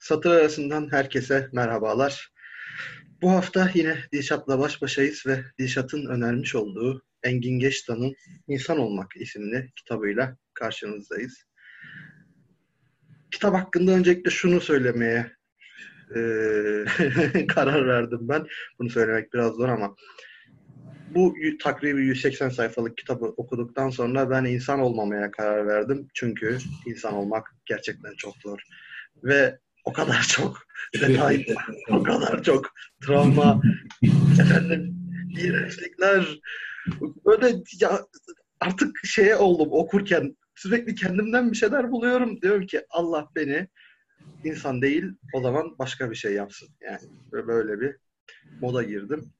Satır arasından herkese merhabalar. Bu hafta yine Dilşat'la baş başayız ve Dilşat'ın önermiş olduğu Engin Geçtan'ın İnsan Olmak isimli kitabıyla karşınızdayız. Kitap hakkında öncelikle şunu söylemeye e, karar verdim ben. Bunu söylemek biraz zor ama bu takribi 180 sayfalık kitabı okuduktan sonra ben insan olmamaya karar verdim. Çünkü insan olmak gerçekten çok zor. Ve o kadar çok detay, o kadar çok travma, efendim iğrençlikler. Böyle ya, artık şeye oldum okurken sürekli kendimden bir şeyler buluyorum. Diyorum ki Allah beni insan değil o zaman başka bir şey yapsın. Yani böyle bir moda girdim.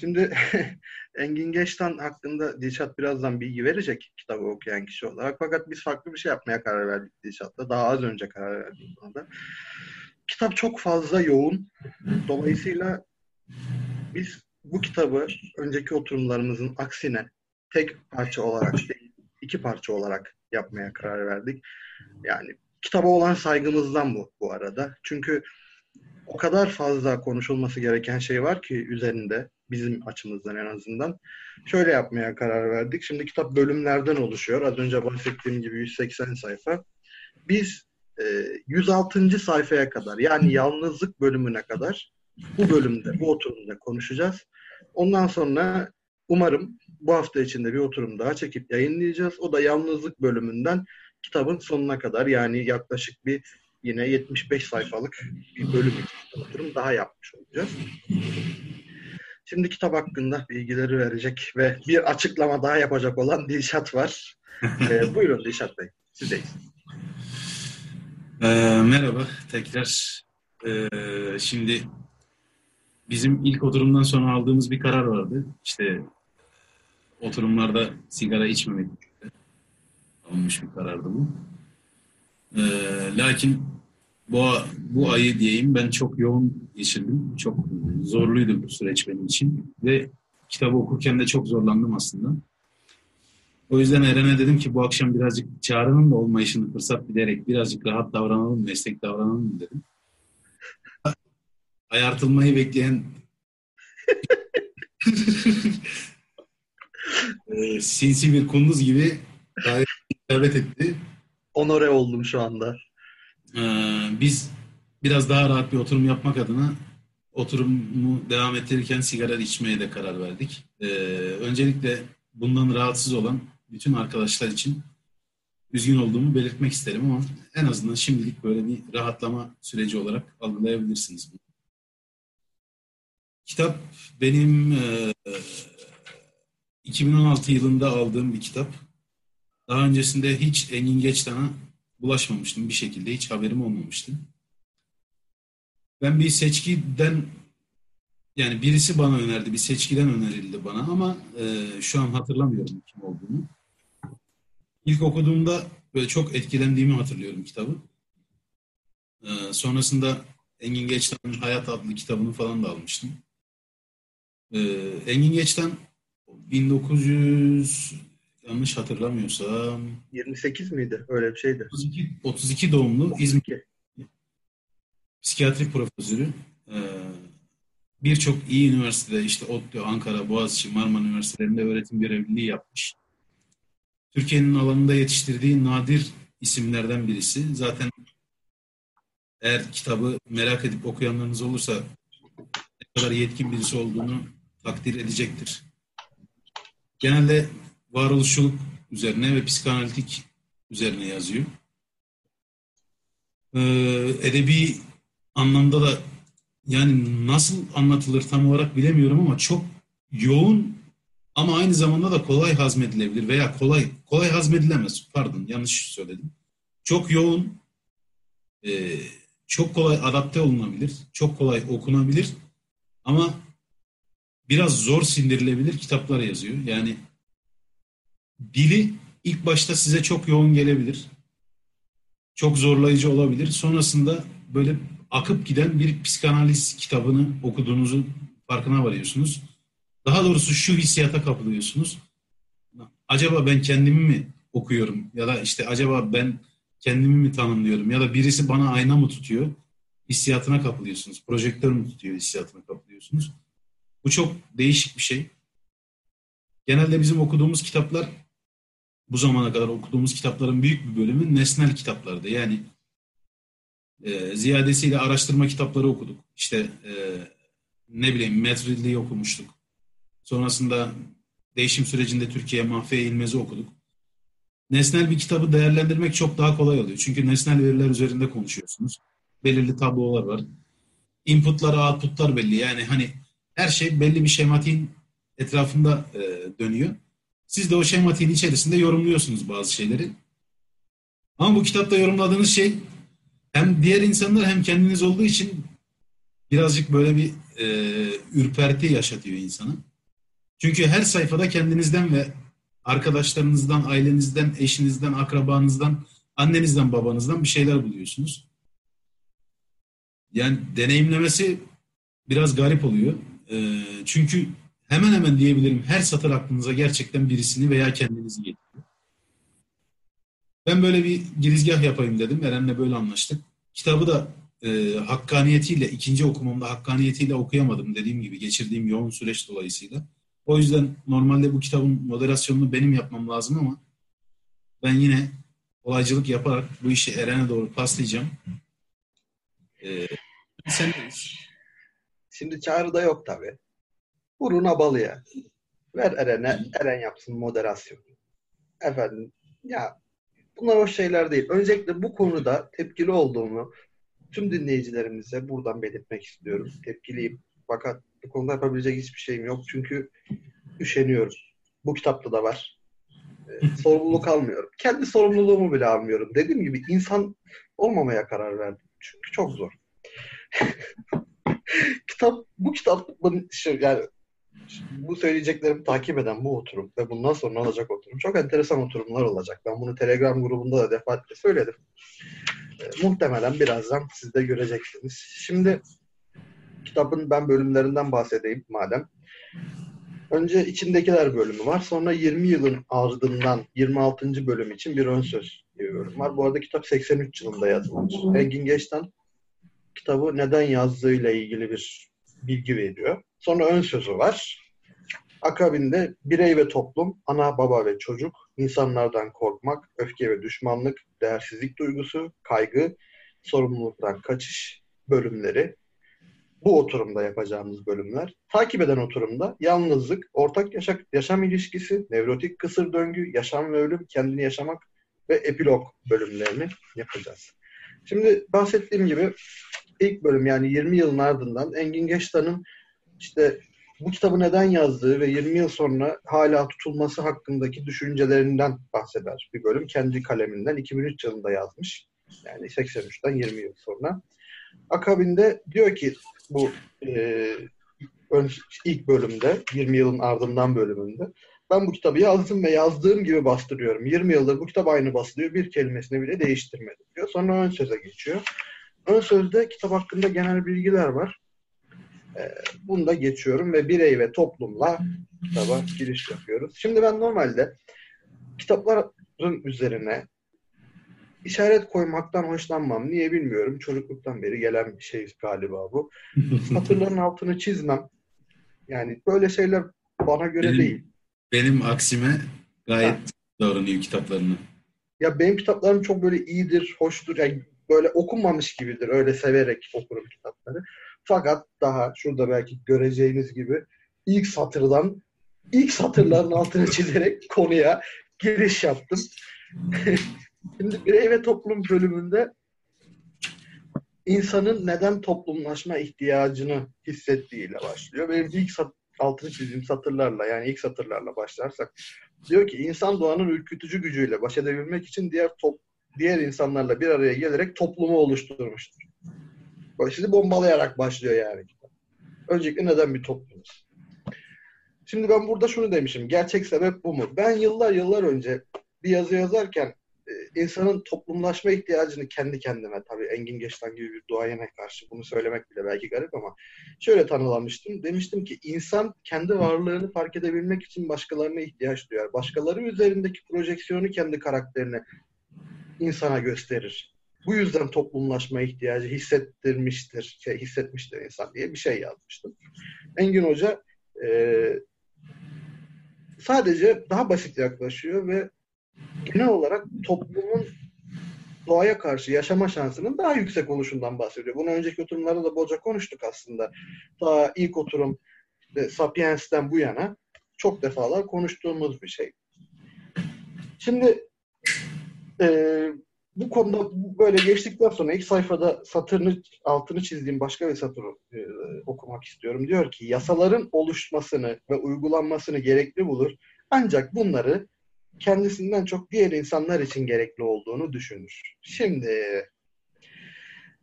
Şimdi Engin Geçtan hakkında Dilşat birazdan bilgi verecek kitabı okuyan kişi olarak. Fakat biz farklı bir şey yapmaya karar verdik Dilşat'la. Daha az önce karar verdik buna Kitap çok fazla yoğun. Dolayısıyla biz bu kitabı önceki oturumlarımızın aksine tek parça olarak değil, iki parça olarak yapmaya karar verdik. Yani kitaba olan saygımızdan bu bu arada. Çünkü o kadar fazla konuşulması gereken şey var ki üzerinde bizim açımızdan en azından. Şöyle yapmaya karar verdik. Şimdi kitap bölümlerden oluşuyor. Az önce bahsettiğim gibi 180 sayfa. Biz e, 106. sayfaya kadar yani yalnızlık bölümüne kadar bu bölümde, bu oturumda konuşacağız. Ondan sonra umarım bu hafta içinde bir oturum daha çekip yayınlayacağız. O da yalnızlık bölümünden kitabın sonuna kadar yani yaklaşık bir yine 75 sayfalık bir bölüm oturum daha yapmış olacağız. Şimdi kitap hakkında bilgileri verecek ve bir açıklama daha yapacak olan Dilşat var. ee, buyurun Dilşat Bey, sizdeyiz. Ee, merhaba tekrar. Ee, şimdi bizim ilk oturumdan sonra aldığımız bir karar vardı. İşte oturumlarda sigara içmemek alınmış bir karardı bu. Ee, lakin bu, bu ayı diyeyim ben çok yoğun geçirdim. Çok zorluydu bu süreç benim için. Ve kitabı okurken de çok zorlandım aslında. O yüzden Eren'e dedim ki bu akşam birazcık çağrının da olmayışını fırsat bilerek birazcık rahat davranalım, meslek davranalım dedim. Ayartılmayı bekleyen e, sinsi bir kunduz gibi davet etti. Onore oldum şu anda. Ee, biz biraz daha rahat bir oturum yapmak adına oturumu devam ettirirken sigara içmeye de karar verdik. Ee, öncelikle bundan rahatsız olan bütün arkadaşlar için üzgün olduğumu belirtmek isterim ama en azından şimdilik böyle bir rahatlama süreci olarak algılayabilirsiniz bunu. Kitap benim e, 2016 yılında aldığım bir kitap. Daha öncesinde hiç Engin Geçtan'a bulaşmamıştım bir şekilde. Hiç haberim olmamıştı. Ben bir seçkiden yani birisi bana önerdi. Bir seçkiden önerildi bana ama e, şu an hatırlamıyorum kim olduğunu. İlk okuduğumda böyle çok etkilendiğimi hatırlıyorum kitabı. E, sonrasında Engin Geçtan'ın Hayat adlı kitabını falan da almıştım. E, Engin Geçtan 1900 yanlış hatırlamıyorsam 28 miydi? Öyle bir şeydi. 32, 32 doğumlu İzmir psikiyatri profesörü. Ee, birçok iyi üniversitede işte ODTÜ, Ankara, Boğaziçi, Marmara Üniversitelerinde öğretim görevliliği yapmış. Türkiye'nin alanında yetiştirdiği nadir isimlerden birisi. Zaten eğer kitabı merak edip okuyanlarınız olursa ne kadar yetkin birisi olduğunu takdir edecektir. Genelde varoluşçuluk üzerine ve psikanalitik üzerine yazıyor. Ee, edebi anlamda da yani nasıl anlatılır tam olarak bilemiyorum ama çok yoğun ama aynı zamanda da kolay hazmedilebilir veya kolay kolay hazmedilemez. Pardon yanlış söyledim. Çok yoğun, e, çok kolay adapte olunabilir, çok kolay okunabilir ama biraz zor sindirilebilir kitaplar yazıyor. Yani dili ilk başta size çok yoğun gelebilir. Çok zorlayıcı olabilir. Sonrasında böyle akıp giden bir psikanaliz kitabını okuduğunuzun farkına varıyorsunuz. Daha doğrusu şu hissiyata kapılıyorsunuz. Acaba ben kendimi mi okuyorum ya da işte acaba ben kendimi mi tanımlıyorum ya da birisi bana ayna mı tutuyor hissiyatına kapılıyorsunuz. Projektör mü tutuyor hissiyatına kapılıyorsunuz. Bu çok değişik bir şey. Genelde bizim okuduğumuz kitaplar bu zamana kadar okuduğumuz kitapların büyük bir bölümü nesnel kitaplardı. Yani e, ziyadesiyle araştırma kitapları okuduk. İşte e, ne bileyim Metrilli'yi okumuştuk. Sonrasında değişim sürecinde Türkiye Mahfiye İlmez'i okuduk. Nesnel bir kitabı değerlendirmek çok daha kolay oluyor. Çünkü nesnel veriler üzerinde konuşuyorsunuz. Belirli tablolar var. Inputlar, outputlar belli. Yani hani her şey belli bir şematiğin etrafında e, dönüyor. Siz de o şematiğin içerisinde yorumluyorsunuz bazı şeyleri. Ama bu kitapta yorumladığınız şey hem diğer insanlar hem kendiniz olduğu için birazcık böyle bir e, ürperti yaşatıyor insanı. Çünkü her sayfada kendinizden ve arkadaşlarınızdan, ailenizden, eşinizden, akrabanızdan, annenizden, babanızdan bir şeyler buluyorsunuz. Yani deneyimlemesi biraz garip oluyor. E, çünkü hemen hemen diyebilirim her satır aklınıza gerçekten birisini veya kendinizi getiriyor. Ben böyle bir girizgah yapayım dedim. Eren'le böyle anlaştık. Kitabı da e, hakkaniyetiyle, ikinci okumamda hakkaniyetiyle okuyamadım dediğim gibi geçirdiğim yoğun süreç dolayısıyla. O yüzden normalde bu kitabın moderasyonunu benim yapmam lazım ama ben yine olaycılık yaparak bu işi Eren'e doğru paslayacağım. Ee, sen Şimdi çağrıda yok tabi. Vuruna balıya. Ver Eren'e, Eren yapsın moderasyon. Efendim, ya bunlar o şeyler değil. Öncelikle bu konuda tepkili olduğumu tüm dinleyicilerimize buradan belirtmek istiyorum. Tepkiliyim. Fakat bu konuda yapabilecek hiçbir şeyim yok. Çünkü üşeniyorum. Bu kitapta da var. Ee, sorumluluk almıyorum. Kendi sorumluluğumu bile almıyorum. Dediğim gibi insan olmamaya karar verdim. Çünkü çok zor. kitap bu kitap yani bu söyleyeceklerimi takip eden bu oturum ve bundan sonra olacak oturum çok enteresan oturumlar olacak. Ben bunu Telegram grubunda da defaatle söyledim. E, muhtemelen birazdan siz de göreceksiniz. Şimdi kitabın ben bölümlerinden bahsedeyim madem. Önce içindekiler bölümü var. Sonra 20 yılın ardından 26. bölüm için bir ön söz bölüm var. Bu arada kitap 83 yılında yazılmış. Engin Geç'ten kitabı neden yazdığıyla ilgili bir bilgi veriyor. Sonra ön sözü var. Akabinde birey ve toplum, ana baba ve çocuk, insanlardan korkmak, öfke ve düşmanlık, değersizlik duygusu, kaygı, sorumluluktan kaçış bölümleri. Bu oturumda yapacağımız bölümler. Takip eden oturumda yalnızlık, ortak yaşam, yaşam ilişkisi, nevrotik kısır döngü, yaşam ve ölüm, kendini yaşamak ve epilog bölümlerini yapacağız. Şimdi bahsettiğim gibi ilk bölüm yani 20 yılın ardından Engin Geçtan'ın işte bu kitabı neden yazdığı ve 20 yıl sonra hala tutulması hakkındaki düşüncelerinden bahseder bir bölüm. Kendi kaleminden 2003 yılında yazmış. Yani 83'ten 20 yıl sonra. Akabinde diyor ki bu e, ilk bölümde 20 yılın ardından bölümünde ben bu kitabı yazdım ve yazdığım gibi bastırıyorum. 20 yıldır bu kitap aynı basılıyor. Bir kelimesini bile değiştirmedim diyor. Sonra ön söze geçiyor. Ön sözde kitap hakkında genel bilgiler var. Ee, bunu da geçiyorum ve birey ve toplumla kitaba giriş yapıyoruz. Şimdi ben normalde kitapların üzerine işaret koymaktan hoşlanmam. Niye bilmiyorum. Çocukluktan beri gelen bir şey galiba bu. Satırların altını çizmem. Yani böyle şeyler bana göre benim, değil. Benim aksime gayet ha. davranıyor kitaplarını. Ya benim kitaplarım çok böyle iyidir, hoştur. Yani böyle okunmamış gibidir. Öyle severek okurum kitapları. Fakat daha şurada belki göreceğiniz gibi ilk satırdan ilk satırların altını çizerek konuya giriş yaptım. Şimdi birey ve toplum bölümünde insanın neden toplumlaşma ihtiyacını hissettiğiyle başlıyor. Benim ilk sat altını çizdiğim satırlarla yani ilk satırlarla başlarsak diyor ki insan doğanın ürkütücü gücüyle baş edebilmek için diğer top, diğer insanlarla bir araya gelerek toplumu oluşturmuştur. Sizi bombalayarak başlıyor yani. Öncelikle neden bir toplumuz? Şimdi ben burada şunu demişim. Gerçek sebep bu mu? Ben yıllar yıllar önce bir yazı yazarken e, insanın toplumlaşma ihtiyacını kendi kendime tabii Engin Geçtan gibi bir duayene karşı bunu söylemek bile belki garip ama şöyle tanılamıştım. Demiştim ki insan kendi varlığını fark edebilmek için başkalarına ihtiyaç duyar. Başkaları üzerindeki projeksiyonu kendi karakterine insana gösterir. Bu yüzden toplumlaşma ihtiyacı hissettirmiştir, şey, hissetmiştir insan diye bir şey yazmıştım. Engin Hoca e, sadece daha basit yaklaşıyor ve genel olarak toplumun doğaya karşı yaşama şansının daha yüksek oluşundan bahsediyor. Bunu önceki oturumlarda da bolca konuştuk aslında. Daha ilk oturum işte Sapiens'ten bu yana çok defalar konuştuğumuz bir şey. Şimdi e, bu konuda böyle geçtikten sonra ilk sayfada satırını altını çizdiğim başka bir satırı e, okumak istiyorum. Diyor ki yasaların oluşmasını ve uygulanmasını gerekli bulur. Ancak bunları kendisinden çok diğer insanlar için gerekli olduğunu düşünür. Şimdi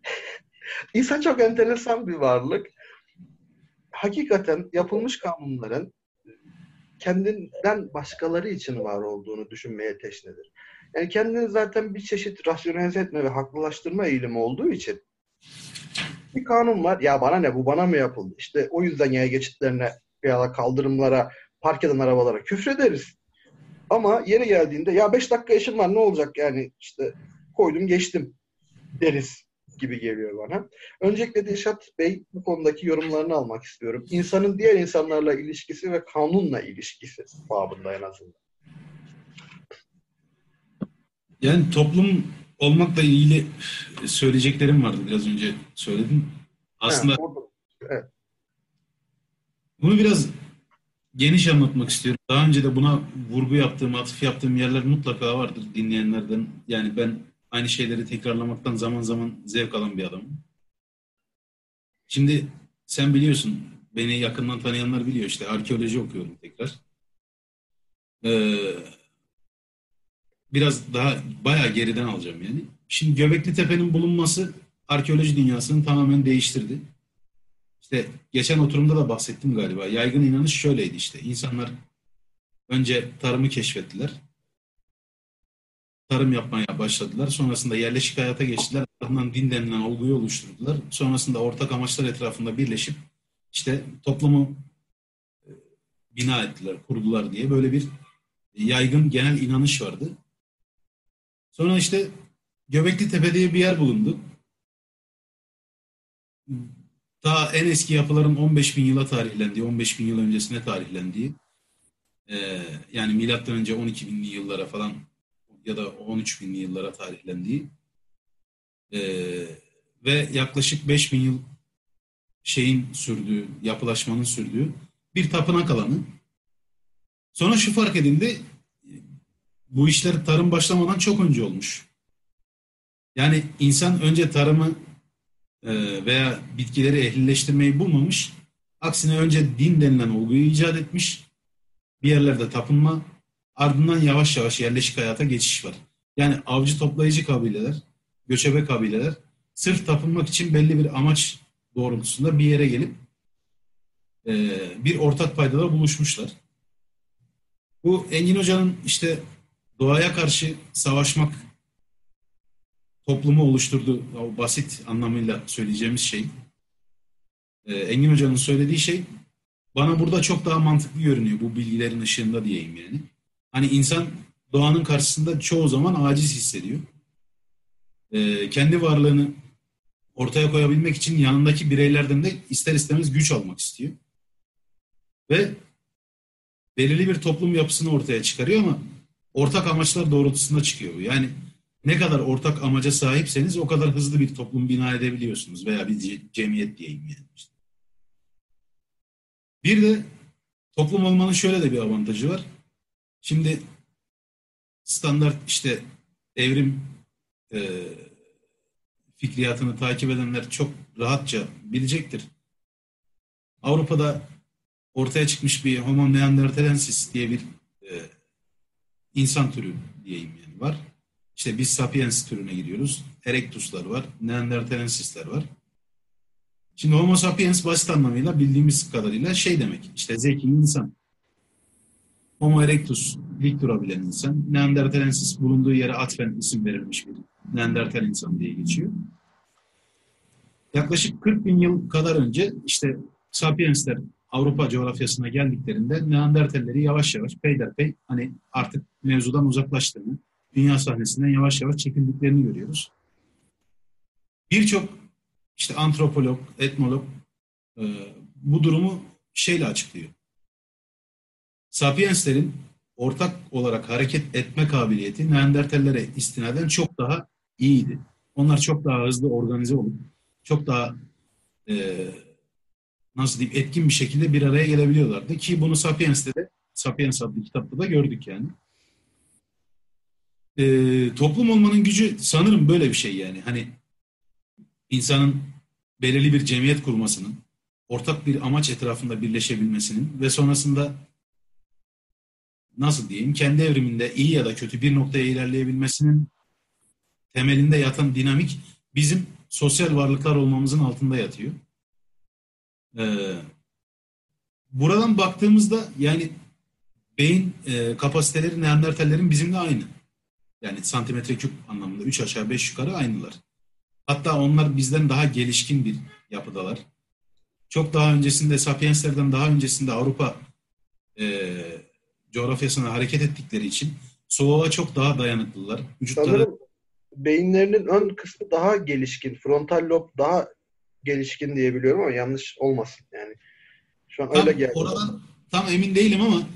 insan çok enteresan bir varlık. Hakikaten yapılmış kanunların kendinden başkaları için var olduğunu düşünmeye teşnedir. Yani kendini zaten bir çeşit rasyonelize etme ve haklılaştırma eğilimi olduğu için bir kanun var. Ya bana ne bu bana mı yapıldı? İşte o yüzden yaya geçitlerine veya da kaldırımlara park eden arabalara küfrederiz. Ama yeri geldiğinde ya beş dakika işim var ne olacak yani işte koydum geçtim deriz gibi geliyor bana. Öncelikle Dilşat Bey bu konudaki yorumlarını almak istiyorum. İnsanın diğer insanlarla ilişkisi ve kanunla ilişkisi babında en azından. Yani toplum olmakla ilgili söyleyeceklerim vardı biraz önce söyledim. Aslında evet. bunu biraz geniş anlatmak istiyorum. Daha önce de buna vurgu yaptığım, atıf yaptığım yerler mutlaka vardır dinleyenlerden. Yani ben aynı şeyleri tekrarlamaktan zaman zaman zevk alan bir adamım. Şimdi sen biliyorsun, beni yakından tanıyanlar biliyor işte arkeoloji okuyorum tekrar. Ee, biraz daha bayağı geriden alacağım yani. Şimdi Göbekli Tepe'nin bulunması arkeoloji dünyasını tamamen değiştirdi. İşte geçen oturumda da bahsettim galiba. Yaygın inanış şöyleydi işte. İnsanlar önce tarımı keşfettiler. Tarım yapmaya başladılar. Sonrasında yerleşik hayata geçtiler. Ardından din denilen olguyu oluşturdular. Sonrasında ortak amaçlar etrafında birleşip işte toplumu e, bina ettiler, kurdular diye böyle bir yaygın genel inanış vardı. Sonra işte Göbekli Tepe diye bir yer bulundu. Ta en eski yapıların 15 bin yıla tarihlendiği, 15 bin yıl öncesine tarihlendiği, e, yani milattan önce 12 binli yıllara falan ya da 13 binli yıllara tarihlendiği e, ve yaklaşık 5 bin yıl şeyin sürdüğü, yapılaşmanın sürdüğü bir tapınak alanı. Sonra şu fark edildi, bu işler tarım başlamadan çok önce olmuş. Yani insan önce tarımı e, veya bitkileri ehlileştirmeyi bulmamış. Aksine önce din denilen olguyu icat etmiş. Bir yerlerde tapınma, ardından yavaş yavaş yerleşik hayata geçiş var. Yani avcı toplayıcı kabileler, göçebe kabileler sırf tapınmak için belli bir amaç doğrultusunda bir yere gelip e, bir ortak paydada buluşmuşlar. Bu Engin Hoca'nın işte doğaya karşı savaşmak toplumu oluşturdu. O basit anlamıyla söyleyeceğimiz şey. Ee, Engin Hoca'nın söylediği şey bana burada çok daha mantıklı görünüyor bu bilgilerin ışığında diyeyim yani. Hani insan doğanın karşısında çoğu zaman aciz hissediyor. Ee, kendi varlığını ortaya koyabilmek için yanındaki bireylerden de ister istemez güç almak istiyor. Ve belirli bir toplum yapısını ortaya çıkarıyor ama ortak amaçlar doğrultusunda çıkıyor. Yani ne kadar ortak amaca sahipseniz o kadar hızlı bir toplum bina edebiliyorsunuz veya bir cemiyet diyeyim yani. İşte. Bir de toplum olmanın şöyle de bir avantajı var. Şimdi standart işte evrim e, fikriyatını takip edenler çok rahatça bilecektir. Avrupa'da ortaya çıkmış bir Homo neanderthalensis diye bir e, insan türü diyeyim yani var. İşte biz sapiens türüne gidiyoruz. Erectus'lar var, Neanderthalensis'ler var. Şimdi Homo sapiens basit anlamıyla bildiğimiz kadarıyla şey demek. İşte zeki insan. Homo erectus dik durabilen insan. Neanderthalensis bulunduğu yere atfen isim verilmiş bir Neandertal insan diye geçiyor. Yaklaşık 40 bin yıl kadar önce işte sapiensler Avrupa coğrafyasına geldiklerinde Neandertalleri yavaş yavaş peyderpey hani artık mevzudan uzaklaştığını, dünya sahnesinden yavaş yavaş çekildiklerini görüyoruz. birçok işte antropolog, etnolog e, bu durumu şeyle açıklıyor. Sapienslerin ortak olarak hareket etme kabiliyeti Neandertallere istinaden çok daha iyiydi. Onlar çok daha hızlı organize olup çok daha e, nasıl diyeyim etkin bir şekilde bir araya gelebiliyorlardı ki bunu Sapiens'te de Sapiens adlı kitapta da gördük yani. E, toplum olmanın gücü sanırım böyle bir şey yani. Hani insanın belirli bir cemiyet kurmasının, ortak bir amaç etrafında birleşebilmesinin ve sonrasında nasıl diyeyim kendi evriminde iyi ya da kötü bir noktaya ilerleyebilmesinin temelinde yatan dinamik bizim sosyal varlıklar olmamızın altında yatıyor. Ee, buradan baktığımızda yani beyin e, kapasiteleri Neandertallerin bizimle aynı. Yani santimetre küp anlamında 3 aşağı 5 yukarı aynılar. Hatta onlar bizden daha gelişkin bir yapıdalar. Çok daha öncesinde Sapienslerden daha öncesinde Avrupa e, coğrafyasına hareket ettikleri için soğuğa çok daha dayanıklılar. Vücutları... Sanırım beyinlerinin ön kısmı daha gelişkin. Frontal lob daha gelişkin diyebiliyorum ama yanlış olmasın yani. Şu an tam, öyle geldi. Oradan tam emin değilim ama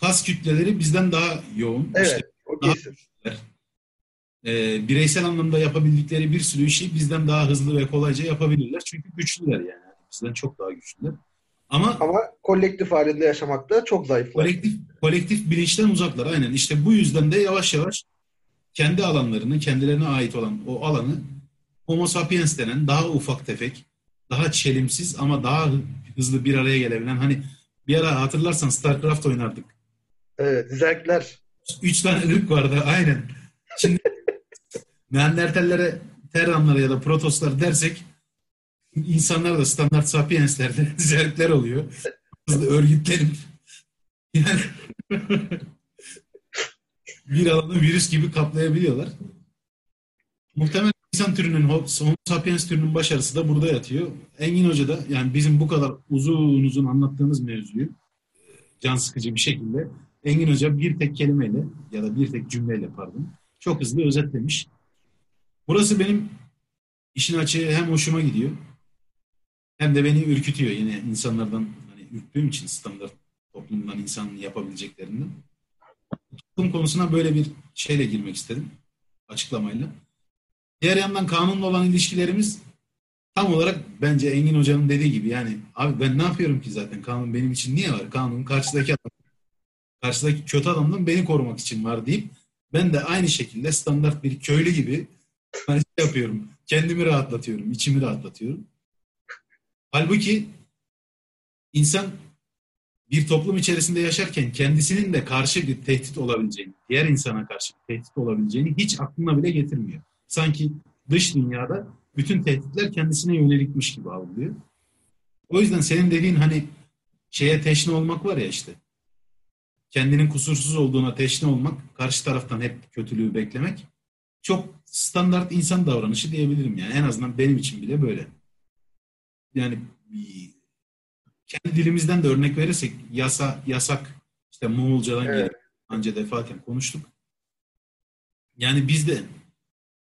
kas kütleleri bizden daha yoğun. Evet, işte, o kesin. Ee, bireysel anlamda yapabildikleri bir sürü işi bizden daha hızlı ve kolayca yapabilirler. Çünkü güçlüler yani. Bizden çok daha güçlüler. Ama, Ama kolektif halinde yaşamakta çok zayıflar. Kolektif, kolektif bilinçten uzaklar aynen. İşte bu yüzden de yavaş yavaş kendi alanlarını, kendilerine ait olan o alanı Homo sapiens denen daha ufak tefek, daha çelimsiz ama daha hızlı bir araya gelebilen hani bir ara hatırlarsan StarCraft oynardık. Evet, zerkler. Üç tane ırk vardı aynen. Şimdi Neandertallere, Terranlara ya da Protoslar dersek insanlar da standart sapienslerde zerkler oluyor. Hızlı örgütlenip yani bir alanı virüs gibi kaplayabiliyorlar. Muhtemelen insan türünün, Homo sapiens türünün başarısı da burada yatıyor. Engin Hoca da yani bizim bu kadar uzun uzun anlattığımız mevzuyu can sıkıcı bir şekilde Engin Hoca bir tek kelimeyle ya da bir tek cümleyle pardon çok hızlı özetlemiş. Burası benim işin açığı hem hoşuma gidiyor hem de beni ürkütüyor yine insanlardan hani ürktüğüm için standart toplumdan insanın yapabileceklerinden. Toplum konusuna böyle bir şeyle girmek istedim açıklamayla. Diğer yandan kanunla olan ilişkilerimiz tam olarak bence Engin Hoca'nın dediği gibi yani abi ben ne yapıyorum ki zaten kanun benim için niye var? Kanun karşıdaki adam, karşıdaki kötü adamdan beni korumak için var deyip ben de aynı şekilde standart bir köylü gibi hani şey yapıyorum. Kendimi rahatlatıyorum, içimi rahatlatıyorum. Halbuki insan bir toplum içerisinde yaşarken kendisinin de karşı bir tehdit olabileceğini, diğer insana karşı bir tehdit olabileceğini hiç aklına bile getirmiyor. Sanki dış dünyada bütün tehditler kendisine yönelikmiş gibi algılıyor. O yüzden senin dediğin hani şeye teşne olmak var ya işte. Kendinin kusursuz olduğuna teşne olmak, karşı taraftan hep kötülüğü beklemek çok standart insan davranışı diyebilirim yani. En azından benim için bile böyle. Yani kendi dilimizden de örnek verirsek yasa, yasak işte Moğolcadan evet. geliyor. Anca defaten konuştuk. Yani biz de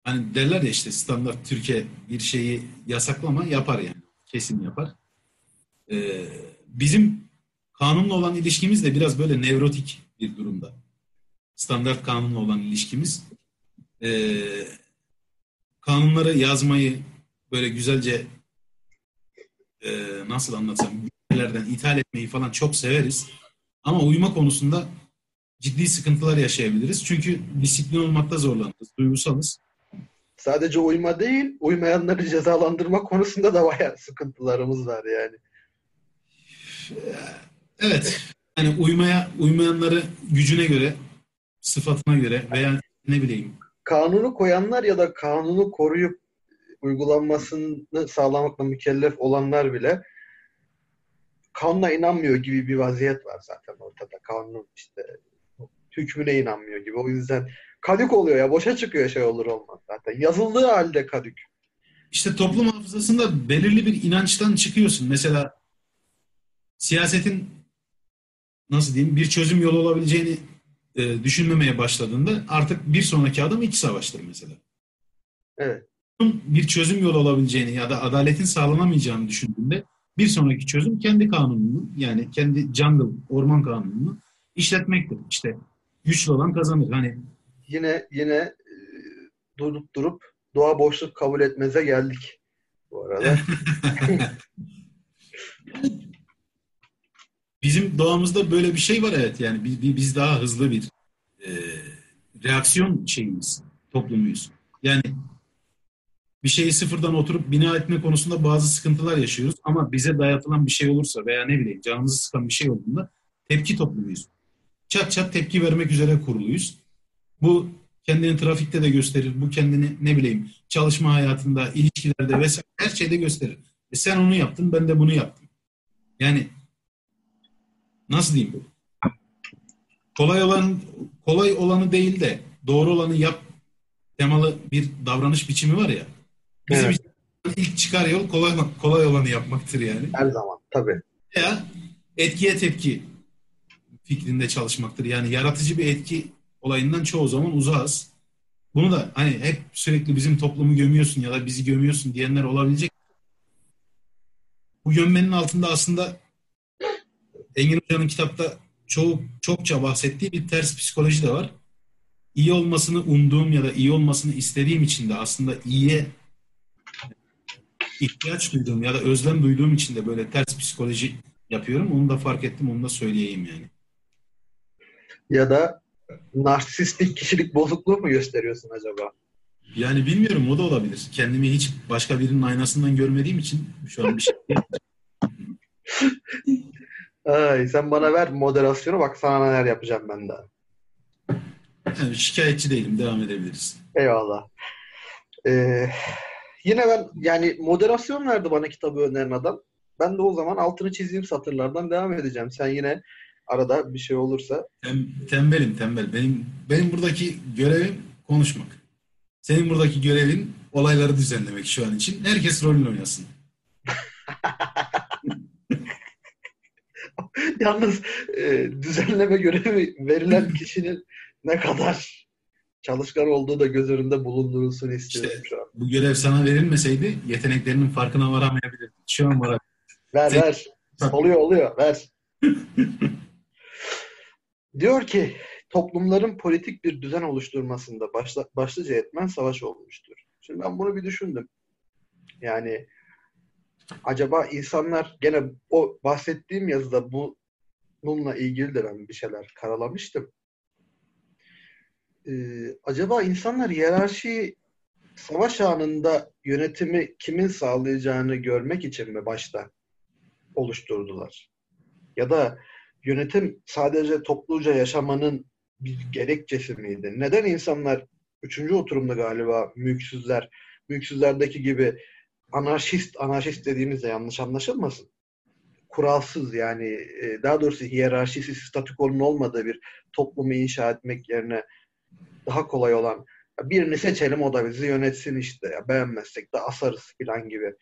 hani derler ya işte standart Türkiye bir şeyi yasaklama yapar yani. Kesin yapar. Ee, bizim kanunla olan ilişkimiz de biraz böyle nevrotik bir durumda. Standart kanunla olan ilişkimiz. Ee, kanunları yazmayı böyle güzelce e, nasıl anlatsam ülkelerden ithal etmeyi falan çok severiz. Ama uyuma konusunda ciddi sıkıntılar yaşayabiliriz. Çünkü disiplin olmakta zorlanırız. Duygusalız. Sadece uyma değil, uymayanları cezalandırma konusunda da bayağı sıkıntılarımız var yani. Evet. Yani uymaya uymayanları gücüne göre, sıfatına göre veya ne bileyim. Kanunu koyanlar ya da kanunu koruyup uygulanmasını sağlamakla mükellef olanlar bile kanuna inanmıyor gibi bir vaziyet var zaten ortada. Kanun işte hükmüne inanmıyor gibi. O yüzden kadük oluyor ya. Boşa çıkıyor şey olur olmaz zaten. Yazıldığı halde kadük. İşte toplum hafızasında belirli bir inançtan çıkıyorsun. Mesela siyasetin nasıl diyeyim bir çözüm yolu olabileceğini e, düşünmemeye başladığında artık bir sonraki adım iç savaştır mesela. Evet. bir çözüm yolu olabileceğini ya da adaletin sağlanamayacağını düşündüğünde bir sonraki çözüm kendi kanununu yani kendi jungle, orman kanununu işletmektir. İşte güçlü olan kazanır. Hani yine yine e, durup durup doğa boşluk kabul etmeze geldik bu arada. Bizim doğamızda böyle bir şey var evet yani biz, biz daha hızlı bir e, reaksiyon şeyimiz, toplumuyuz. Yani bir şeyi sıfırdan oturup bina etme konusunda bazı sıkıntılar yaşıyoruz ama bize dayatılan bir şey olursa veya ne bileyim canımızı sıkan bir şey olduğunda tepki toplumuyuz. Çat çat tepki vermek üzere kuruluyuz. Bu kendini trafikte de gösterir. Bu kendini ne bileyim çalışma hayatında, ilişkilerde vesaire her şeyde gösterir. E sen onu yaptın, ben de bunu yaptım. Yani nasıl diyeyim? Kolay olan kolay olanı değil de doğru olanı yap temalı bir davranış biçimi var ya. Bizim evet. ilk çıkar yol kolay kolay olanı yapmaktır yani. Her zaman tabii. Veya etkiye tepki fikrinde çalışmaktır. Yani yaratıcı bir etki olayından çoğu zaman uzağız. Bunu da hani hep sürekli bizim toplumu gömüyorsun ya da bizi gömüyorsun diyenler olabilecek. Bu gömmenin altında aslında Engin Hoca'nın kitapta çok çokça bahsettiği bir ters psikoloji de var. İyi olmasını umduğum ya da iyi olmasını istediğim için de aslında iyiye ihtiyaç duyduğum ya da özlem duyduğum için de böyle ters psikoloji yapıyorum. Onu da fark ettim, onu da söyleyeyim yani. Ya da narsistik kişilik bozukluğu mu gösteriyorsun acaba? Yani bilmiyorum o da olabilir. Kendimi hiç başka birinin aynasından görmediğim için şu an bir şey Ay, sen bana ver moderasyonu bak sana neler yapacağım ben daha. Yani şikayetçi değilim. Devam edebiliriz. Eyvallah. Ee, yine ben yani moderasyon verdi bana kitabı öneren adam. Ben de o zaman altını çizeyim satırlardan devam edeceğim. Sen yine arada bir şey olursa. Tem, tembelim tembel. Benim benim buradaki görevim konuşmak. Senin buradaki görevin olayları düzenlemek şu an için. Herkes rolünü oynasın. Yalnız e, düzenleme görevi verilen kişinin ne kadar çalışkan olduğu da göz önünde bulundurulsun istiyorum işte, şu an. Bu görev sana verilmeseydi yeteneklerinin farkına varamayabilirdin. Şu an var. Ver Sen... ver. Oluyor oluyor. Ver. Diyor ki toplumların politik bir düzen oluşturmasında başla, başlıca etmen savaş olmuştur. Şimdi ben bunu bir düşündüm. Yani acaba insanlar gene o bahsettiğim yazıda bu bununla ilgili de ben bir şeyler karalamıştım. Ee, acaba insanlar hiyerarşiyi savaş anında yönetimi kimin sağlayacağını görmek için mi başta oluşturdular? Ya da yönetim sadece topluca yaşamanın bir gerekçesi miydi? Neden insanlar üçüncü oturumda galiba mülksüzler, mülksüzlerdeki gibi anarşist, anarşist dediğimizde yanlış anlaşılmasın. Kuralsız yani e, daha doğrusu hiyerarşisi, statükonun olmadığı bir toplumu inşa etmek yerine daha kolay olan birini seçelim o da bizi yönetsin işte ya beğenmezsek de asarız falan gibi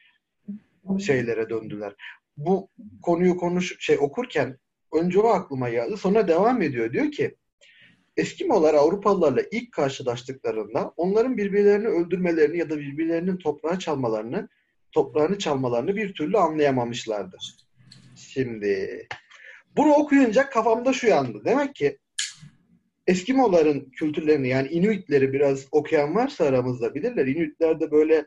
şeylere döndüler. Bu konuyu konuş şey okurken önce o aklıma geldi. Sonra devam ediyor. Diyor ki Eskimolar Avrupalılarla ilk karşılaştıklarında onların birbirlerini öldürmelerini ya da birbirlerinin toprağı çalmalarını toprağını çalmalarını bir türlü anlayamamışlardı. Şimdi bunu okuyunca kafamda şu yandı. Demek ki Eskimoların kültürlerini yani Inuitleri biraz okuyan varsa aramızda bilirler. Inuitlerde böyle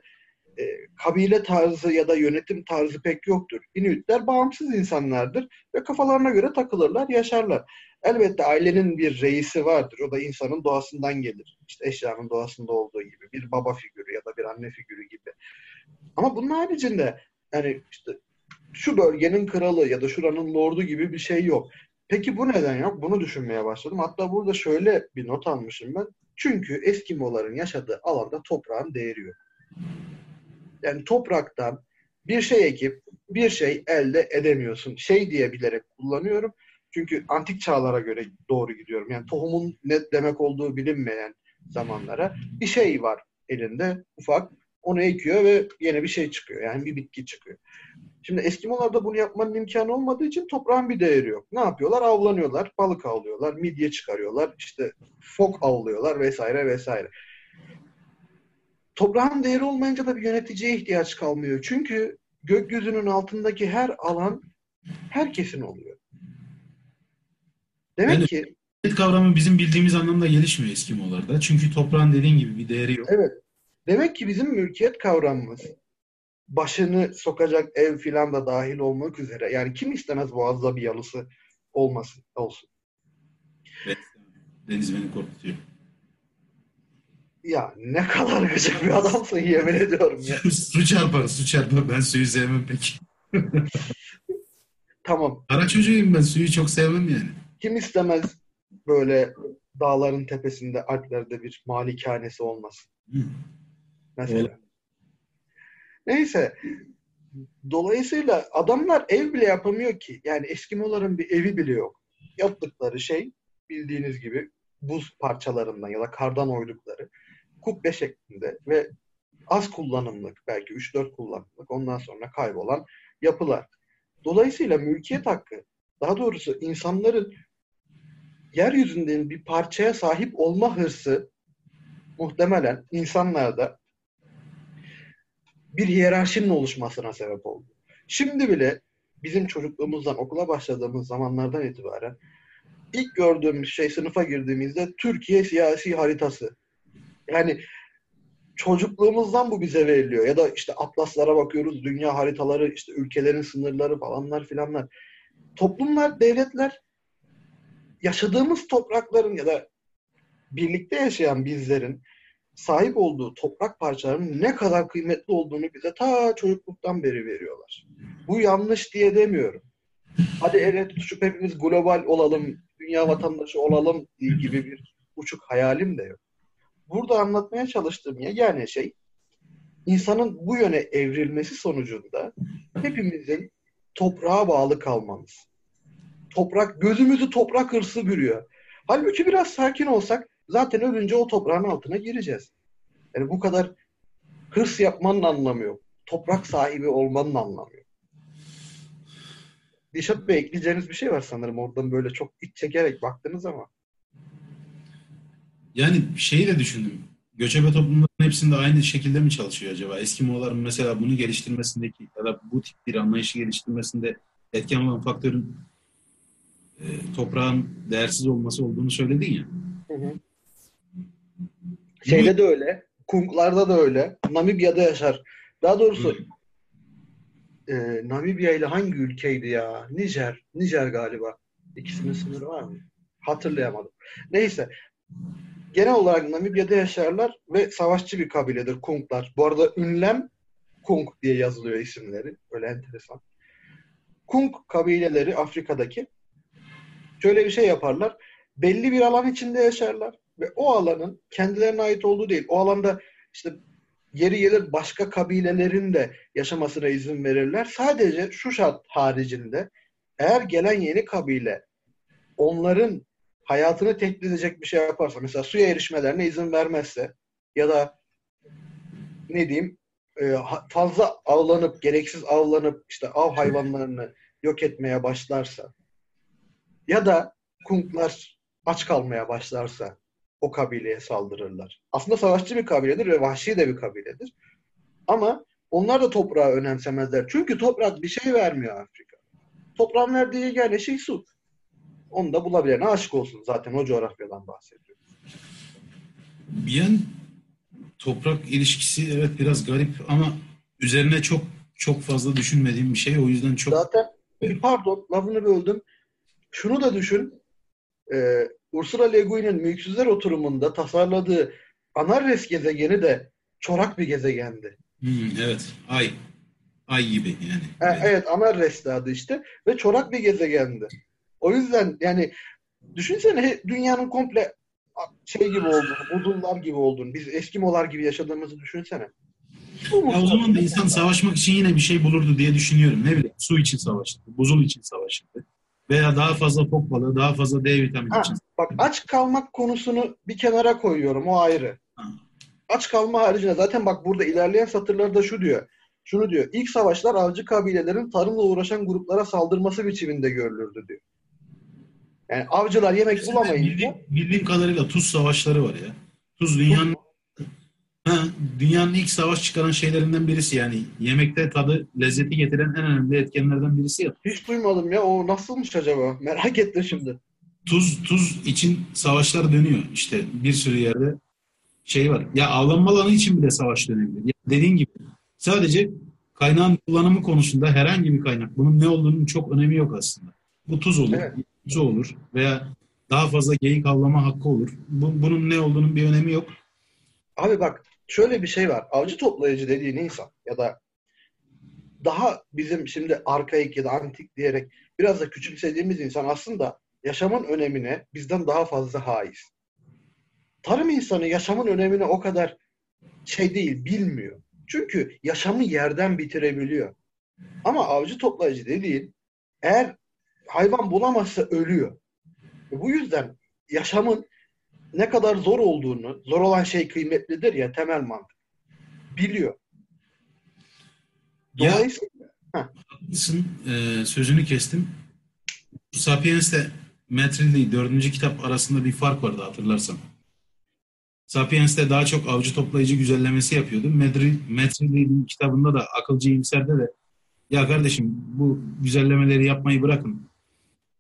e, kabile tarzı ya da yönetim tarzı pek yoktur. Inuitler bağımsız insanlardır ve kafalarına göre takılırlar, yaşarlar. Elbette ailenin bir reisi vardır. O da insanın doğasından gelir. İşte eşyanın doğasında olduğu gibi. Bir baba figürü ya da bir anne figürü gibi. Ama bunun haricinde yani işte şu bölgenin kralı ya da şuranın lordu gibi bir şey yok. Peki bu neden yok? Bunu düşünmeye başladım. Hatta burada şöyle bir not almışım ben. Çünkü Eskimoların yaşadığı alanda toprağın değeri yok. Yani topraktan bir şey ekip bir şey elde edemiyorsun. Şey diye bilerek kullanıyorum. Çünkü antik çağlara göre doğru gidiyorum. Yani tohumun ne demek olduğu bilinmeyen zamanlara bir şey var elinde ufak. Onu ekiyor ve yeni bir şey çıkıyor. Yani bir bitki çıkıyor. Şimdi Eskimolarda bunu yapmanın imkanı olmadığı için toprağın bir değeri yok. Ne yapıyorlar? Avlanıyorlar, balık avlıyorlar, midye çıkarıyorlar, işte fok avlıyorlar vesaire vesaire. Toprağın değeri olmayınca da bir yöneticiye ihtiyaç kalmıyor. Çünkü gökyüzünün altındaki her alan herkesin oluyor. Demek Yani- ki Mülkiyet kavramı bizim bildiğimiz anlamda gelişmiyor Eskimolarda. Çünkü toprağın dediğin gibi bir değeri yok. evet. Demek ki bizim mülkiyet kavramımız başını sokacak ev filan da dahil olmak üzere. Yani kim istemez boğazda bir yalısı olmasın olsun. Ve Deniz beni korkutuyor. Ya ne kadar gıcık bir adamsın yemin ediyorum ya. su çarpar, su çarpar. Ben suyu sevmem pek. Tamam. Kara çocuğuyum ben. Suyu çok sevmem yani. Kim istemez böyle dağların tepesinde Alplerde bir malikanesi olmasın. Hı. Mesela. Neyse. Dolayısıyla adamlar ev bile yapamıyor ki. Yani Eskimoların bir evi bile yok. Yaptıkları şey bildiğiniz gibi buz parçalarından ya da kardan oydukları kubbe şeklinde ve az kullanımlık belki 3-4 kullanımlık ondan sonra kaybolan yapılar. Dolayısıyla mülkiyet hakkı daha doğrusu insanların yeryüzünden bir parçaya sahip olma hırsı muhtemelen insanlarda bir hiyerarşinin oluşmasına sebep oldu. Şimdi bile bizim çocukluğumuzdan okula başladığımız zamanlardan itibaren ilk gördüğümüz şey sınıfa girdiğimizde Türkiye siyasi haritası. Yani çocukluğumuzdan bu bize veriliyor. Ya da işte atlaslara bakıyoruz, dünya haritaları, işte ülkelerin sınırları falanlar filanlar. Toplumlar, devletler yaşadığımız toprakların ya da birlikte yaşayan bizlerin sahip olduğu toprak parçalarının ne kadar kıymetli olduğunu bize ta çocukluktan beri veriyorlar. Bu yanlış diye demiyorum. Hadi evet tutuşup hepimiz global olalım, dünya vatandaşı olalım gibi bir uçuk hayalim de yok. Burada anlatmaya çalıştığım yegane şey insanın bu yöne evrilmesi sonucunda hepimizin toprağa bağlı kalmamız. Toprak, gözümüzü toprak hırsı bürüyor. Halbuki biraz sakin olsak zaten ölünce o toprağın altına gireceğiz. Yani bu kadar hırs yapmanın anlamı yok. Toprak sahibi olmanın anlamı yok. Dişat Bey ekleyeceğiniz bir şey var sanırım oradan böyle çok iç çekerek baktınız ama. Yani şeyi de düşündüm. Göçebe toplumların hepsinde aynı şekilde mi çalışıyor acaba? Eskimoların mesela bunu geliştirmesindeki ya da bu tip bir anlayışı geliştirmesinde etken olan faktörün e, toprağın değersiz olması olduğunu söyledin ya. Şeyde de öyle. Kunglarda da öyle. Namibya'da yaşar. Daha doğrusu e, Namibya ile hangi ülkeydi ya? Nijer. Nijer galiba. İkisinin sınırı var mı? Hatırlayamadım. Neyse. Genel olarak Namibya'da yaşarlar ve savaşçı bir kabiledir Kunglar. Bu arada ünlem Kung diye yazılıyor isimleri. Öyle enteresan. Kung kabileleri Afrika'daki şöyle bir şey yaparlar. Belli bir alan içinde yaşarlar ve o alanın kendilerine ait olduğu değil. O alanda işte yeri gelir başka kabilelerin de yaşamasına izin verirler. Sadece şu şart haricinde eğer gelen yeni kabile onların hayatını tehdit edecek bir şey yaparsa mesela suya erişmelerine izin vermezse ya da ne diyeyim e, fazla avlanıp gereksiz avlanıp işte av hayvanlarını yok etmeye başlarsa ya da kunklar aç kalmaya başlarsa o kabileye saldırırlar. Aslında savaşçı bir kabiledir ve vahşi de bir kabiledir. Ama onlar da toprağı önemsemezler. Çünkü toprak bir şey vermiyor Afrika. Toprağın verdiği şey su. Onu da bulabilene aşık olsun. Zaten o coğrafyadan bahsediyor. Bir yan toprak ilişkisi evet biraz garip ama üzerine çok çok fazla düşünmediğim bir şey. O yüzden çok Zaten pardon lafını böldüm. Şunu da düşün. Ee, Ursula Le Guin'in Mülksüzler oturumunda tasarladığı Anarres gezegeni de çorak bir gezegendi. Hmm, evet ay ay gibi yani. Ha, evet Anarres'ti adı işte ve çorak bir gezegendi. O yüzden yani düşünsene dünyanın komple şey gibi olduğunu, budullar gibi olduğunu, biz Eskimolar gibi yaşadığımızı düşünsene. Ya o zaman da insan savaşmak için yine bir şey bulurdu diye düşünüyorum. Ne bileyim su için savaşırdı, buzul için savaşırdı. Veya daha fazla fok balığı, daha fazla D vitamini Ha, için. bak aç kalmak konusunu bir kenara koyuyorum. O ayrı. Ha. Aç kalma haricinde zaten bak burada ilerleyen satırlarda şu diyor. Şunu diyor. İlk savaşlar avcı kabilelerin tarımla uğraşan gruplara saldırması biçiminde görülürdü diyor. Yani avcılar yemek bulamayınca Bildiğim, bildiğim kadarıyla tuz savaşları var ya. Tuz dünyanın Ha, dünyanın ilk savaş çıkaran şeylerinden birisi yani yemekte tadı, lezzeti getiren en önemli etkenlerden birisi ya. Hiç duymadım ya. O nasılmış acaba? Merak ettim şimdi. Tuz tuz için savaşlar dönüyor işte bir sürü yerde şey var. Ya avlanma alanı için bile savaş dönebilir. Ya dediğin gibi sadece kaynağın kullanımı konusunda herhangi bir kaynak bunun ne olduğunun çok önemi yok aslında. Bu tuz olur, Evet. Tuz olur veya daha fazla geyik avlama hakkı olur. Bu, bunun ne olduğunun bir önemi yok. Abi bak şöyle bir şey var. Avcı toplayıcı dediğin insan ya da daha bizim şimdi arkaik ya da antik diyerek biraz da küçümsediğimiz insan aslında yaşamın önemine bizden daha fazla haiz. Tarım insanı yaşamın önemini o kadar şey değil, bilmiyor. Çünkü yaşamı yerden bitirebiliyor. Ama avcı toplayıcı dediğin eğer hayvan bulamazsa ölüyor. Bu yüzden yaşamın ne kadar zor olduğunu, zor olan şey kıymetlidir ya temel mantık. Biliyor. Ya Dolayısıyla haklısın, e, sözünü kestim. Sapiens'le Metrilli dördüncü kitap arasında bir fark vardı hatırlarsan. Sapiens'te daha çok avcı toplayıcı güzellemesi yapıyordu. Metrilli'nin kitabında da akılcı iyimserde de ya kardeşim bu güzellemeleri yapmayı bırakın.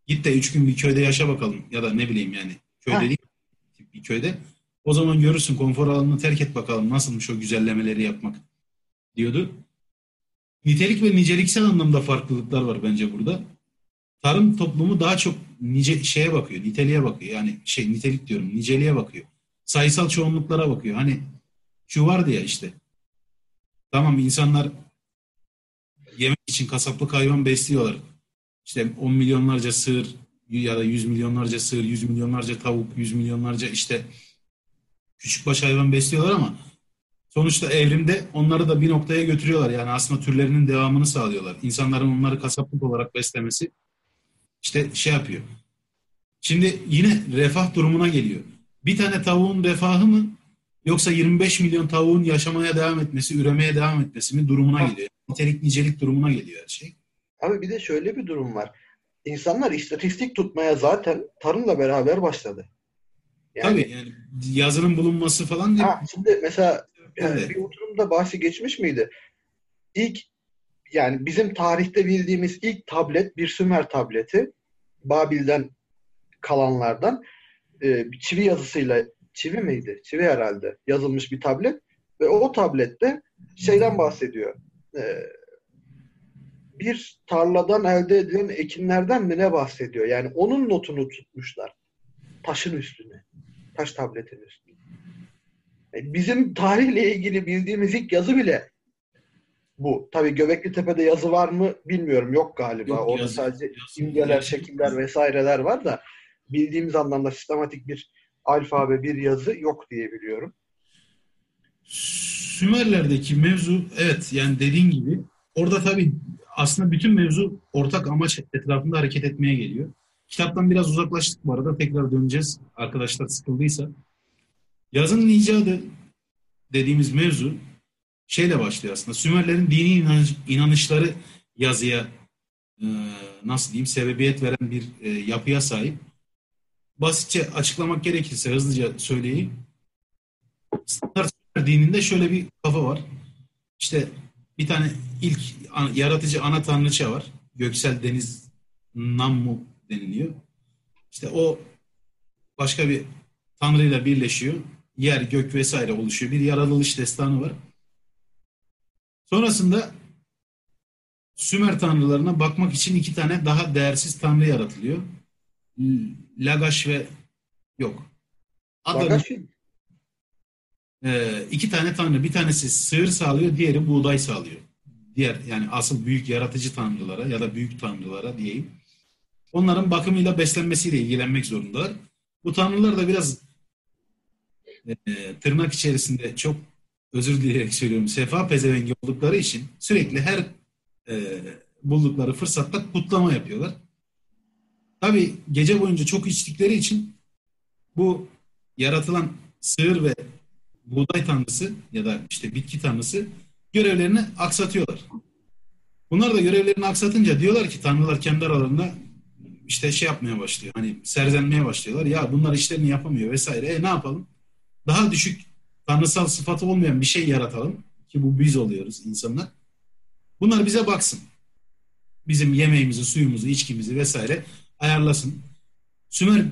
Git de üç gün bir köyde yaşa bakalım. Ya da ne bileyim yani köyde Heh. değil bir köyde. O zaman görürsün konfor alanını terk et bakalım nasılmış o güzellemeleri yapmak diyordu. Nitelik ve niceliksel anlamda farklılıklar var bence burada. Tarım toplumu daha çok nice şeye bakıyor, niteliğe bakıyor. Yani şey nitelik diyorum, niceliğe bakıyor. Sayısal çoğunluklara bakıyor. Hani şu vardı ya işte. Tamam insanlar yemek için kasaplık hayvan besliyorlar. İşte 10 milyonlarca sığır ya da 100 milyonlarca sığır, 100 milyonlarca tavuk, 100 milyonlarca işte küçükbaş hayvan besliyorlar ama sonuçta evrimde onları da bir noktaya götürüyorlar. Yani aslında türlerinin devamını sağlıyorlar. İnsanların onları kasaplık olarak beslemesi işte şey yapıyor. Şimdi yine refah durumuna geliyor. Bir tane tavuğun refahı mı yoksa 25 milyon tavuğun yaşamaya devam etmesi, üremeye devam etmesi mi durumuna geliyor. Nitelik nicelik durumuna geliyor her şey. Abi bir de şöyle bir durum var. İnsanlar istatistik tutmaya zaten tarımla beraber başladı. Yani, Tabii yani yazının bulunması falan değil. ha, şimdi mesela yani Evet. bir oturumda bahsi geçmiş miydi? İlk yani bizim tarihte bildiğimiz ilk tablet bir Sümer tableti. Babil'den kalanlardan e, çivi yazısıyla çivi miydi? Çivi herhalde yazılmış bir tablet ve o tablette şeyden bahsediyor. E, bir tarladan elde edilen ekinlerden mi ne bahsediyor? Yani onun notunu tutmuşlar. Taşın üstüne. Taş tabletin üstüne. E, Bizim tarihle ilgili bildiğimiz ilk yazı bile bu. Tabii Göbekli Tepe'de yazı var mı bilmiyorum. Yok galiba. Yok, Orada yazı- sadece yazı- imgeler, şekiller vesaireler var da bildiğimiz anlamda sistematik bir alfabe, bir yazı yok diye biliyorum. Sümerlerdeki mevzu evet yani dediğin gibi orada tabii aslında bütün mevzu ortak amaç etrafında hareket etmeye geliyor. Kitaptan biraz uzaklaştık bu arada tekrar döneceğiz arkadaşlar sıkıldıysa. Yazının icadı dediğimiz mevzu şeyle başlıyor aslında. Sümerlerin dini inanış- inanışları yazıya e, nasıl diyeyim sebebiyet veren bir e, yapıya sahip. Basitçe açıklamak gerekirse hızlıca söyleyeyim. Standart dininde şöyle bir kafa var. İşte bir tane ilk yaratıcı ana tanrıça var. Göksel Deniz Nammu deniliyor. İşte o başka bir tanrıyla birleşiyor. Yer, gök vesaire oluşuyor. Bir yaratılış destanı var. Sonrasında Sümer tanrılarına bakmak için iki tane daha değersiz tanrı yaratılıyor. Lagash ve yok. Adlarını Lagashi, ee, iki tane tanrı. Bir tanesi sığır sağlıyor, diğeri buğday sağlıyor. Diğer yani asıl büyük yaratıcı tanrılara ya da büyük tanrılara diyeyim. Onların bakımıyla beslenmesiyle ilgilenmek zorundalar. Bu tanrılar da biraz e, tırnak içerisinde çok özür dileyerek söylüyorum sefa pezevengi oldukları için sürekli her e, buldukları fırsatta kutlama yapıyorlar. Tabii gece boyunca çok içtikleri için bu yaratılan sığır ve buğday tanrısı ya da işte bitki tanrısı görevlerini aksatıyorlar. Bunlar da görevlerini aksatınca diyorlar ki tanrılar kendi aralarında işte şey yapmaya başlıyor. Hani serzenmeye başlıyorlar. Ya bunlar işlerini yapamıyor vesaire. E ne yapalım? Daha düşük tanrısal sıfatı olmayan bir şey yaratalım ki bu biz oluyoruz insanlar. Bunlar bize baksın. Bizim yemeğimizi, suyumuzu, içkimizi vesaire ayarlasın. Sümer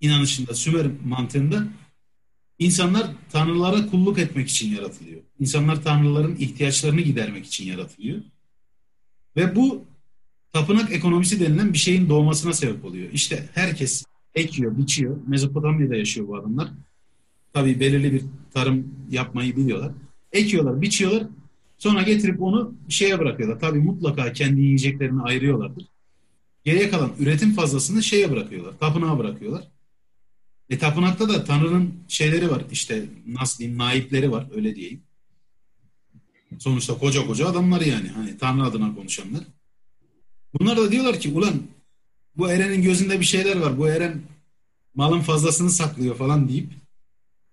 inanışında, Sümer mantığında insanlar tanrılara kulluk etmek için yaratılıyor. İnsanlar tanrıların ihtiyaçlarını gidermek için yaratılıyor. Ve bu tapınak ekonomisi denilen bir şeyin doğmasına sebep oluyor. İşte herkes ekiyor, biçiyor. Mezopotamya'da yaşıyor bu adamlar. Tabii belirli bir tarım yapmayı biliyorlar. Ekiyorlar, biçiyorlar. Sonra getirip onu şeye bırakıyorlar. Tabii mutlaka kendi yiyeceklerini ayırıyorlardır. Geriye kalan üretim fazlasını şeye bırakıyorlar. Tapınağa bırakıyorlar. E tapınakta da Tanrı'nın şeyleri var. İşte nasıl diyeyim naipleri var öyle diyeyim. Sonuçta koca koca adamlar yani. Hani Tanrı adına konuşanlar. Bunlar da diyorlar ki ulan bu Eren'in gözünde bir şeyler var. Bu Eren malın fazlasını saklıyor falan deyip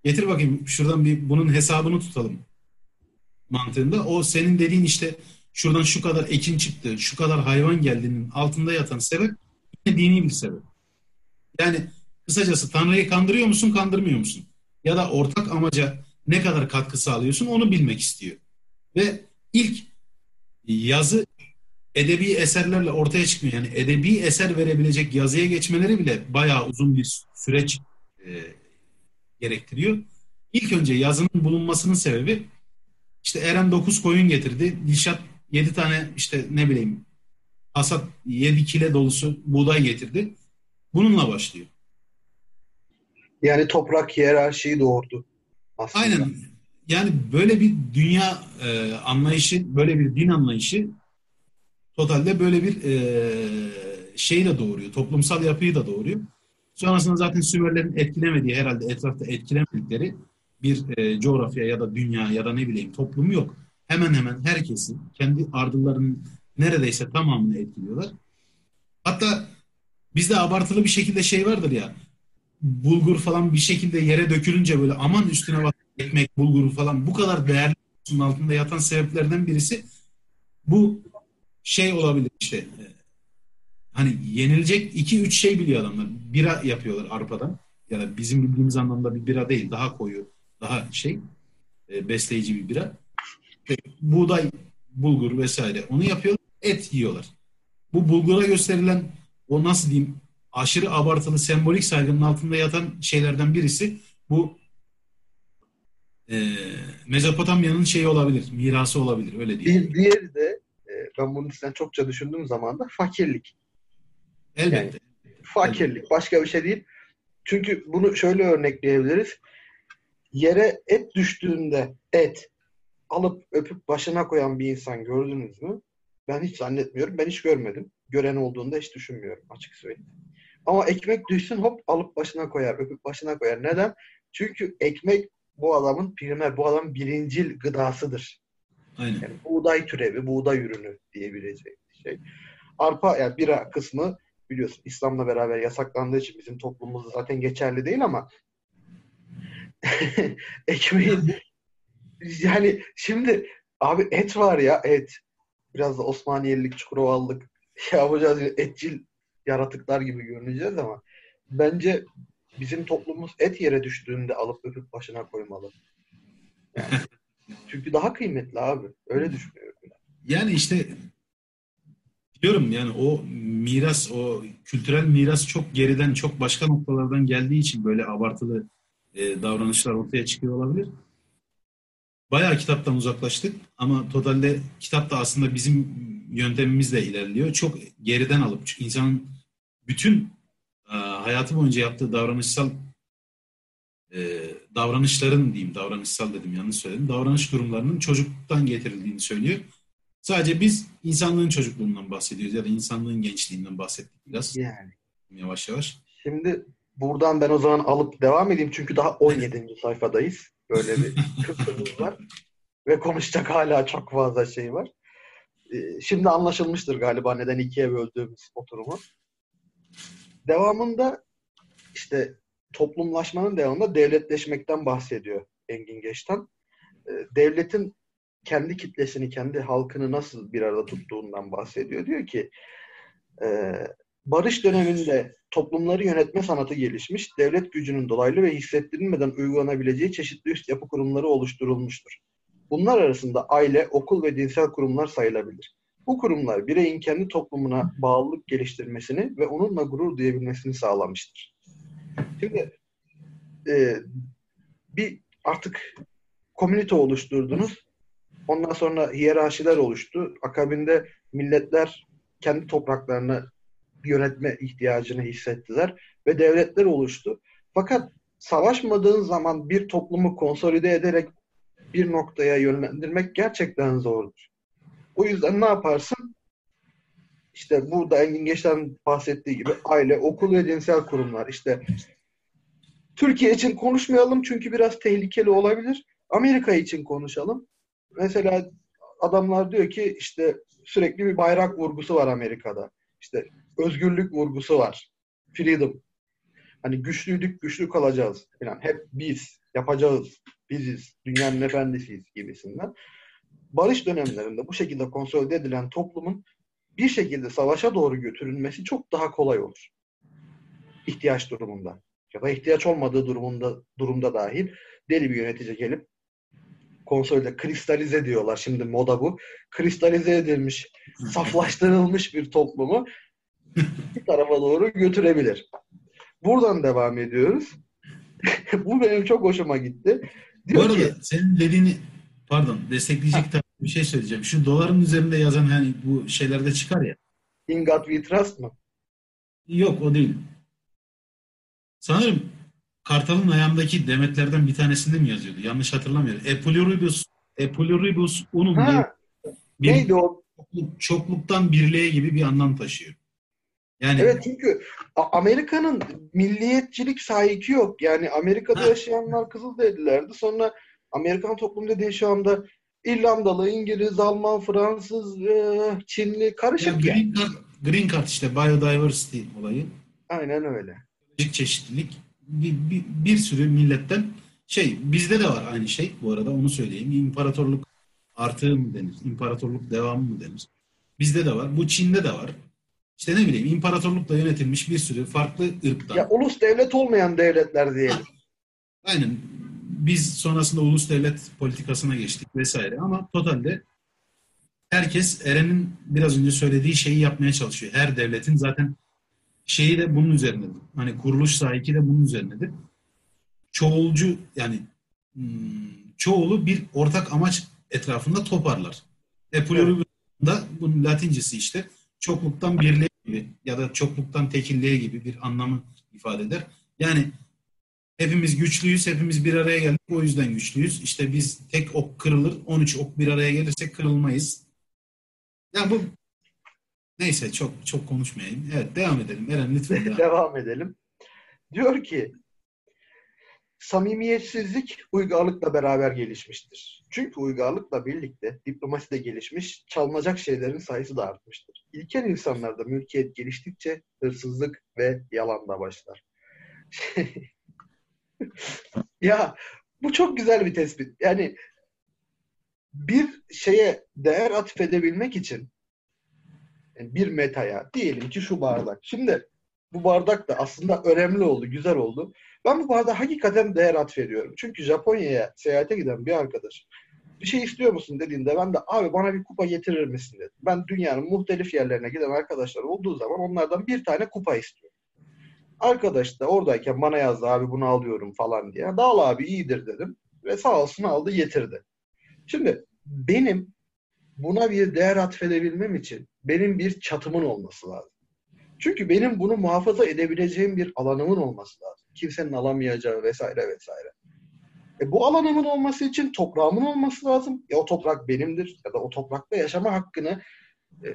getir bakayım şuradan bir bunun hesabını tutalım mantığında. O senin dediğin işte şuradan şu kadar ekin çıktı, şu kadar hayvan geldiğinin altında yatan sebep yine dini bir sebep. Yani kısacası Tanrı'yı kandırıyor musun, kandırmıyor musun? Ya da ortak amaca ne kadar katkı sağlıyorsun onu bilmek istiyor. Ve ilk yazı edebi eserlerle ortaya çıkmıyor. Yani edebi eser verebilecek yazıya geçmeleri bile bayağı uzun bir süreç e, gerektiriyor. İlk önce yazının bulunmasının sebebi işte Eren 9 koyun getirdi. Dilşat 7 tane işte ne bileyim hasat 7 kile dolusu buğday getirdi. Bununla başlıyor. Yani toprak hiyerarşiyi doğurdu. Aslında. Aynen. Yani böyle bir dünya e, anlayışı, böyle bir din anlayışı totalde böyle bir e, şeyi de doğuruyor. Toplumsal yapıyı da doğuruyor. Sonrasında zaten Sümerlerin etkilemediği herhalde etrafta etkilemedikleri bir e, coğrafya ya da dünya ya da ne bileyim toplum yok. Hemen hemen herkesi kendi ardıllarının neredeyse tamamını etkiliyorlar. Hatta bizde abartılı bir şekilde şey vardır ya bulgur falan bir şekilde yere dökülünce böyle aman üstüne bak ekmek bulguru falan bu kadar değerli altında yatan sebeplerden birisi bu şey olabilir işte e, hani yenilecek iki üç şey biliyor adamlar. Bira yapıyorlar arpadan. Ya da bizim bildiğimiz anlamda bir bira değil. Daha koyu, daha şey e, besleyici bir bira. İşte buğday, bulgur vesaire onu yapıyorlar. Et yiyorlar. Bu bulgura gösterilen o nasıl diyeyim aşırı abartılı sembolik saygının altında yatan şeylerden birisi bu e, Mezopotamya'nın şeyi olabilir, mirası olabilir öyle diyeyim. Bir diğeri de e, ben bunun üstüne çokça düşündüğüm zaman da fakirlik. Elbette. Yani, fakirlik. Elbette. Başka bir şey değil. Çünkü bunu şöyle örnekleyebiliriz. Yere et düştüğünde et alıp öpüp başına koyan bir insan gördünüz mü? Ben hiç zannetmiyorum. Ben hiç görmedim. Gören olduğunda hiç düşünmüyorum açık söyleyeyim. Ama ekmek düşsün hop alıp başına koyar, öpüp başına koyar. Neden? Çünkü ekmek bu adamın primer, bu adamın birincil gıdasıdır. Aynen. Yani buğday türevi, buğday ürünü diyebileceğim şey. Arpa yani bira kısmı biliyorsun İslam'la beraber yasaklandığı için bizim toplumumuzda zaten geçerli değil ama ekmeğin yani şimdi abi et var ya et biraz da Osmaniyelilik, Çukurovalık yapacağız etçil yaratıklar gibi görüneceğiz ama bence bizim toplumumuz et yere düştüğünde alıp öpüp başına koymalı. Yani, çünkü daha kıymetli abi. Öyle düşünüyorum. Yani işte diyorum yani o miras, o kültürel miras çok geriden, çok başka noktalardan geldiği için böyle abartılı e, davranışlar ortaya çıkıyor olabilir. Bayağı kitaptan uzaklaştık ama totalde kitap da aslında bizim yöntemimizle ilerliyor. Çok geriden alıp insanın bütün e, hayatı boyunca yaptığı davranışsal e, davranışların diyeyim, davranışsal dedim yanlış söyledim. Davranış durumlarının çocukluktan getirildiğini söylüyor. Sadece biz insanlığın çocukluğundan bahsediyoruz ya da insanlığın gençliğinden bahsettik biraz. Yani. Yavaş yavaş. Şimdi buradan ben o zaman alıp devam edeyim çünkü daha 17. sayfadayız. Böyle bir kısmımız var. Ve konuşacak hala çok fazla şey var. Ee, şimdi anlaşılmıştır galiba neden ikiye böldüğümüz oturumu. Devamında işte toplumlaşmanın devamında devletleşmekten bahsediyor Engin Geçten. Ee, devletin kendi kitlesini, kendi halkını nasıl bir arada tuttuğundan bahsediyor. Diyor ki e, barış döneminde toplumları yönetme sanatı gelişmiş, devlet gücünün dolaylı ve hissettirilmeden uygulanabileceği çeşitli üst yapı kurumları oluşturulmuştur. Bunlar arasında aile, okul ve dinsel kurumlar sayılabilir. Bu kurumlar bireyin kendi toplumuna bağlılık geliştirmesini ve onunla gurur duyabilmesini sağlamıştır. Şimdi e, bir artık komünite oluşturdunuz. Ondan sonra hiyerarşiler oluştu. Akabinde milletler kendi topraklarını yönetme ihtiyacını hissettiler ve devletler oluştu. Fakat savaşmadığın zaman bir toplumu konsolide ederek bir noktaya yönlendirmek gerçekten zordur. O yüzden ne yaparsın? İşte burada Engin Geçten bahsettiği gibi aile, okul ve cinsel kurumlar. İşte Türkiye için konuşmayalım çünkü biraz tehlikeli olabilir. Amerika için konuşalım. Mesela adamlar diyor ki işte sürekli bir bayrak vurgusu var Amerika'da. İşte özgürlük vurgusu var. Freedom. Hani güçlüydük, güçlü kalacağız falan. Hep biz yapacağız. Biziz. Dünyanın efendisiyiz gibisinden. Barış dönemlerinde bu şekilde konsolide edilen toplumun bir şekilde savaşa doğru götürülmesi çok daha kolay olur. İhtiyaç durumunda. Ya da ihtiyaç olmadığı durumunda durumda dahil deli bir yönetici gelip konsolde kristalize diyorlar şimdi moda bu. Kristalize edilmiş, saflaştırılmış bir toplumu bir tarafa doğru götürebilir. Buradan devam ediyoruz. bu benim çok hoşuma gitti. Diyor Bu arada ki, senin dediğini pardon destekleyecek bir şey söyleyeceğim. Şu doların üzerinde yazan hani bu şeylerde çıkar ya. In God We Trust mı? Yok o değil. Sanırım Kartal'ın ayağındaki demetlerden bir tanesinde mi yazıyordu? Yanlış hatırlamıyorum. Epluribus, Epluribus unum ha, bir neydi o? çokluktan birliğe gibi bir anlam taşıyor. Yani Evet çünkü Amerika'nın milliyetçilik sahiki yok. Yani Amerika'da ha. yaşayanlar Kızılderililerdi. Sonra Amerikan toplum dediği şu anda İrlandalı, İngiliz, Alman, Fransız, e, Çinli karışık ya, green, yani. card, green card işte biodiversity olayı. Aynen öyle. Çeşitlilik bir, bir, bir sürü milletten şey bizde de var aynı şey bu arada onu söyleyeyim. İmparatorluk artığı mı denir? İmparatorluk devamı mı denir? Bizde de var. Bu Çin'de de var. İşte ne bileyim imparatorlukla yönetilmiş bir sürü farklı ırktan. Ya ulus devlet olmayan devletler diyelim. Aynen. Biz sonrasında ulus devlet politikasına geçtik vesaire ama totalde herkes Eren'in biraz önce söylediği şeyi yapmaya çalışıyor. Her devletin zaten şeyi de bunun üzerinedir. Hani kuruluş sahibi de bunun üzerinedir. Çoğulcu yani hmm, çoğulu bir ortak amaç etrafında toparlar. Epulori da bunun latincesi işte çokluktan birliğe gibi ya da çokluktan tekilliğe gibi bir anlamı ifade eder. Yani hepimiz güçlüyüz, hepimiz bir araya geldik o yüzden güçlüyüz. İşte biz tek ok kırılır, 13 ok bir araya gelirse kırılmayız. Yani bu Neyse çok çok konuşmayayım. Evet devam edelim. Eren lütfen devam. devam edelim. Diyor ki samimiyetsizlik uygarlıkla beraber gelişmiştir. Çünkü uygarlıkla birlikte diplomasi de gelişmiş, çalınacak şeylerin sayısı da artmıştır. İlkel insanlarda mülkiyet geliştikçe hırsızlık ve yalan da başlar. ya bu çok güzel bir tespit. Yani bir şeye değer atfedebilmek için bir metaya diyelim ki şu bardak. Şimdi bu bardak da aslında önemli oldu, güzel oldu. Ben bu bardağa hakikaten değer atfediyorum. Çünkü Japonya'ya seyahate giden bir arkadaş bir şey istiyor musun dediğinde ben de abi bana bir kupa getirir misin dedim. Ben dünyanın muhtelif yerlerine giden arkadaşlar olduğu zaman onlardan bir tane kupa istiyorum. Arkadaş da oradayken bana yazdı abi bunu alıyorum falan diye. Dağıl abi iyidir dedim. Ve sağ olsun aldı getirdi. Şimdi benim buna bir değer atfedebilmem için benim bir çatımın olması lazım. Çünkü benim bunu muhafaza edebileceğim bir alanımın olması lazım. Kimsenin alamayacağı vesaire vesaire. E bu alanımın olması için toprağımın olması lazım. Ya o toprak benimdir ya da o toprakta yaşama hakkını e,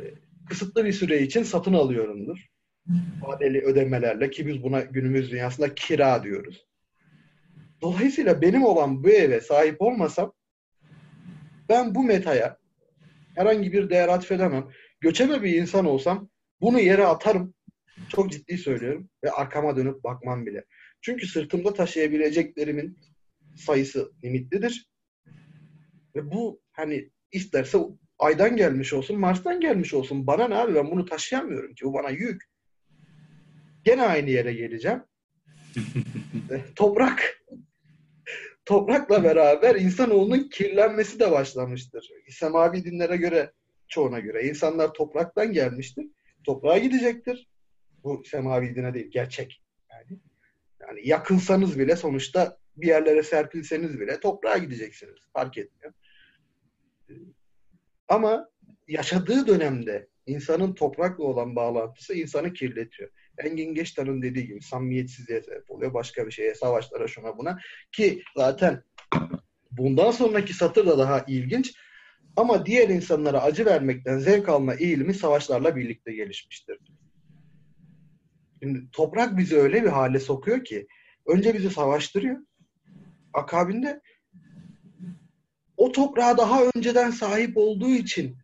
kısıtlı bir süre için satın alıyorumdur. Vadeli ödemelerle ki biz buna günümüz dünyasında kira diyoruz. Dolayısıyla benim olan bu eve sahip olmasam ben bu metaya herhangi bir değer atfedemem. Göçebe bir insan olsam bunu yere atarım. Çok ciddi söylüyorum. Ve arkama dönüp bakmam bile. Çünkü sırtımda taşıyabileceklerimin sayısı limitlidir. Ve bu hani isterse aydan gelmiş olsun, Mars'tan gelmiş olsun. Bana ne abi ben bunu taşıyamıyorum ki. Bu bana yük. Gene aynı yere geleceğim. Toprak. Toprakla beraber insanoğlunun kirlenmesi de başlamıştır. Semavi dinlere göre, çoğuna göre insanlar topraktan gelmiştir. Toprağa gidecektir. Bu semavi dine değil, gerçek. Yani, yani yakınsanız bile sonuçta bir yerlere serpilseniz bile toprağa gideceksiniz. Fark etmiyor. Ama yaşadığı dönemde insanın toprakla olan bağlantısı insanı kirletiyor. Engin Geçtan'ın dediği gibi samimiyetsizliğe sebep oluyor. Başka bir şeye, savaşlara, şuna buna. Ki zaten bundan sonraki satır da daha ilginç. Ama diğer insanlara acı vermekten zevk alma eğilimi savaşlarla birlikte gelişmiştir. Şimdi toprak bizi öyle bir hale sokuyor ki önce bizi savaştırıyor. Akabinde o toprağa daha önceden sahip olduğu için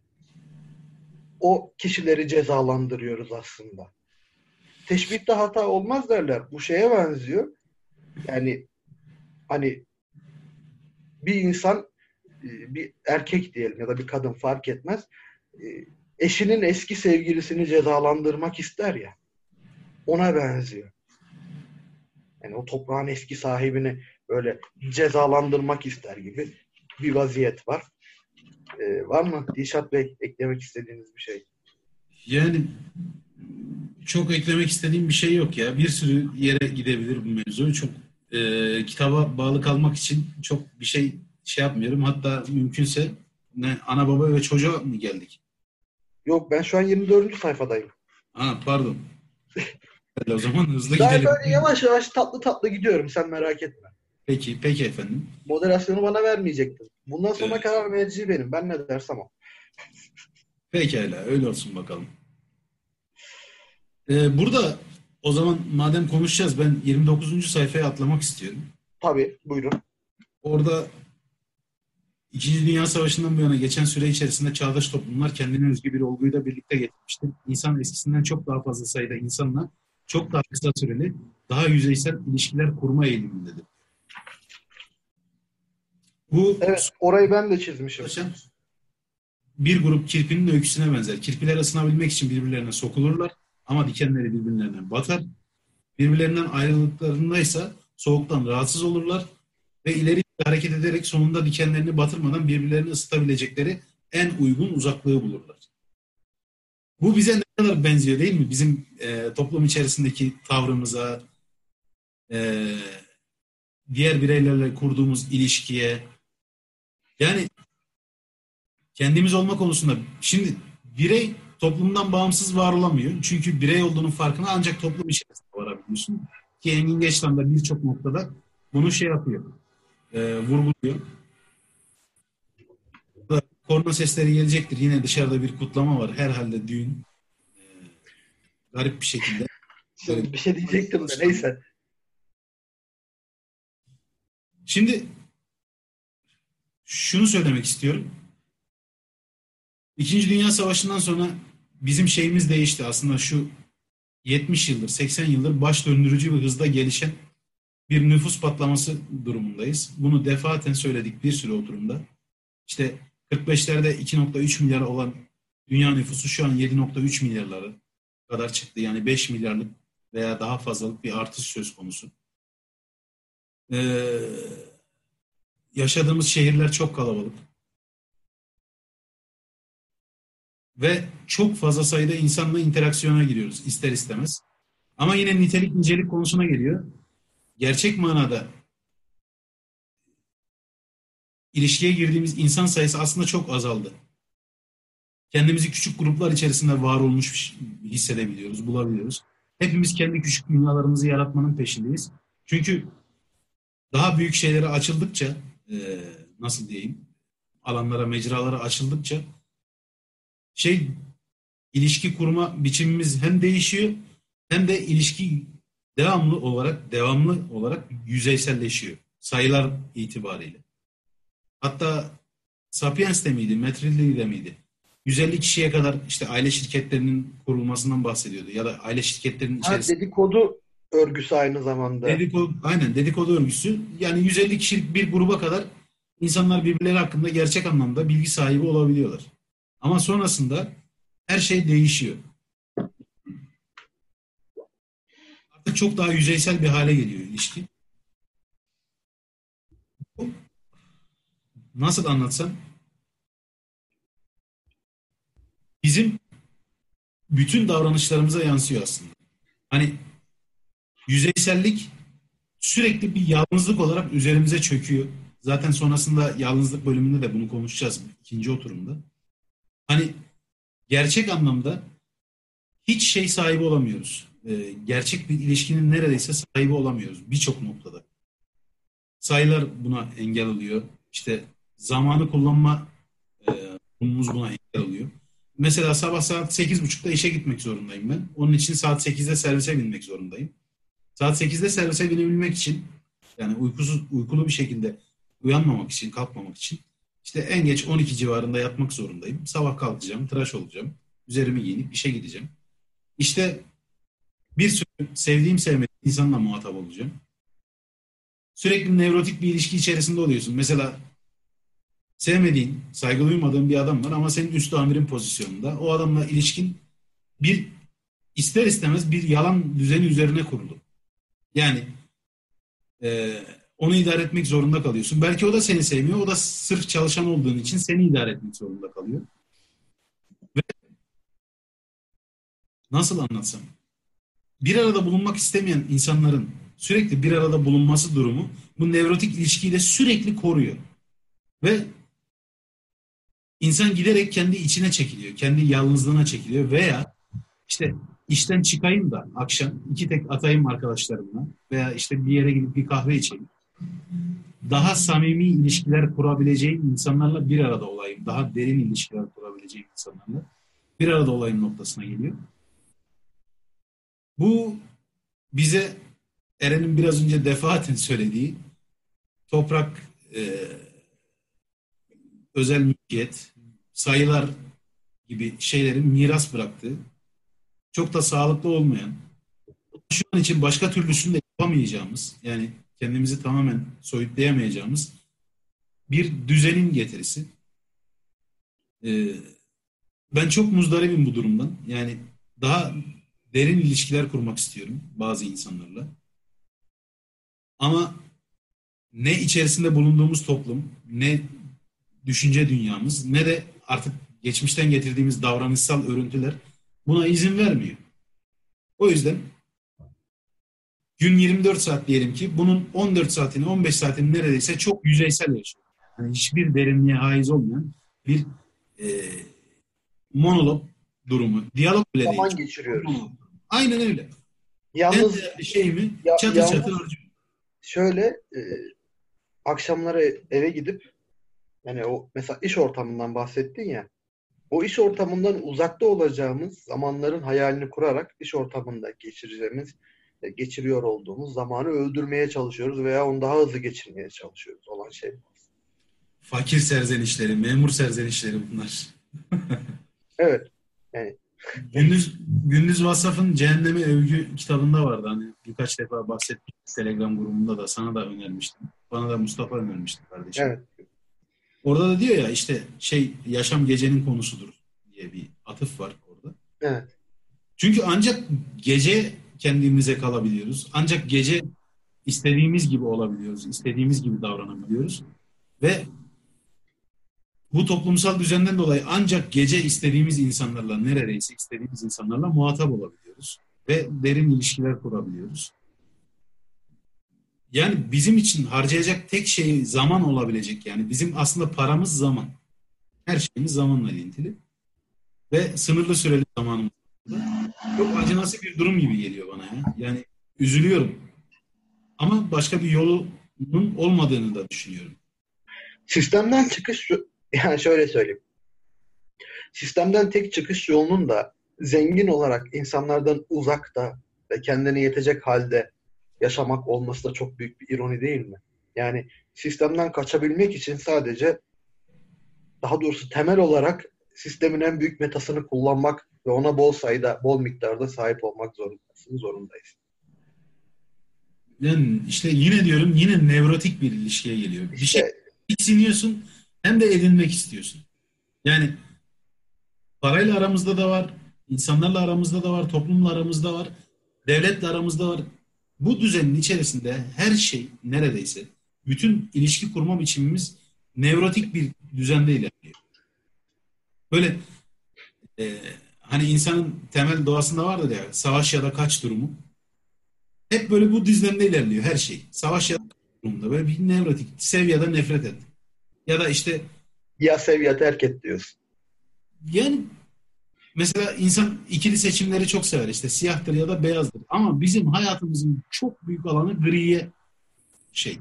o kişileri cezalandırıyoruz aslında. Teşbihte hata olmaz derler. Bu şeye benziyor. Yani hani bir insan e, bir erkek diyelim ya da bir kadın fark etmez e, eşinin eski sevgilisini cezalandırmak ister ya ona benziyor. Yani o toprağın eski sahibini böyle cezalandırmak ister gibi bir vaziyet var. Ee, var mı Dişat Bey eklemek istediğiniz bir şey? Yani çok eklemek istediğim bir şey yok ya. Bir sürü yere gidebilir bu mevzu. Çok e, kitaba bağlı kalmak için çok bir şey şey yapmıyorum. Hatta mümkünse ne ana baba ve çocuğa mı geldik? Yok ben şu an 24. sayfadayım. Ha pardon. o zaman hızlı ben gidelim. böyle yavaş yavaş tatlı tatlı gidiyorum sen merak etme. Peki, peki efendim. Moderasyonu bana vermeyecektin. Bundan sonra Evet. karar verici benim. Ben ne dersem o. Pekala, öyle olsun bakalım. Ee, burada o zaman madem konuşacağız ben 29. sayfaya atlamak istiyorum. Tabii buyurun. Orada İkinci Dünya Savaşı'ndan bu yana geçen süre içerisinde çağdaş toplumlar kendine özgü bir olguyu da birlikte getirmiştir. İnsan eskisinden çok daha fazla sayıda insanla çok daha kısa süreli, daha yüzeysel ilişkiler kurma eğilimindedir. Bu Evet orayı ben de çizmişim. Bir grup kirpinin öyküsüne benzer. Kirpiler ısınabilmek için birbirlerine sokulurlar ama dikenleri birbirlerine batar. Birbirlerinden ayrıldıklarında ise soğuktan rahatsız olurlar ve ileri hareket ederek sonunda dikenlerini batırmadan birbirlerini ısıtabilecekleri en uygun uzaklığı bulurlar. Bu bize ne kadar benziyor değil mi? Bizim e, toplum içerisindeki tavrımıza, e, diğer bireylerle kurduğumuz ilişkiye, yani kendimiz olma konusunda şimdi birey toplumdan bağımsız var olamıyor. Çünkü birey olduğunun farkına ancak toplum içerisinde varabiliyorsun. Ki Engin Geçtan da birçok noktada bunu şey yapıyor. E, vurguluyor. Korna sesleri gelecektir. Yine dışarıda bir kutlama var. Herhalde düğün. E, garip bir şekilde. Bir şey diyecektim de neyse. Şimdi şunu söylemek istiyorum. İkinci Dünya Savaşı'ndan sonra bizim şeyimiz değişti. Aslında şu 70 yıldır, 80 yıldır baş döndürücü bir hızda gelişen bir nüfus patlaması durumundayız. Bunu defaten söyledik bir sürü oturumda. İşte 45'lerde 2.3 milyar olan dünya nüfusu şu an 7.3 milyarlara kadar çıktı. Yani 5 milyarlık veya daha fazlalık bir artış söz konusu. Ee, yaşadığımız şehirler çok kalabalık. Ve çok fazla sayıda insanla interaksiyona giriyoruz ister istemez. Ama yine nitelik nicelik konusuna geliyor. Gerçek manada ilişkiye girdiğimiz insan sayısı aslında çok azaldı. Kendimizi küçük gruplar içerisinde var olmuş hissedebiliyoruz, bulabiliyoruz. Hepimiz kendi küçük dünyalarımızı yaratmanın peşindeyiz. Çünkü daha büyük şeylere açıldıkça, nasıl diyeyim, alanlara, mecralara açıldıkça şey ilişki kurma biçimimiz hem değişiyor hem de ilişki devamlı olarak devamlı olarak yüzeyselleşiyor sayılar itibariyle. Hatta Sapiens'te miydi, Metrilli'de miydi? 150 kişiye kadar işte aile şirketlerinin kurulmasından bahsediyordu. Ya da aile şirketlerinin Ha, içerisinde. dedikodu örgüsü aynı zamanda. Dedikodu, aynen dedikodu örgüsü. Yani 150 kişilik bir gruba kadar insanlar birbirleri hakkında gerçek anlamda bilgi sahibi olabiliyorlar. Ama sonrasında her şey değişiyor. çok daha yüzeysel bir hale geliyor ilişki. Nasıl anlatsam bizim bütün davranışlarımıza yansıyor aslında. Hani yüzeysellik sürekli bir yalnızlık olarak üzerimize çöküyor. Zaten sonrasında yalnızlık bölümünde de bunu konuşacağız ikinci oturumda. Hani gerçek anlamda hiç şey sahibi olamıyoruz. Ee, gerçek bir ilişkinin neredeyse sahibi olamıyoruz birçok noktada. Sayılar buna engel oluyor. İşte zamanı kullanma e, buna engel oluyor. Mesela sabah saat 8.30'da işe gitmek zorundayım ben. Onun için saat 8'de servise binmek zorundayım. Saat 8'de servise binebilmek için yani uykusuz uykulu bir şekilde uyanmamak için, kalkmamak için işte en geç 12 civarında yatmak zorundayım. Sabah kalkacağım, tıraş olacağım. Üzerimi giyinip işe gideceğim. İşte bir sürü sevdiğim sevmediğim insanla muhatap olacağım. Sürekli nevrotik bir ilişki içerisinde oluyorsun. Mesela sevmediğin, saygı duymadığın bir adam var ama senin üst amirin pozisyonunda. O adamla ilişkin bir ister istemez bir yalan düzeni üzerine kurulu. Yani e, onu idare etmek zorunda kalıyorsun. Belki o da seni sevmiyor. O da sırf çalışan olduğun için seni idare etmek zorunda kalıyor. Ve nasıl anlatsam? Bir arada bulunmak istemeyen insanların sürekli bir arada bulunması durumu bu nevrotik ilişkiyi de sürekli koruyor. Ve insan giderek kendi içine çekiliyor. Kendi yalnızlığına çekiliyor veya işte işten çıkayım da akşam iki tek atayım arkadaşlarımla veya işte bir yere gidip bir kahve içeyim. Daha samimi ilişkiler kurabileceğim insanlarla bir arada olayım. Daha derin ilişkiler kurabileceğim insanlarla bir arada olayım noktasına geliyor. Bu bize Eren'in biraz önce defaten söylediği toprak e, özel mülkiyet, sayılar gibi şeylerin miras bıraktığı çok da sağlıklı olmayan, şu an için başka türlüsünü de yapamayacağımız, yani kendimizi tamamen soyutlayamayacağımız bir düzenin getirisi. Ee, ben çok muzdaribim bu durumdan. Yani daha derin ilişkiler kurmak istiyorum bazı insanlarla. Ama ne içerisinde bulunduğumuz toplum, ne düşünce dünyamız, ne de artık geçmişten getirdiğimiz davranışsal örüntüler buna izin vermiyor. O yüzden gün 24 saat diyelim ki bunun 14 saatini 15 saatini neredeyse çok yüzeysel yaşıyor. Yani hiçbir derinliğe haiz olmayan bir e, monolog durumu. Diyalog bile Zaman değil. geçiriyoruz. Aynen öyle. Yalnız en şeyimi ya, çatır yalnız, çatır harcıyorum. Şöyle e, akşamları eve gidip yani o mesela iş ortamından bahsettin ya o iş ortamından uzakta olacağımız zamanların hayalini kurarak iş ortamında geçireceğimiz, geçiriyor olduğumuz zamanı öldürmeye çalışıyoruz veya onu daha hızlı geçirmeye çalışıyoruz olan şey. Fakir serzenişleri, memur serzenişleri bunlar. evet. Yani Gündüz Gündüz Vasaf'ın Cehenneme Övgü kitabında vardı. Hani birkaç defa bahsettim Telegram grubunda da sana da önermiştim. Bana da Mustafa önermişti kardeşim. Evet. Orada da diyor ya işte şey yaşam gecenin konusudur diye bir atıf var orada. Evet. Çünkü ancak gece kendimize kalabiliyoruz. Ancak gece istediğimiz gibi olabiliyoruz. istediğimiz gibi davranabiliyoruz. Ve bu toplumsal düzenden dolayı ancak gece istediğimiz insanlarla neredeyse istediğimiz insanlarla muhatap olabiliyoruz. Ve derin ilişkiler kurabiliyoruz. Yani bizim için harcayacak tek şey zaman olabilecek yani. Bizim aslında paramız zaman. Her şeyimiz zamanla ilintili. Ve sınırlı süreli zamanımız. Çok acınası bir durum gibi geliyor bana ya. Yani üzülüyorum. Ama başka bir yolunun olmadığını da düşünüyorum. Sistemden çıkış yani şöyle söyleyeyim. Sistemden tek çıkış yolunun da zengin olarak insanlardan uzakta ve kendine yetecek halde yaşamak olması da çok büyük bir ironi değil mi? Yani sistemden kaçabilmek için sadece daha doğrusu temel olarak sistemin en büyük metasını kullanmak ve ona bol sayıda, bol miktarda sahip olmak zorundasın, zorundayız. Yani işte yine diyorum yine nevrotik bir ilişkiye geliyor. Bir işte, şey tiksiniyorsun hem de edinmek istiyorsun. Yani parayla aramızda da var, insanlarla aramızda da var, toplumla aramızda var, devletle aramızda var. bu düzenin içerisinde her şey neredeyse bütün ilişki kurma biçimimiz nevrotik bir düzende ilerliyor. Böyle e, hani insanın temel doğasında vardır ya savaş ya da kaç durumu. Hep böyle bu düzlemde ilerliyor her şey. Savaş ya da kaç durumunda böyle bir nevrotik. Sev ya da nefret et. Ya da işte ya sev ya terk et diyorsun. Yani mesela insan ikili seçimleri çok sever işte siyahtır ya da beyazdır. Ama bizim hayatımızın çok büyük alanı griye şey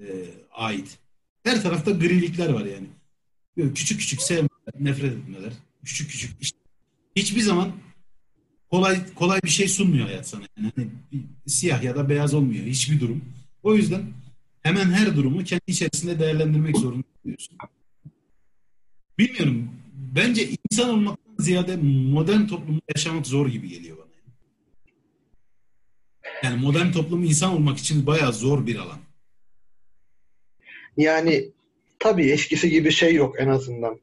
e, ait. Her tarafta grilikler var yani. Böyle küçük küçük sevmeler, nefret etmeler. Küçük küçük işte. Hiçbir zaman kolay kolay bir şey sunmuyor hayat sana. Yani hani siyah ya da beyaz olmuyor hiçbir durum. O yüzden hemen her durumu kendi içerisinde değerlendirmek zorunda oluyorsun. Bilmiyorum. Bence insan olmaktan ziyade modern toplumda yaşamak zor gibi geliyor bana. Yani modern toplum insan olmak için bayağı zor bir alan. Yani tabii eskisi gibi şey yok en azından.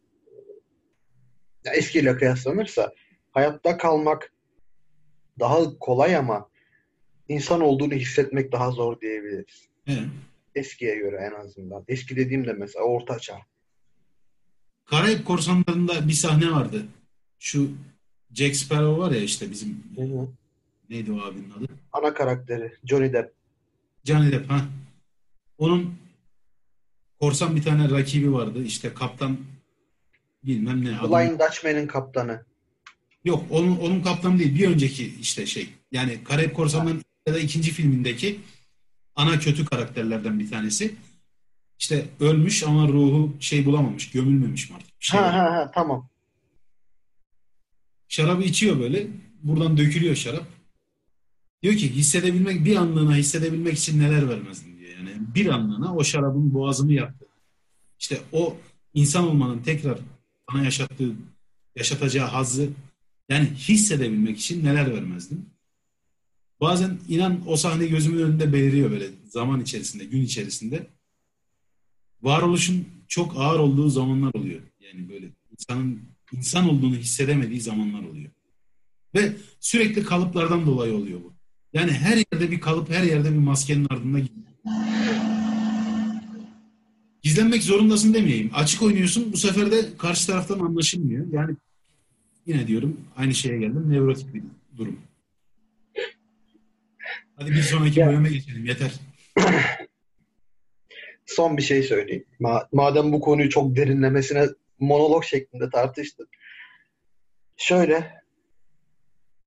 Ya eskiyle kıyaslanırsa hayatta kalmak daha kolay ama insan olduğunu hissetmek daha zor diyebiliriz. Evet. Eskiye göre en azından. Eski dediğimde mesela orta çağ. Karayip Korsanları'nda bir sahne vardı. Şu Jack Sparrow var ya işte bizim Hı hı. neydi o abinin adı? Ana karakteri Johnny Depp. Johnny Depp ha. Onun korsan bir tane rakibi vardı. İşte kaptan bilmem ne. Flying Dutchman'ın kaptanı. Yok onun, onun kaptanı değil. Bir önceki işte şey. Yani Karayip Korsanları'nın ya da ikinci filmindeki ana kötü karakterlerden bir tanesi. İşte ölmüş ama ruhu şey bulamamış. Gömülmemiş mi artık? Şey Ha ha ha tamam. Şarabı içiyor böyle. Buradan dökülüyor şarap. Diyor ki hissedebilmek, bir anlığına hissedebilmek için neler vermezdim diyor. Yani bir anlığına o şarabın boğazımı yaktı. İşte o insan olmanın tekrar bana yaşattığı, yaşatacağı hazzı yani hissedebilmek için neler vermezdim. Bazen inan o sahne gözümün önünde beliriyor böyle zaman içerisinde, gün içerisinde. Varoluşun çok ağır olduğu zamanlar oluyor. Yani böyle insanın insan olduğunu hissedemediği zamanlar oluyor. Ve sürekli kalıplardan dolayı oluyor bu. Yani her yerde bir kalıp, her yerde bir maskenin ardında gidiyor. Gizlenmek zorundasın demeyeyim. Açık oynuyorsun. Bu sefer de karşı taraftan anlaşılmıyor. Yani yine diyorum aynı şeye geldim. Nevrotik bir durum. Hadi bir sonraki bölüme geçelim. Yeter. Son bir şey söyleyeyim. Ma- madem bu konuyu çok derinlemesine monolog şeklinde tartıştık. Şöyle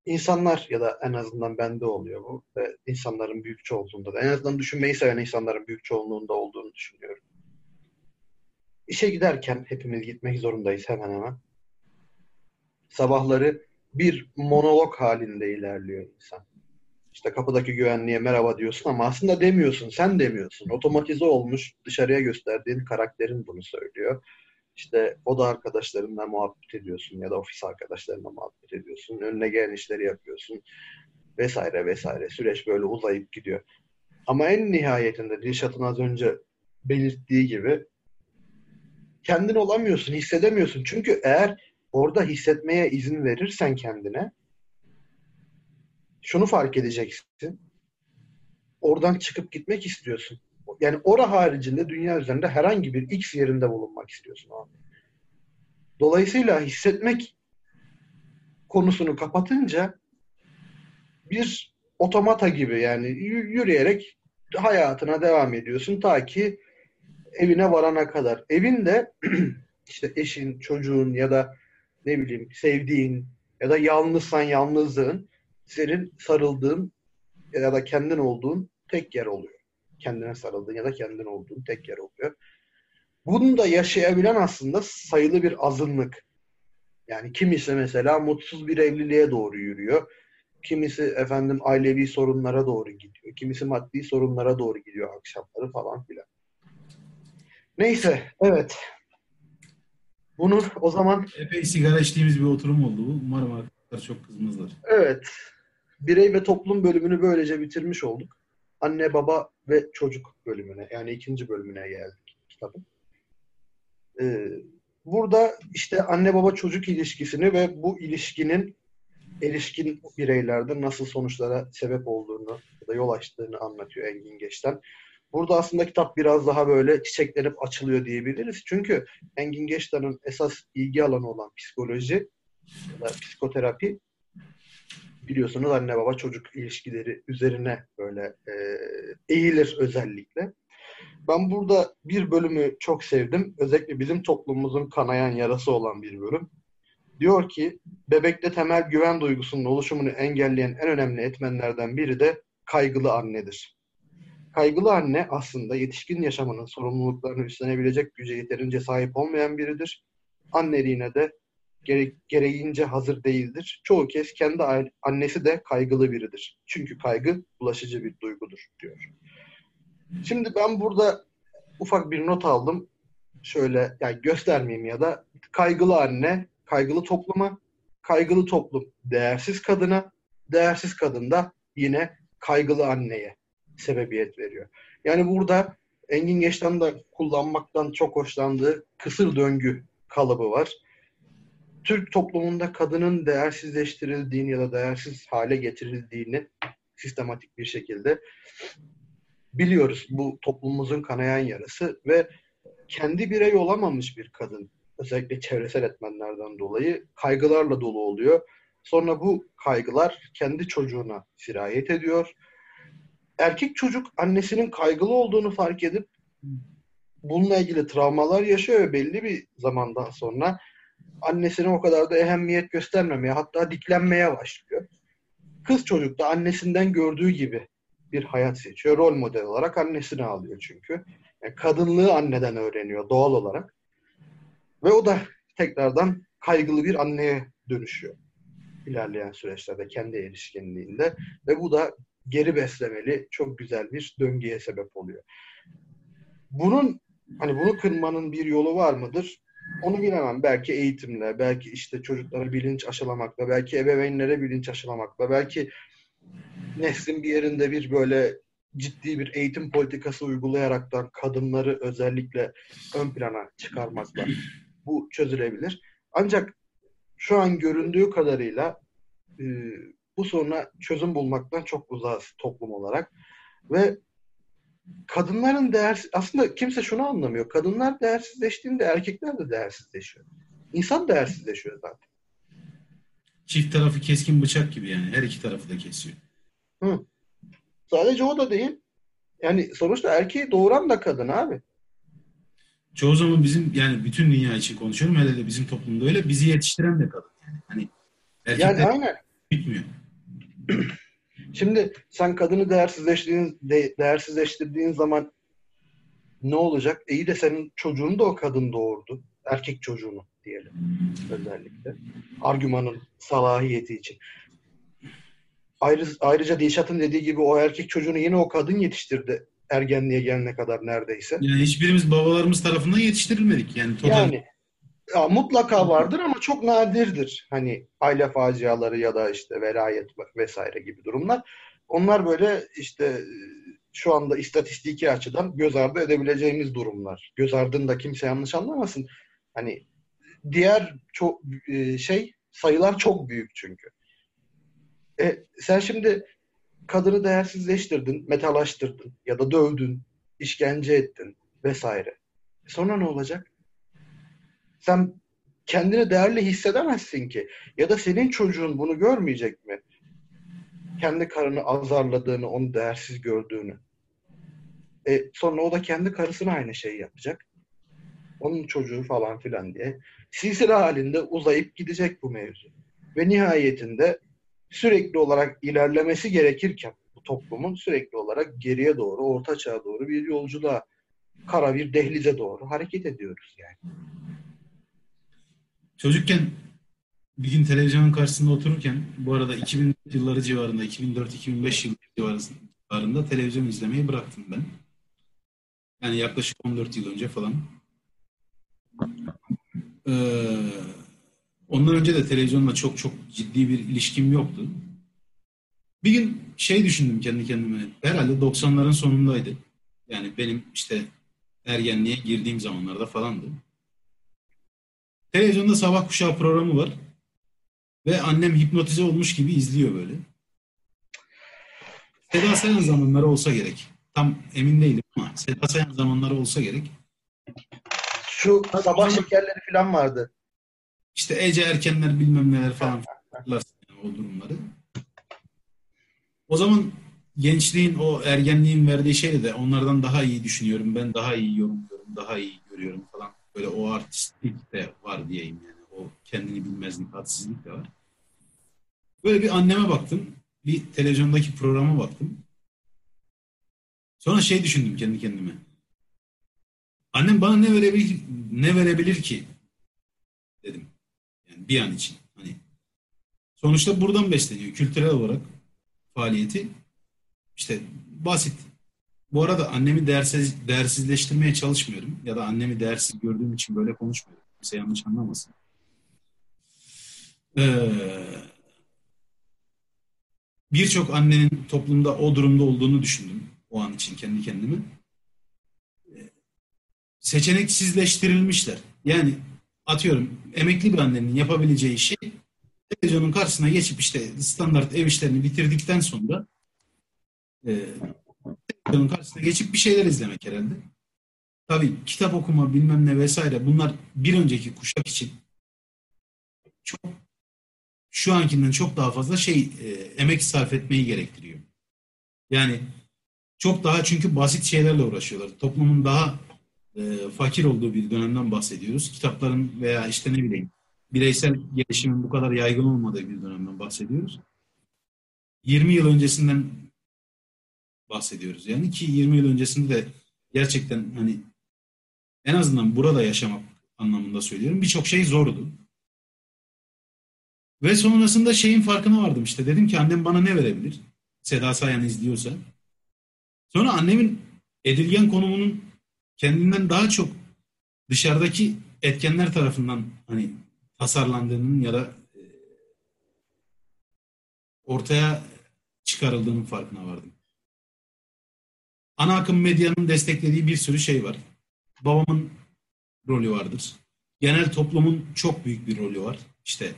insanlar ya da en azından bende oluyor bu ve insanların büyük çoğunluğunda da en azından düşünmeyi seven insanların büyük çoğunluğunda olduğunu düşünüyorum. İşe giderken hepimiz gitmek zorundayız hemen hemen. Sabahları bir monolog halinde ilerliyor insan. İşte kapıdaki güvenliğe merhaba diyorsun ama aslında demiyorsun, sen demiyorsun. Otomatize olmuş, dışarıya gösterdiğin karakterin bunu söylüyor. İşte oda arkadaşlarınla muhabbet ediyorsun ya da ofis arkadaşlarınla muhabbet ediyorsun. Önüne gelen işleri yapıyorsun vesaire vesaire. Süreç böyle uzayıp gidiyor. Ama en nihayetinde Dilşat'ın az önce belirttiği gibi kendin olamıyorsun, hissedemiyorsun. Çünkü eğer orada hissetmeye izin verirsen kendine şunu fark edeceksin. Oradan çıkıp gitmek istiyorsun. Yani ora haricinde dünya üzerinde herhangi bir X yerinde bulunmak istiyorsun abi. Dolayısıyla hissetmek konusunu kapatınca bir otomata gibi yani yürüyerek hayatına devam ediyorsun ta ki evine varana kadar. Evinde işte eşin, çocuğun ya da ne bileyim sevdiğin ya da yalnızsan yalnızlığın senin sarıldığın ya da kendin olduğun tek yer oluyor. Kendine sarıldığın ya da kendin olduğun tek yer oluyor. Bunu da yaşayabilen aslında sayılı bir azınlık. Yani kimisi mesela mutsuz bir evliliğe doğru yürüyor. Kimisi efendim ailevi sorunlara doğru gidiyor. Kimisi maddi sorunlara doğru gidiyor akşamları falan filan. Neyse, evet. Bunu o zaman Epey sigara içtiğimiz bir oturum oldu bu. Umarım arkadaşlar çok kızmazlar. Evet. Birey ve toplum bölümünü böylece bitirmiş olduk. Anne, baba ve çocuk bölümüne yani ikinci bölümüne geldik kitabın. Ee, burada işte anne baba çocuk ilişkisini ve bu ilişkinin erişkin bireylerde nasıl sonuçlara sebep olduğunu ya da yol açtığını anlatıyor Engin Geç'ten. Burada aslında kitap biraz daha böyle çiçeklenip açılıyor diyebiliriz. Çünkü Engin Geçtan'ın esas ilgi alanı olan psikoloji ya da psikoterapi biliyorsunuz anne baba çocuk ilişkileri üzerine böyle e, eğilir özellikle. Ben burada bir bölümü çok sevdim. Özellikle bizim toplumumuzun kanayan yarası olan bir bölüm. Diyor ki bebekte temel güven duygusunun oluşumunu engelleyen en önemli etmenlerden biri de kaygılı annedir. Kaygılı anne aslında yetişkin yaşamının sorumluluklarını üstlenebilecek güce yeterince sahip olmayan biridir. Anneliğine de gere- gereğince hazır değildir. Çoğu kez kendi annesi de kaygılı biridir. Çünkü kaygı bulaşıcı bir duygudur diyor. Şimdi ben burada ufak bir not aldım. Şöyle yani göstermeyeyim ya da kaygılı anne, kaygılı topluma, kaygılı toplum değersiz kadına, değersiz kadın da yine kaygılı anneye sebebiyet veriyor. Yani burada Engin Geç'ten de kullanmaktan çok hoşlandığı kısır döngü kalıbı var. Türk toplumunda kadının değersizleştirildiğini ya da değersiz hale getirildiğini sistematik bir şekilde biliyoruz. Bu toplumumuzun kanayan yarası ve kendi birey olamamış bir kadın özellikle çevresel etmenlerden dolayı kaygılarla dolu oluyor. Sonra bu kaygılar kendi çocuğuna sirayet ediyor. Erkek çocuk annesinin kaygılı olduğunu fark edip bununla ilgili travmalar yaşıyor ve belli bir zamandan sonra annesine o kadar da ehemmiyet göstermemeye hatta diklenmeye başlıyor. Kız çocuk da annesinden gördüğü gibi bir hayat seçiyor. Rol model olarak annesini alıyor çünkü. Yani kadınlığı anneden öğreniyor doğal olarak. Ve o da tekrardan kaygılı bir anneye dönüşüyor ilerleyen süreçlerde kendi erişkinliğinde ve bu da geri beslemeli çok güzel bir döngüye sebep oluyor. Bunun hani bunu kırmanın bir yolu var mıdır? Onu bilemem. Belki eğitimle, belki işte çocuklara bilinç aşılamakla, belki ebeveynlere bilinç aşılamakla, belki neslin bir yerinde bir böyle ciddi bir eğitim politikası uygulayaraktan kadınları özellikle ön plana çıkarmakla bu çözülebilir. Ancak şu an göründüğü kadarıyla bu soruna çözüm bulmaktan çok uzağız toplum olarak. Ve kadınların değersiz... Aslında kimse şunu anlamıyor. Kadınlar değersizleştiğinde erkekler de değersizleşiyor. İnsan değersizleşiyor zaten. Çift tarafı keskin bıçak gibi yani. Her iki tarafı da kesiyor. Hı. Sadece o da değil. Yani sonuçta erkeği doğuran da kadın abi. Çoğu zaman bizim yani bütün dünya için konuşuyorum. Hele de bizim toplumda öyle. Bizi yetiştiren de kadın. Yani, hani erkekler yani aynen. bitmiyor. Şimdi sen kadını değersizleştirdiğin, de, değersizleştirdiğin zaman ne olacak? İyi de senin çocuğunu da o kadın doğurdu. Erkek çocuğunu diyelim özellikle. Argümanın salahiyeti için. Ayrı, ayrıca Dilşat'ın dediği gibi o erkek çocuğunu yine o kadın yetiştirdi ergenliğe gelene kadar neredeyse. Yani hiçbirimiz babalarımız tarafından yetiştirilmedik. Yani, total... yani ya mutlaka vardır ama çok nadirdir. Hani aile faciaları ya da işte velayet vesaire gibi durumlar. Onlar böyle işte şu anda istatistiki açıdan göz ardı edebileceğimiz durumlar. Göz ardında kimse yanlış anlamasın. Hani diğer çok e, şey sayılar çok büyük çünkü. E, sen şimdi kadını değersizleştirdin, metalaştırdın ya da dövdün, işkence ettin vesaire. E sonra ne olacak? Sen kendini değerli hissedemezsin ki. Ya da senin çocuğun bunu görmeyecek mi? Kendi karını azarladığını, onu değersiz gördüğünü. E, sonra o da kendi karısına aynı şeyi yapacak. Onun çocuğu falan filan diye. Silsile halinde uzayıp gidecek bu mevzu. Ve nihayetinde sürekli olarak ilerlemesi gerekirken bu toplumun sürekli olarak geriye doğru, orta çağa doğru bir yolculuğa, kara bir dehlize doğru hareket ediyoruz yani. Çocukken bir gün televizyonun karşısında otururken bu arada 2000 yılları civarında 2004-2005 yılları civarında televizyon izlemeyi bıraktım ben. Yani yaklaşık 14 yıl önce falan. Ee, ondan önce de televizyonla çok çok ciddi bir ilişkim yoktu. Bir gün şey düşündüm kendi kendime. Herhalde 90'ların sonundaydı. Yani benim işte ergenliğe girdiğim zamanlarda falandı. Televizyonda sabah kuşağı programı var. Ve annem hipnotize olmuş gibi izliyor böyle. Seda Sayan zamanları olsa gerek. Tam emin değilim ama Seda Sayan zamanları olsa gerek. Şu sabah şekerleri falan vardı. İşte Ece Erkenler bilmem neler falan hatırlarsın yani o durumları. O zaman gençliğin o ergenliğin verdiği şeyle de onlardan daha iyi düşünüyorum. Ben daha iyi yorumluyorum, daha iyi görüyorum falan. Böyle o artistlik de var diyeyim yani. O kendini bilmezlik, hadsizlik de var. Böyle bir anneme baktım. Bir televizyondaki programa baktım. Sonra şey düşündüm kendi kendime. Annem bana ne verebilir, ne verebilir ki? Dedim. Yani bir an için. Hani sonuçta buradan besleniyor kültürel olarak faaliyeti. İşte basit. Bu arada annemi değersiz, değersizleştirmeye çalışmıyorum. Ya da annemi değersiz gördüğüm için böyle konuşmuyorum. Kimse yanlış anlamasın. Ee, Birçok annenin toplumda o durumda olduğunu düşündüm. O an için kendi kendime. Ee, seçeneksizleştirilmişler. Yani atıyorum emekli bir annenin yapabileceği şey televizyonun karşısına geçip işte standart ev işlerini bitirdikten sonra e, televizyonun karşısına geçip bir şeyler izlemek herhalde. Tabii kitap okuma bilmem ne vesaire bunlar bir önceki kuşak için çok şu ankinden çok daha fazla şey e, emek sarf etmeyi gerektiriyor. Yani çok daha çünkü basit şeylerle uğraşıyorlar. Toplumun daha e, fakir olduğu bir dönemden bahsediyoruz. Kitapların veya işte ne bileyim bireysel gelişimin bu kadar yaygın olmadığı bir dönemden bahsediyoruz. 20 yıl öncesinden bahsediyoruz. Yani ki 20 yıl öncesinde de gerçekten hani en azından burada yaşamak anlamında söylüyorum. Birçok şey zordu. Ve sonrasında şeyin farkına vardım işte. Dedim ki annem bana ne verebilir? Seda Sayan izliyorsa. Sonra annemin edilgen konumunun kendinden daha çok dışarıdaki etkenler tarafından hani tasarlandığının ya da e, ortaya çıkarıldığının farkına vardım. Ana akım medyanın desteklediği bir sürü şey var. Babamın rolü vardır. Genel toplumun çok büyük bir rolü var. İşte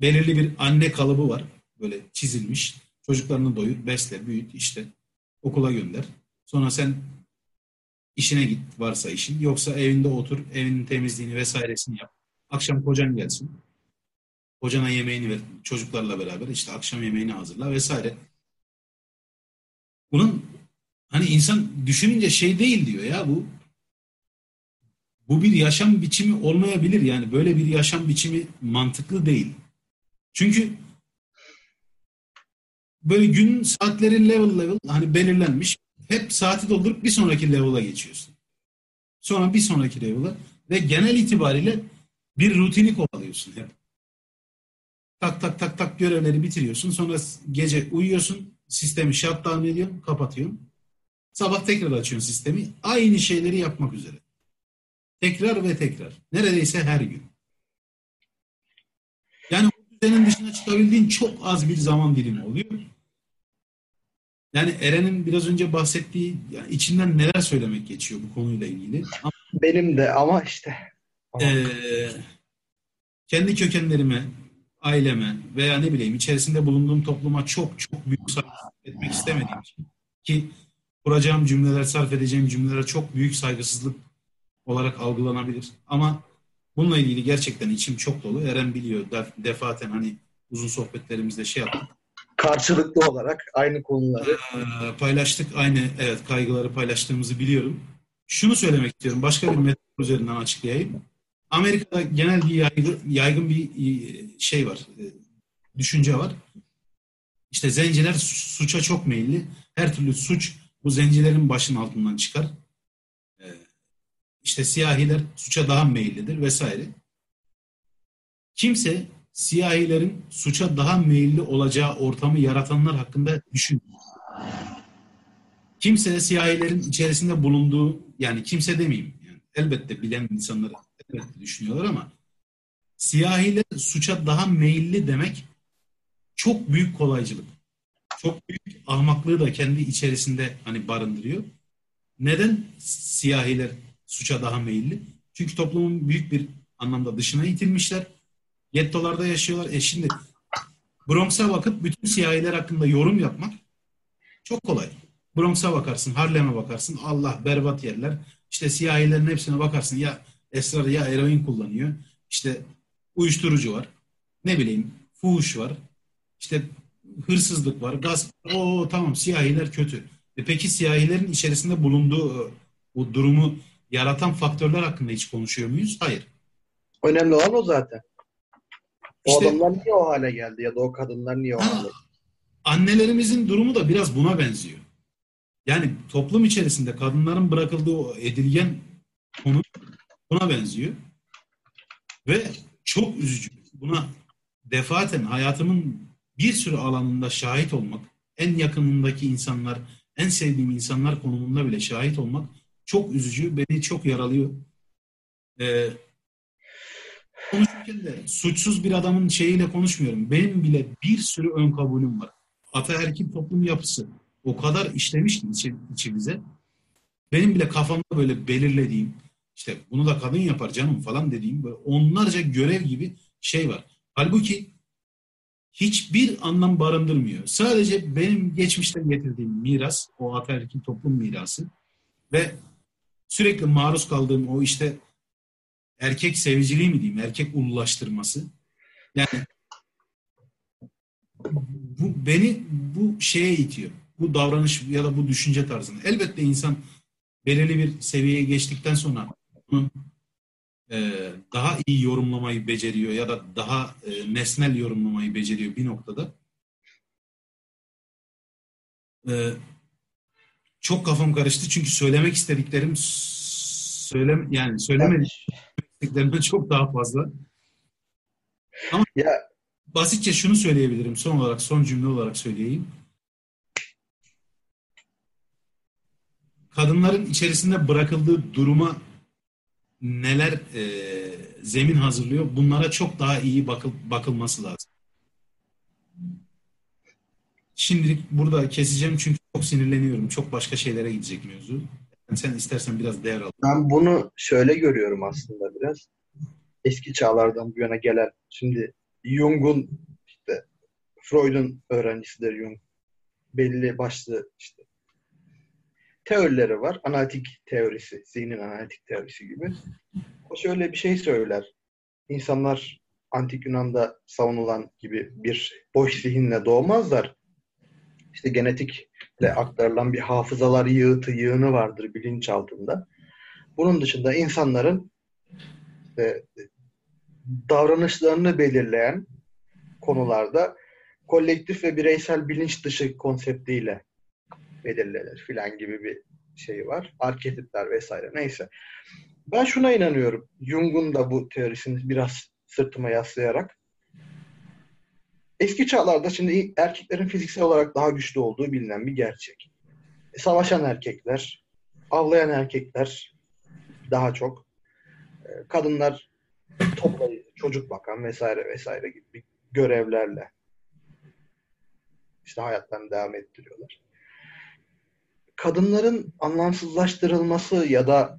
belirli bir anne kalıbı var. Böyle çizilmiş. Çocuklarını doyur, besle, büyüt, işte okula gönder. Sonra sen işine git varsa işin. Yoksa evinde otur, evinin temizliğini vesairesini yap. Akşam kocan gelsin. Kocana yemeğini ver çocuklarla beraber. işte akşam yemeğini hazırla vesaire. Bunun hani insan düşününce şey değil diyor ya bu bu bir yaşam biçimi olmayabilir yani böyle bir yaşam biçimi mantıklı değil. Çünkü böyle gün saatleri level level hani belirlenmiş. Hep saati doldurup bir sonraki level'a geçiyorsun. Sonra bir sonraki level'a ve genel itibariyle bir rutini kovalıyorsun hep. Tak tak tak tak görevleri bitiriyorsun. Sonra gece uyuyorsun. Sistemi shutdown ediyorsun. Kapatıyorsun. Sabah tekrar açıyorsun sistemi. Aynı şeyleri yapmak üzere. Tekrar ve tekrar. Neredeyse her gün. Yani o düzenin dışına çıkabildiğin çok az bir zaman dilimi oluyor. Yani Eren'in biraz önce bahsettiği yani içinden neler söylemek geçiyor bu konuyla ilgili. Benim de ama işte. Ee, kendi kökenlerime, aileme veya ne bileyim içerisinde bulunduğum topluma çok çok büyük saygısızlık etmek istemediğim için ki kuracağım cümleler, sarf edeceğim cümlelere çok büyük saygısızlık olarak algılanabilir. Ama bununla ilgili gerçekten içim çok dolu. Eren biliyor defaten hani uzun sohbetlerimizde şey yaptık. Karşılıklı olarak aynı konuları. Ee, paylaştık. Aynı evet kaygıları paylaştığımızı biliyorum. Şunu söylemek istiyorum. Başka bir metot üzerinden açıklayayım. Amerika'da genel bir yaygın, yaygın bir e, şey var. E, düşünce var. İşte zenciler suça çok meyilli. Her türlü suç bu zencilerin başının altından çıkar. E, işte siyahiler suça daha meyillidir vesaire. Kimse siyahilerin suça daha meyilli olacağı ortamı yaratanlar hakkında düşünmüyor. Kimse siyahilerin içerisinde bulunduğu yani kimse demeyeyim yani elbette bilen insanlar elbette düşünüyorlar ama siyahiler suça daha meyilli demek çok büyük kolaycılık. Çok büyük ahmaklığı da kendi içerisinde hani barındırıyor. Neden siyahiler suça daha meyilli? Çünkü toplumun büyük bir anlamda dışına itilmişler. Gettolarda yaşıyorlar. E şimdi Bronx'a bakıp bütün siyahiler hakkında yorum yapmak çok kolay. Bronx'a bakarsın, Harlem'e bakarsın. Allah berbat yerler. İşte siyahilerin hepsine bakarsın. Ya esrar ya eroin kullanıyor. İşte uyuşturucu var. Ne bileyim fuhuş var. İşte hırsızlık var. Gasp. O tamam siyahiler kötü. E peki siyahilerin içerisinde bulunduğu bu durumu yaratan faktörler hakkında hiç konuşuyor muyuz? Hayır. Önemli olan o zaten. O İşte- adamlar niye o hale geldi ya da o kadınlar niye o Ha, hale annelerimizin durumu da biraz buna benziyor. Yani toplum içerisinde kadınların bırakıldığı o edilgen konu buna benziyor. Ve çok üzücü. Buna defaten hayatımın bir sürü alanında şahit olmak, en yakınındaki insanlar, en sevdiğim insanlar konumunda bile şahit olmak çok üzücü, beni çok yaralıyor. Ee, konuşurken de suçsuz bir adamın şeyiyle konuşmuyorum. Benim bile bir sürü ön kabulüm var. Ataerkil toplum yapısı o kadar işlemiş ki içi, içimize. Benim bile kafamda böyle belirlediğim, işte bunu da kadın yapar canım falan dediğim böyle onlarca görev gibi şey var. Halbuki hiçbir anlam barındırmıyor. Sadece benim geçmişten getirdiğim miras, o ataerkil toplum mirası ve sürekli maruz kaldığım o işte erkek seviciliği mi diyeyim, erkek ululaştırması. Yani bu beni bu şeye itiyor. Bu davranış ya da bu düşünce tarzını. Elbette insan belirli bir seviyeye geçtikten sonra bunu e, daha iyi yorumlamayı beceriyor ya da daha e, nesnel yorumlamayı beceriyor bir noktada. E, çok kafam karıştı çünkü söylemek istediklerim söylem yani söylemedim istediklerimden çok daha fazla. Ama Ya basitçe şunu söyleyebilirim. Son olarak, son cümle olarak söyleyeyim. Kadınların içerisinde bırakıldığı duruma neler e, zemin hazırlıyor? Bunlara çok daha iyi bakıl, bakılması lazım. Şimdilik burada keseceğim çünkü çok sinirleniyorum. Çok başka şeylere gidecek mevzu. Sen istersen biraz değer al. ben bunu şöyle görüyorum aslında biraz. Eski çağlardan bu yana gelen. Şimdi Jung'un işte Freud'un öğrencisidir Jung. Belli başlı işte teorileri var. Analitik teorisi, zihnin analitik teorisi gibi. O şöyle bir şey söyler. İnsanlar antik Yunan'da savunulan gibi bir boş zihinle doğmazlar. İşte genetikle aktarılan bir hafızalar yığıtı, yığını vardır bilinçaltında. Bunun dışında insanların e, davranışlarını belirleyen konularda kolektif ve bireysel bilinç dışı konseptiyle belirlenir filan gibi bir şey var. Arketipler vesaire neyse. Ben şuna inanıyorum. Jung'un da bu teorisini biraz sırtıma yaslayarak eski çağlarda şimdi erkeklerin fiziksel olarak daha güçlü olduğu bilinen bir gerçek. E, Savaşan erkekler, avlayan erkekler daha çok. E, Kadınlar toplayıcı, çocuk bakan vesaire vesaire gibi görevlerle işte hayatlarını devam ettiriyorlar. Kadınların anlamsızlaştırılması ya da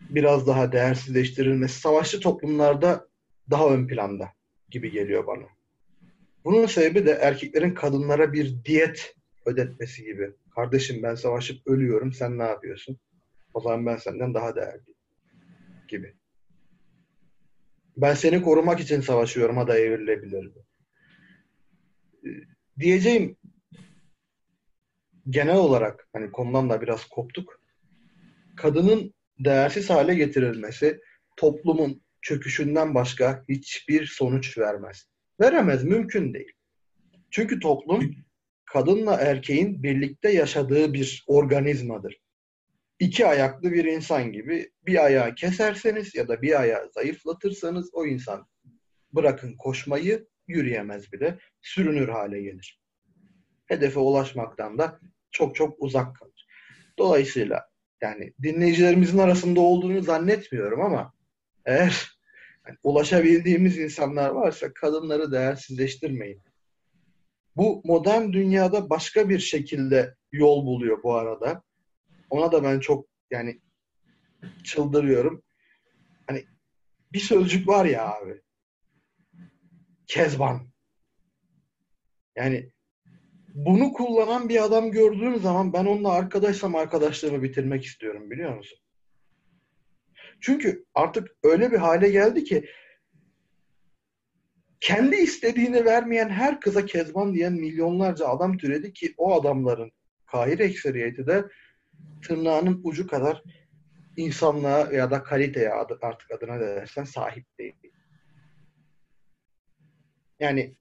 biraz daha değersizleştirilmesi savaşçı toplumlarda daha ön planda gibi geliyor bana. Bunun sebebi de erkeklerin kadınlara bir diyet ödetmesi gibi. Kardeşim ben savaşıp ölüyorum sen ne yapıyorsun? O zaman ben senden daha değerliyim gibi. Ben seni korumak için savaşıyorum ha da evrilebilir. bu. Ee, Diyeceğim genel olarak hani konudan da biraz koptuk. Kadının değersiz hale getirilmesi toplumun çöküşünden başka hiçbir sonuç vermez. Veremez, mümkün değil. Çünkü toplum kadınla erkeğin birlikte yaşadığı bir organizmadır. İki ayaklı bir insan gibi bir ayağı keserseniz ya da bir ayağı zayıflatırsanız o insan bırakın koşmayı yürüyemez bile, sürünür hale gelir. Hedefe ulaşmaktan da çok çok uzak kalır. Dolayısıyla yani dinleyicilerimizin arasında olduğunu zannetmiyorum ama eğer yani ulaşabildiğimiz insanlar varsa kadınları değersizleştirmeyin. Bu modern dünyada başka bir şekilde yol buluyor bu arada. Ona da ben çok yani çıldırıyorum. Hani bir sözcük var ya abi. Kezban. Yani bunu kullanan bir adam gördüğüm zaman ben onunla arkadaşsam arkadaşlığımı bitirmek istiyorum biliyor musun? Çünkü artık öyle bir hale geldi ki kendi istediğini vermeyen her kıza kezban diyen milyonlarca adam türedi ki o adamların kahir ekseriyeti de tırnağının ucu kadar insanlığa ya da kaliteye artık adına dersen sahip değil. Yani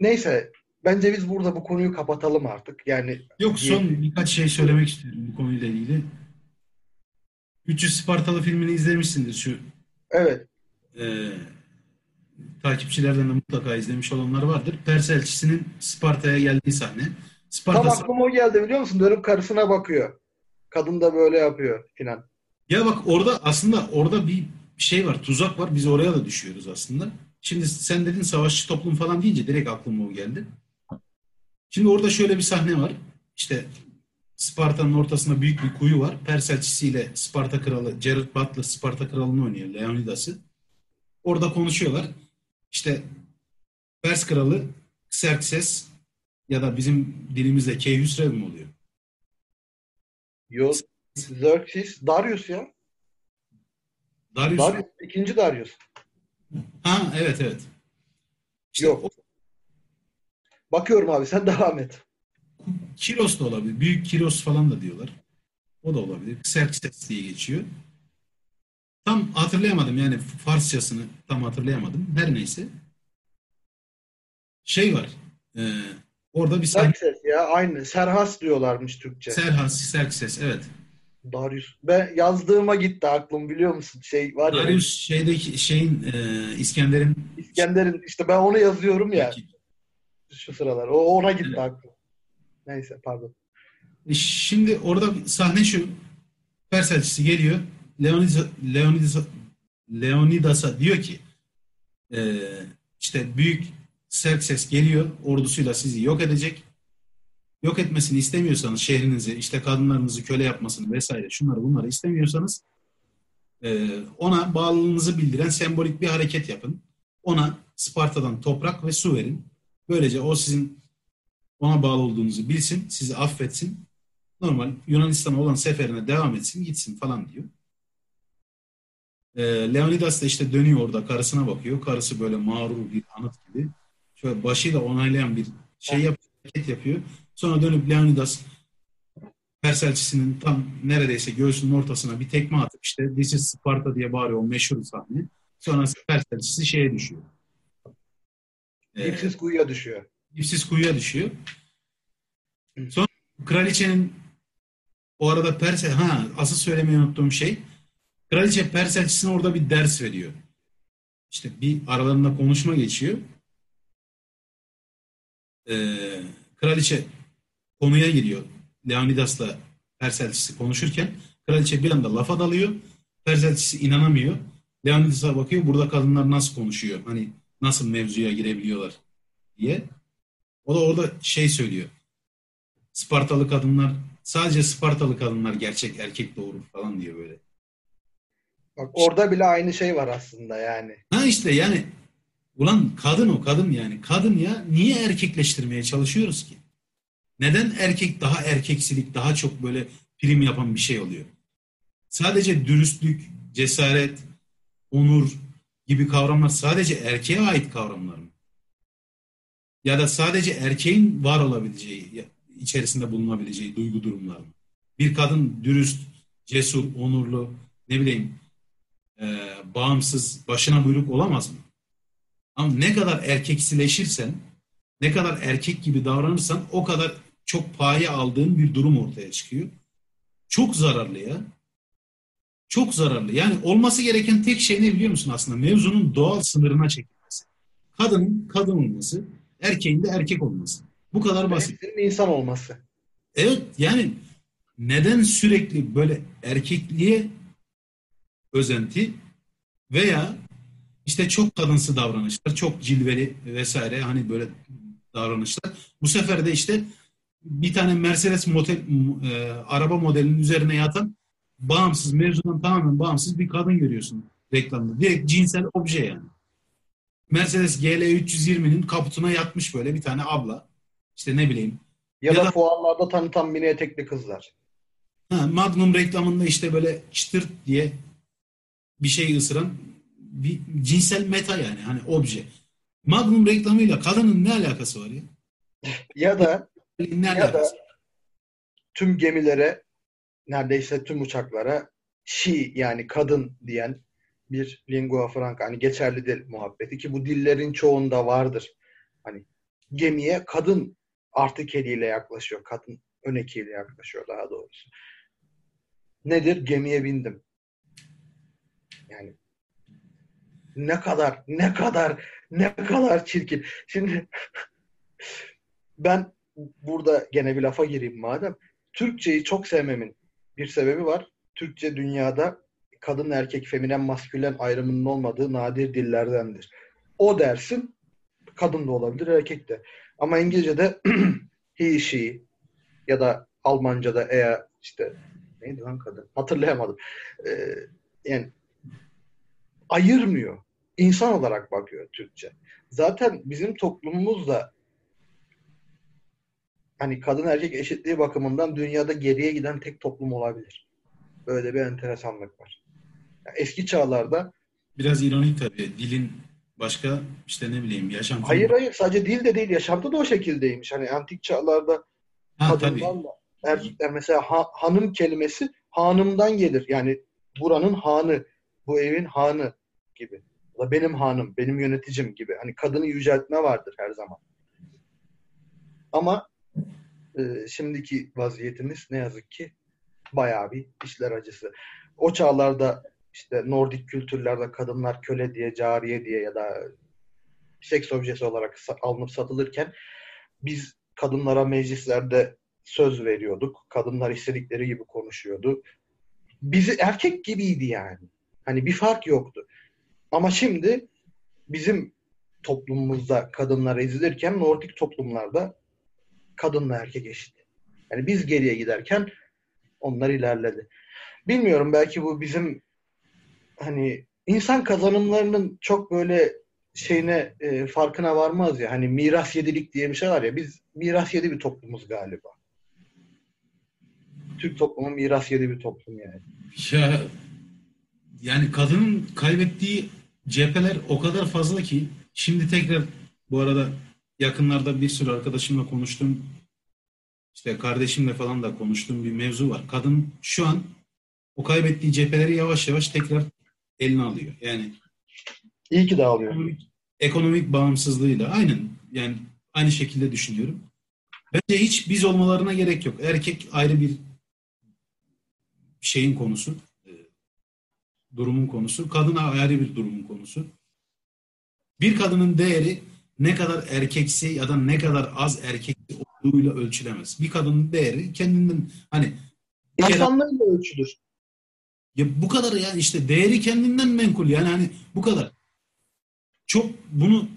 neyse bence biz burada bu konuyu kapatalım artık. Yani Yok son birkaç şey söylemek istiyorum bu konuyla ilgili. 300 Spartalı filmini izlemişsindir şu. Evet. E, takipçilerden de mutlaka izlemiş olanlar vardır. Pers elçisinin Sparta'ya geldiği sahne. Sparta Tam aklıma o geldi biliyor musun? Dönüp karısına bakıyor. Kadın da böyle yapıyor filan. Ya bak orada aslında orada bir şey var, tuzak var. Biz oraya da düşüyoruz aslında. Şimdi sen dedin savaşçı toplum falan deyince direkt aklıma o geldi. Şimdi orada şöyle bir sahne var. İşte Sparta'nın ortasında büyük bir kuyu var. Pers elçisiyle Sparta kralı, Jared Butler Sparta kralını oynuyor, Leonidas'ı. Orada konuşuyorlar. İşte Pers kralı Xerxes ya da bizim dilimizde Keyhüsrev mi oluyor? Yok. Xerxes, Darius ya. Darius. Darius, ikinci Darius. Ha evet evet. İşte Yok. O... Bakıyorum abi sen devam et. Kiros da olabilir. Büyük Kiros falan da diyorlar. O da olabilir. Xerxes diye geçiyor. Tam hatırlayamadım yani Farsçasını tam hatırlayamadım. Her neyse. Şey var. E, orada bir sahne... Serkses ya aynı. Serhas diyorlarmış Türkçe. Serhas, Serkses evet. Darius. Ben yazdığıma gitti aklım biliyor musun? Şey var ya. Darius şeydeki şeyin e, İskender'in İskender'in işte ben onu yazıyorum ya. Şu sıralar. O ona gitti evet. aklım. Neyse pardon. E, şimdi orada sahne şu. Pers elçisi geliyor. Leonidas, Leonidas, Leonidas'a diyor ki e, işte büyük Serkses geliyor ordusuyla sizi yok edecek. Yok etmesini istemiyorsanız şehrinizi, işte kadınlarınızı köle yapmasını vesaire şunları bunları istemiyorsanız e, ona bağlılığınızı bildiren sembolik bir hareket yapın. Ona Sparta'dan toprak ve su verin. Böylece o sizin ona bağlı olduğunuzu bilsin, sizi affetsin. Normal Yunanistan'a olan seferine devam etsin, gitsin falan diyor. E, Leonidas da işte dönüyor orada karısına bakıyor. Karısı böyle mağrur bir anıt gibi. Şöyle başıyla onaylayan bir şey yap, hareket yapıyor. Sonra dönüp Leonidas Perselçisinin tam neredeyse göğsünün ortasına bir tekme atıp işte This is Sparta diye bağırıyor o meşhur sahne. Sonra Perselçisi şeye düşüyor. Ee, dipsiz kuyuya düşüyor. Dipsiz kuyuya düşüyor. Sonra kraliçenin o arada Persel, ha asıl söylemeyi unuttuğum şey Kraliçe Perselçisine orada bir ders veriyor. İşte bir aralarında konuşma geçiyor. Ee, kraliçe konuya giriyor. Leonidas'la Perselçisi konuşurken kraliçe bir anda lafa dalıyor. Perselçisi inanamıyor. Leonidas'a bakıyor burada kadınlar nasıl konuşuyor? Hani nasıl mevzuya girebiliyorlar diye. O da orada şey söylüyor. Spartalı kadınlar sadece Spartalı kadınlar gerçek erkek doğurur falan diyor böyle. Bak orada bile aynı şey var aslında yani. Ha işte yani ulan kadın o kadın yani. Kadın ya niye erkekleştirmeye çalışıyoruz ki? Neden erkek daha erkeksilik, daha çok böyle prim yapan bir şey oluyor? Sadece dürüstlük, cesaret, onur gibi kavramlar sadece erkeğe ait kavramlar mı? Ya da sadece erkeğin var olabileceği, içerisinde bulunabileceği duygu durumlar mı? Bir kadın dürüst, cesur, onurlu, ne bileyim e, bağımsız, başına buyruk olamaz mı? Ama ne kadar erkeksileşirsen, ne kadar erkek gibi davranırsan o kadar çok paye aldığın bir durum ortaya çıkıyor. Çok zararlı ya. Çok zararlı. Yani olması gereken tek şey ne biliyor musun aslında? Mevzunun doğal sınırına çekilmesi. Kadının kadın olması, erkeğin de erkek olması. Bu kadar basit. Hepsinin insan olması. Evet yani neden sürekli böyle erkekliğe özenti veya işte çok kadınsı davranışlar, çok cilveli vesaire hani böyle davranışlar. Bu sefer de işte bir tane Mercedes model, e, araba modelinin üzerine yatan bağımsız, mevzudan tamamen bağımsız bir kadın görüyorsun reklamda. Direkt cinsel obje yani. Mercedes GL 320'nin kaputuna yatmış böyle bir tane abla. İşte ne bileyim. Ya, Ya da, da- fuarlarda tanıtan mini etekli kızlar. Ha, Magnum reklamında işte böyle çıtırt diye bir şey ısıran bir cinsel meta yani hani obje. Magnum reklamıyla kadının ne alakası var ya? Ya da Ne Ya alakası? da tüm gemilere neredeyse tüm uçaklara she yani kadın diyen bir lingua franca hani geçerli dil muhabbeti ki bu dillerin çoğunda vardır. Hani gemiye kadın artık eliyle yaklaşıyor. Kadın ön ekiyle yaklaşıyor daha doğrusu. Nedir? Gemiye bindim. Yani ne kadar ne kadar ne kadar çirkin. Şimdi ben burada gene bir lafa gireyim madem. Türkçeyi çok sevmemin bir sebebi var. Türkçe dünyada kadın erkek feminen maskülen ayrımının olmadığı nadir dillerdendir. O dersin kadın da olabilir erkek de. Ama İngilizce'de he she ya da Almanca'da eğer işte neydi lan kadın hatırlayamadım. Ee, yani ayırmıyor. İnsan olarak bakıyor Türkçe. Zaten bizim toplumumuz da hani kadın erkek eşitliği bakımından dünyada geriye giden tek toplum olabilir. Böyle bir enteresanlık var. Yani eski çağlarda Biraz ironik tabii. Dilin başka işte ne bileyim yaşam. hayır hayır sadece dil de değil yaşantı da o şekildeymiş. Hani antik çağlarda Ha, tabii. kadınlarla erkekler mesela ha- hanım kelimesi hanımdan gelir. Yani buranın hanı, bu evin hanı gibi. Da benim hanım, benim yöneticim gibi. Hani kadını yüceltme vardır her zaman. Ama e, şimdiki vaziyetimiz ne yazık ki bayağı bir işler acısı. O çağlarda işte Nordik kültürlerde kadınlar köle diye, cariye diye ya da seks objesi olarak alınıp satılırken biz kadınlara meclislerde söz veriyorduk. Kadınlar istedikleri gibi konuşuyordu. Bizi erkek gibiydi yani. Hani bir fark yoktu. Ama şimdi bizim toplumumuzda kadınlar ezilirken Nordik toplumlarda kadınla erkek eşit. Yani biz geriye giderken onlar ilerledi. Bilmiyorum belki bu bizim hani insan kazanımlarının çok böyle şeyine e, farkına varmaz ya. Hani miras yedilik diye bir şey var ya. Biz miras yedi bir toplumuz galiba. Türk toplumu miras yedi bir toplum yani. Ya yani kadının kaybettiği cepheler o kadar fazla ki şimdi tekrar bu arada yakınlarda bir sürü arkadaşımla konuştum. işte kardeşimle falan da konuştuğum bir mevzu var. Kadın şu an o kaybettiği cepheleri yavaş yavaş tekrar eline alıyor. Yani İyi ki dağılıyor. ekonomik, ekonomik bağımsızlığıyla aynen yani aynı şekilde düşünüyorum. Bence hiç biz olmalarına gerek yok. Erkek ayrı bir şeyin konusu. e, Durumun konusu. Kadın ayrı bir durumun konusu. Bir kadının değeri ne kadar erkeksi ya da ne kadar az erkeksi olduğuyla ölçülemez. Bir kadının değeri kendinden hani İnsanlarla ölçülür. ya bu kadar yani işte değeri kendinden menkul yani hani bu kadar. Çok bunu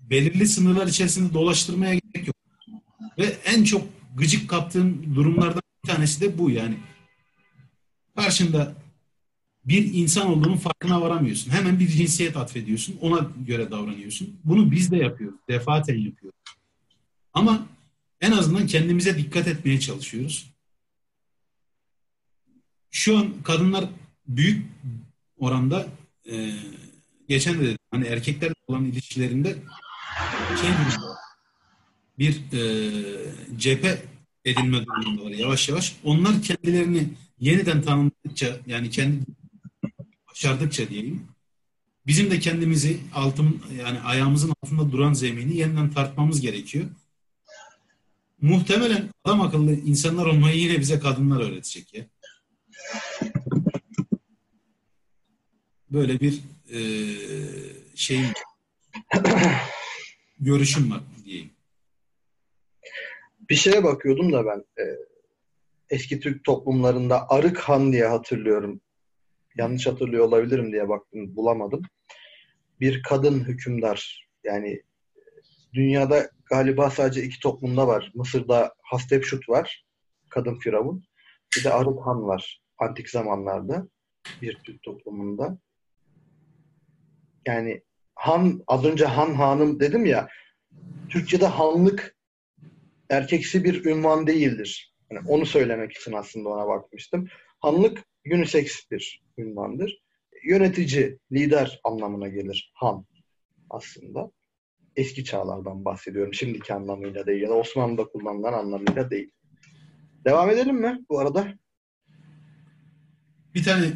belirli sınırlar içerisinde dolaştırmaya gerek yok. Ve en çok gıcık kaptığım durumlardan bir tanesi de bu yani. Karşında bir insan olduğunun farkına varamıyorsun. Hemen bir cinsiyet atfediyorsun. Ona göre davranıyorsun. Bunu biz de yapıyoruz. Defaten yapıyoruz. Ama en azından kendimize dikkat etmeye çalışıyoruz şu an kadınlar büyük oranda e, geçen de dedim, hani erkeklerle olan ilişkilerinde şey bir e, cephe edinme durumundalar yavaş yavaş. Onlar kendilerini yeniden tanımladıkça yani kendi başardıkça diyeyim bizim de kendimizi altın yani ayağımızın altında duran zemini yeniden tartmamız gerekiyor. Muhtemelen adam akıllı insanlar olmayı yine bize kadınlar öğretecek ya. Böyle bir e, şeyim görüşüm var diyeyim. Bir şeye bakıyordum da ben e, eski Türk toplumlarında Arık Han diye hatırlıyorum. Yanlış hatırlıyor olabilirim diye baktım bulamadım. Bir kadın hükümdar yani dünyada galiba sadece iki toplumda var. Mısır'da Hatshepsut var. Kadın firavun. Bir de Arık Han var. Antik zamanlarda bir Türk toplumunda. Yani han az önce han hanım dedim ya Türkçe'de hanlık erkeksi bir ünvan değildir. Yani onu söylemek için aslında ona bakmıştım. Hanlık unisex bir ünvandır. Yönetici, lider anlamına gelir han aslında. Eski çağlardan bahsediyorum. Şimdiki anlamıyla değil ya da Osmanlı'da kullanılan anlamıyla değil. Devam edelim mi bu arada? Bir tane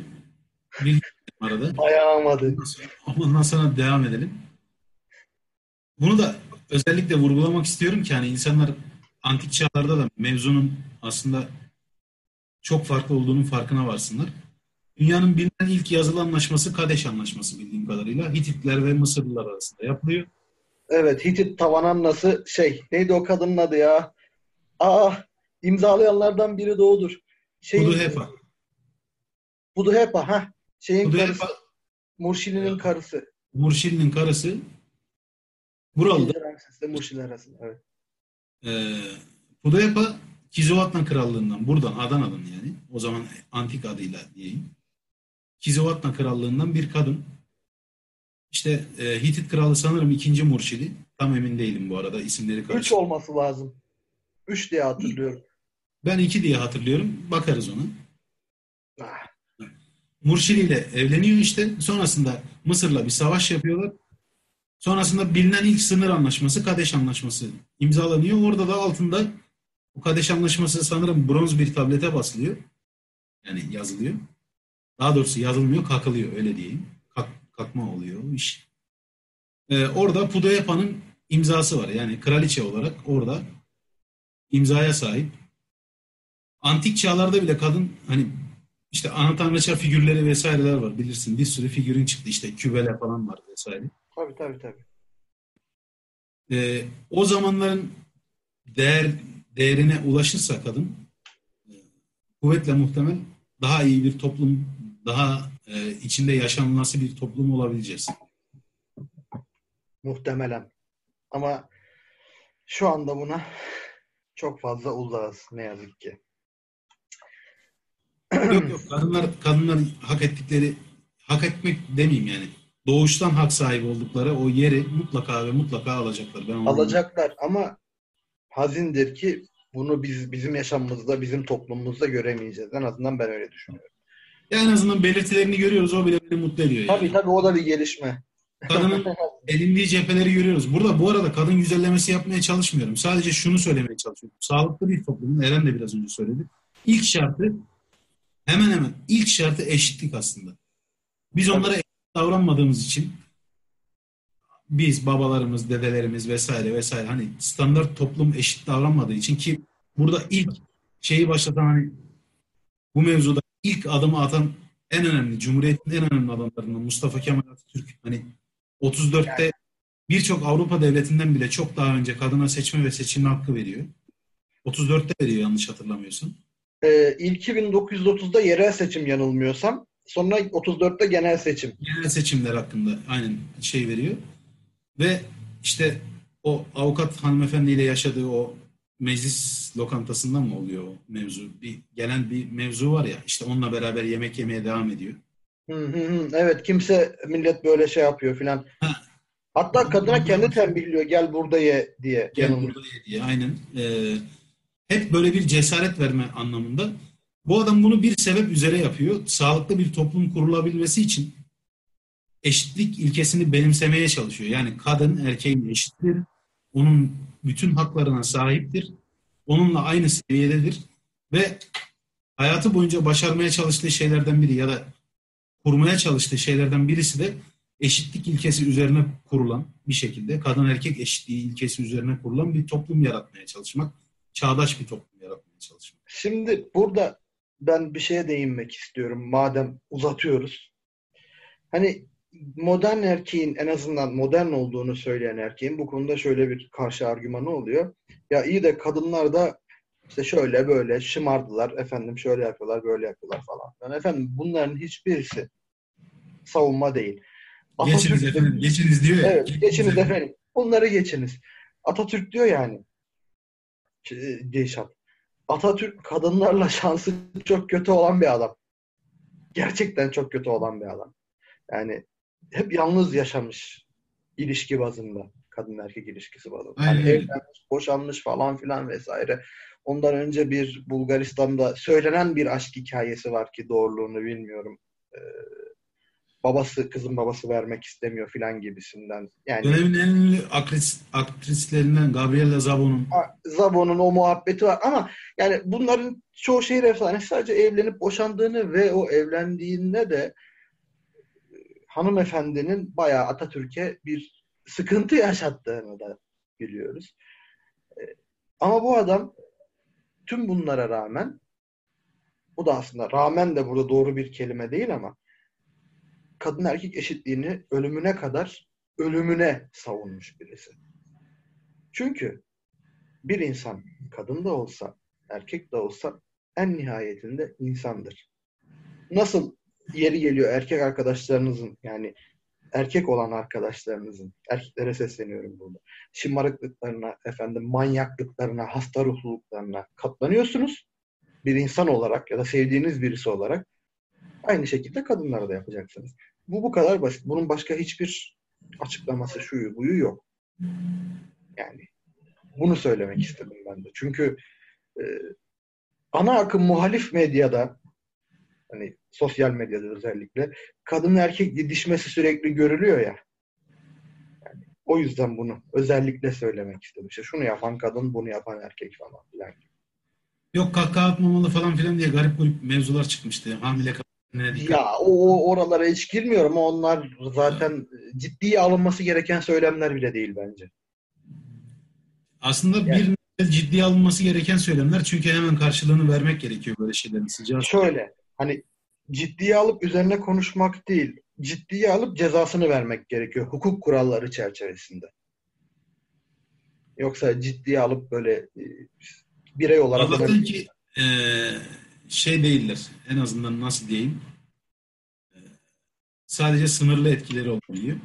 bir arada. Ayağımadı. Ondan sonra devam edelim. Bunu da özellikle vurgulamak istiyorum ki hani insanlar antik çağlarda da mevzunun aslında çok farklı olduğunun farkına varsınlar. Dünyanın bilinen ilk yazılı anlaşması Kadeş Anlaşması bildiğim kadarıyla Hititler ve Mısırlılar arasında yapılıyor. Evet Hitit tavanannası şey neydi o kadının adı ya? Aa imzalayanlardan biri de odur. Şey, Puduhepa. Puduhepa ha. Şeyin Puduhepa karısı. Murşili'nin karısı. Murşili'nin karısı. Prensesle Murşili arasında. Evet. Ee, Puduhepa Kizovatna Krallığından buradan Adana'dan yani o zaman antik adıyla diyeyim. Kizovatna Krallığından bir kadın. İşte e, Hitit kralı sanırım ikinci Murşili. Tam emin değilim bu arada isimleri Üç karışık. olması lazım. Üç diye hatırlıyorum. Ben iki diye hatırlıyorum. Bakarız ona. Ah, Murşili ile evleniyor işte. Sonrasında Mısır'la bir savaş yapıyorlar. Sonrasında bilinen ilk sınır anlaşması Kadeş Anlaşması imzalanıyor. Orada da altında bu Kadeş Anlaşması sanırım bronz bir tablete basılıyor. Yani yazılıyor. Daha doğrusu yazılmıyor, kakılıyor öyle diyeyim. Kalk, kalkma oluyor iş. Ee, orada Pudayapa'nın imzası var. Yani kraliçe olarak orada imzaya sahip. Antik çağlarda bile kadın hani işte ana tanrıça figürleri vesaireler var bilirsin. Bir sürü figürün çıktı işte kübele falan var vesaire. tabii tabii tabii. Ee, o zamanların değer değerine ulaşırsa kadın e, kuvvetle muhtemel daha iyi bir toplum, daha e, içinde yaşanması bir toplum olabileceğiz. Muhtemelen. Ama şu anda buna çok fazla uzağız ne yazık ki. yok yok kadınlar kadınlar hak ettikleri hak etmek demeyeyim yani. Doğuştan hak sahibi oldukları o yeri mutlaka ve mutlaka alacaklar. Ben onu- Alacaklar ama hazindir ki bunu biz bizim yaşamımızda, bizim toplumumuzda göremeyeceğiz. En azından ben öyle düşünüyorum. Ya en azından belirtilerini görüyoruz. O bile beni mutlu ediyor. Yani. Tabii tabii o da bir gelişme. Kadının edindiği cepheleri görüyoruz. Burada bu arada kadın güzellemesi yapmaya çalışmıyorum. Sadece şunu söylemeye çalışıyorum. Sağlıklı bir toplumun, Eren de biraz önce söyledi. İlk şartı hemen hemen ilk şartı eşitlik aslında. Biz onlara eşit davranmadığımız için biz babalarımız, dedelerimiz vesaire vesaire hani standart toplum eşit davranmadığı için ki burada ilk şeyi başlatan hani bu mevzuda ilk adımı atan en önemli, Cumhuriyet'in en önemli adamlarından Mustafa Kemal Atatürk hani 34'te birçok Avrupa devletinden bile çok daha önce kadına seçme ve seçilme hakkı veriyor. 34'te veriyor yanlış hatırlamıyorsam. Ee, ilki 1930'da yerel seçim yanılmıyorsam. Sonra 34'te genel seçim. Genel seçimler hakkında aynen şey veriyor. Ve işte o avukat hanımefendiyle yaşadığı o meclis lokantasında mı oluyor o mevzu? Bir gelen bir mevzu var ya işte onunla beraber yemek yemeye devam ediyor. Hı hı hı. Evet kimse millet böyle şey yapıyor filan. Ha. Hatta kadına kendi tembihliyor gel burada ye diye. Gel yanılmıyor. burada ye diye aynen. Ee, hep böyle bir cesaret verme anlamında. Bu adam bunu bir sebep üzere yapıyor. Sağlıklı bir toplum kurulabilmesi için eşitlik ilkesini benimsemeye çalışıyor. Yani kadın erkeğin eşittir. Onun bütün haklarına sahiptir. Onunla aynı seviyededir. Ve hayatı boyunca başarmaya çalıştığı şeylerden biri ya da kurmaya çalıştığı şeylerden birisi de eşitlik ilkesi üzerine kurulan bir şekilde kadın erkek eşitliği ilkesi üzerine kurulan bir toplum yaratmaya çalışmak. Çağdaş bir toplum yaratmaya çalışmak. Şimdi burada ben bir şeye değinmek istiyorum madem uzatıyoruz. Hani modern erkeğin en azından modern olduğunu söyleyen erkeğin bu konuda şöyle bir karşı argümanı oluyor. Ya iyi de kadınlar da işte şöyle böyle şımardılar efendim şöyle yapıyorlar böyle yapıyorlar falan. Yani efendim bunların hiçbirisi savunma değil. Geçiniz Atatürk- efendim, geçiniz diyor ya. Evet, geçiniz efendim. Bunları geçiniz. Atatürk diyor yani. Ç- Dilşat. Atatürk kadınlarla şansı çok kötü olan bir adam. Gerçekten çok kötü olan bir adam. Yani hep yalnız yaşamış. ilişki bazında. Kadın erkek ilişkisi bazında. Hani evlenmiş, boşanmış falan filan vesaire. Ondan önce bir Bulgaristan'da söylenen bir aşk hikayesi var ki doğruluğunu bilmiyorum. Ee, babası, kızın babası vermek istemiyor filan gibisinden. Yani Dönemin en ünlü aktris, aktrislerinden Gabriella Zabon'un Zabon'un o muhabbeti var ama yani bunların çoğu şehir efsanesi sadece evlenip boşandığını ve o evlendiğinde de hanımefendinin bayağı Atatürk'e bir sıkıntı yaşattığını da biliyoruz. E, Ama bu adam tüm bunlara rağmen bu da aslında rağmen de burada doğru bir kelime değil ama kadın erkek eşitliğini ölümüne kadar ölümüne savunmuş birisi. Çünkü bir insan kadın da olsa erkek de olsa en nihayetinde insandır. Nasıl yeri geliyor erkek arkadaşlarınızın yani erkek olan arkadaşlarınızın erkeklere sesleniyorum burada. Şımarıklıklarına, efendim manyaklıklarına, hasta ruhluluklarına katlanıyorsunuz. Bir insan olarak ya da sevdiğiniz birisi olarak aynı şekilde kadınlara da yapacaksınız. Bu bu kadar basit. Bunun başka hiçbir açıklaması şuyu buyu yok. Yani bunu söylemek istedim ben de. Çünkü e, ana akım muhalif medyada hani sosyal medyada özellikle kadın erkek didişmesi sürekli görülüyor ya. Yani o yüzden bunu özellikle söylemek istedim. İşte şunu yapan kadın, bunu yapan erkek falan filan. yok kahkaha atmamalı falan filan diye garip garip mevzular çıkmıştı. Hamile dikkat. Ya o, o oralara hiç girmiyorum. Onlar zaten ciddiye alınması gereken söylemler bile değil bence. Aslında Yani- bir ciddiye alınması gereken söylemler çünkü hemen karşılığını vermek gerekiyor böyle şeylerin sıcağı. Şöyle hani ciddiye alıp üzerine konuşmak değil, ciddiye alıp cezasını vermek gerekiyor hukuk kuralları çerçevesinde. Yoksa ciddiye alıp böyle e, birey olarak Allah'tan ki e, şey değiller. En azından nasıl diyeyim? E, sadece sınırlı etkileri olabiliyor.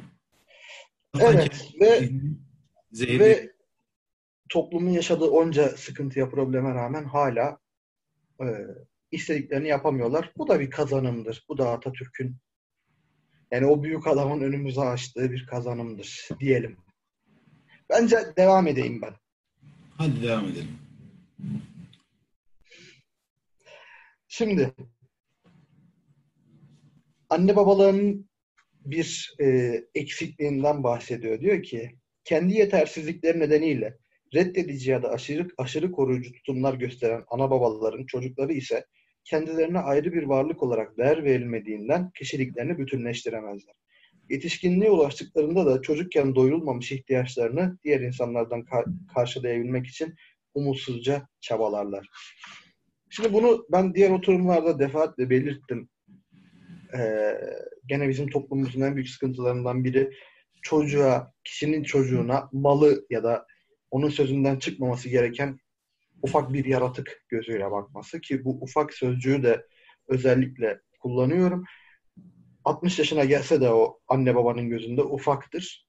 Evet ve zehirli. ve toplumun yaşadığı onca sıkıntıya, probleme rağmen hala e, istediklerini yapamıyorlar. Bu da bir kazanımdır. Bu da Atatürk'ün yani o büyük adamın önümüze açtığı bir kazanımdır diyelim. Bence devam edeyim ben. Hadi devam edelim. Şimdi anne babalarının bir e, eksikliğinden bahsediyor. Diyor ki kendi yetersizlikleri nedeniyle reddedici ya da aşırı aşırı koruyucu tutumlar gösteren ana babaların çocukları ise kendilerine ayrı bir varlık olarak değer verilmediğinden kişiliklerini bütünleştiremezler. Yetişkinliğe ulaştıklarında da çocukken doyulmamış ihtiyaçlarını diğer insanlardan ka- karşılayabilmek için umutsuzca çabalarlar. Şimdi bunu ben diğer oturumlarda defaatle belirttim. Ee, gene bizim toplumumuzun en büyük sıkıntılarından biri çocuğa, kişinin çocuğuna malı ya da onun sözünden çıkmaması gereken ufak bir yaratık gözüyle bakması ki bu ufak sözcüğü de özellikle kullanıyorum. 60 yaşına gelse de o anne babanın gözünde ufaktır.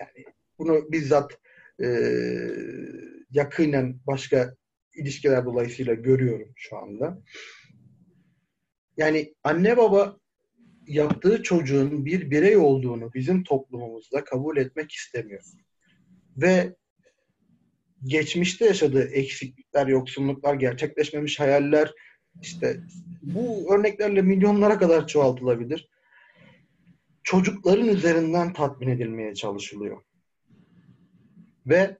Yani bunu bizzat e, yakinen başka ilişkiler dolayısıyla görüyorum şu anda. Yani anne baba yaptığı çocuğun bir birey olduğunu bizim toplumumuzda kabul etmek istemiyor. Ve geçmişte yaşadığı eksiklikler, yoksunluklar, gerçekleşmemiş hayaller işte bu örneklerle milyonlara kadar çoğaltılabilir. Çocukların üzerinden tatmin edilmeye çalışılıyor. Ve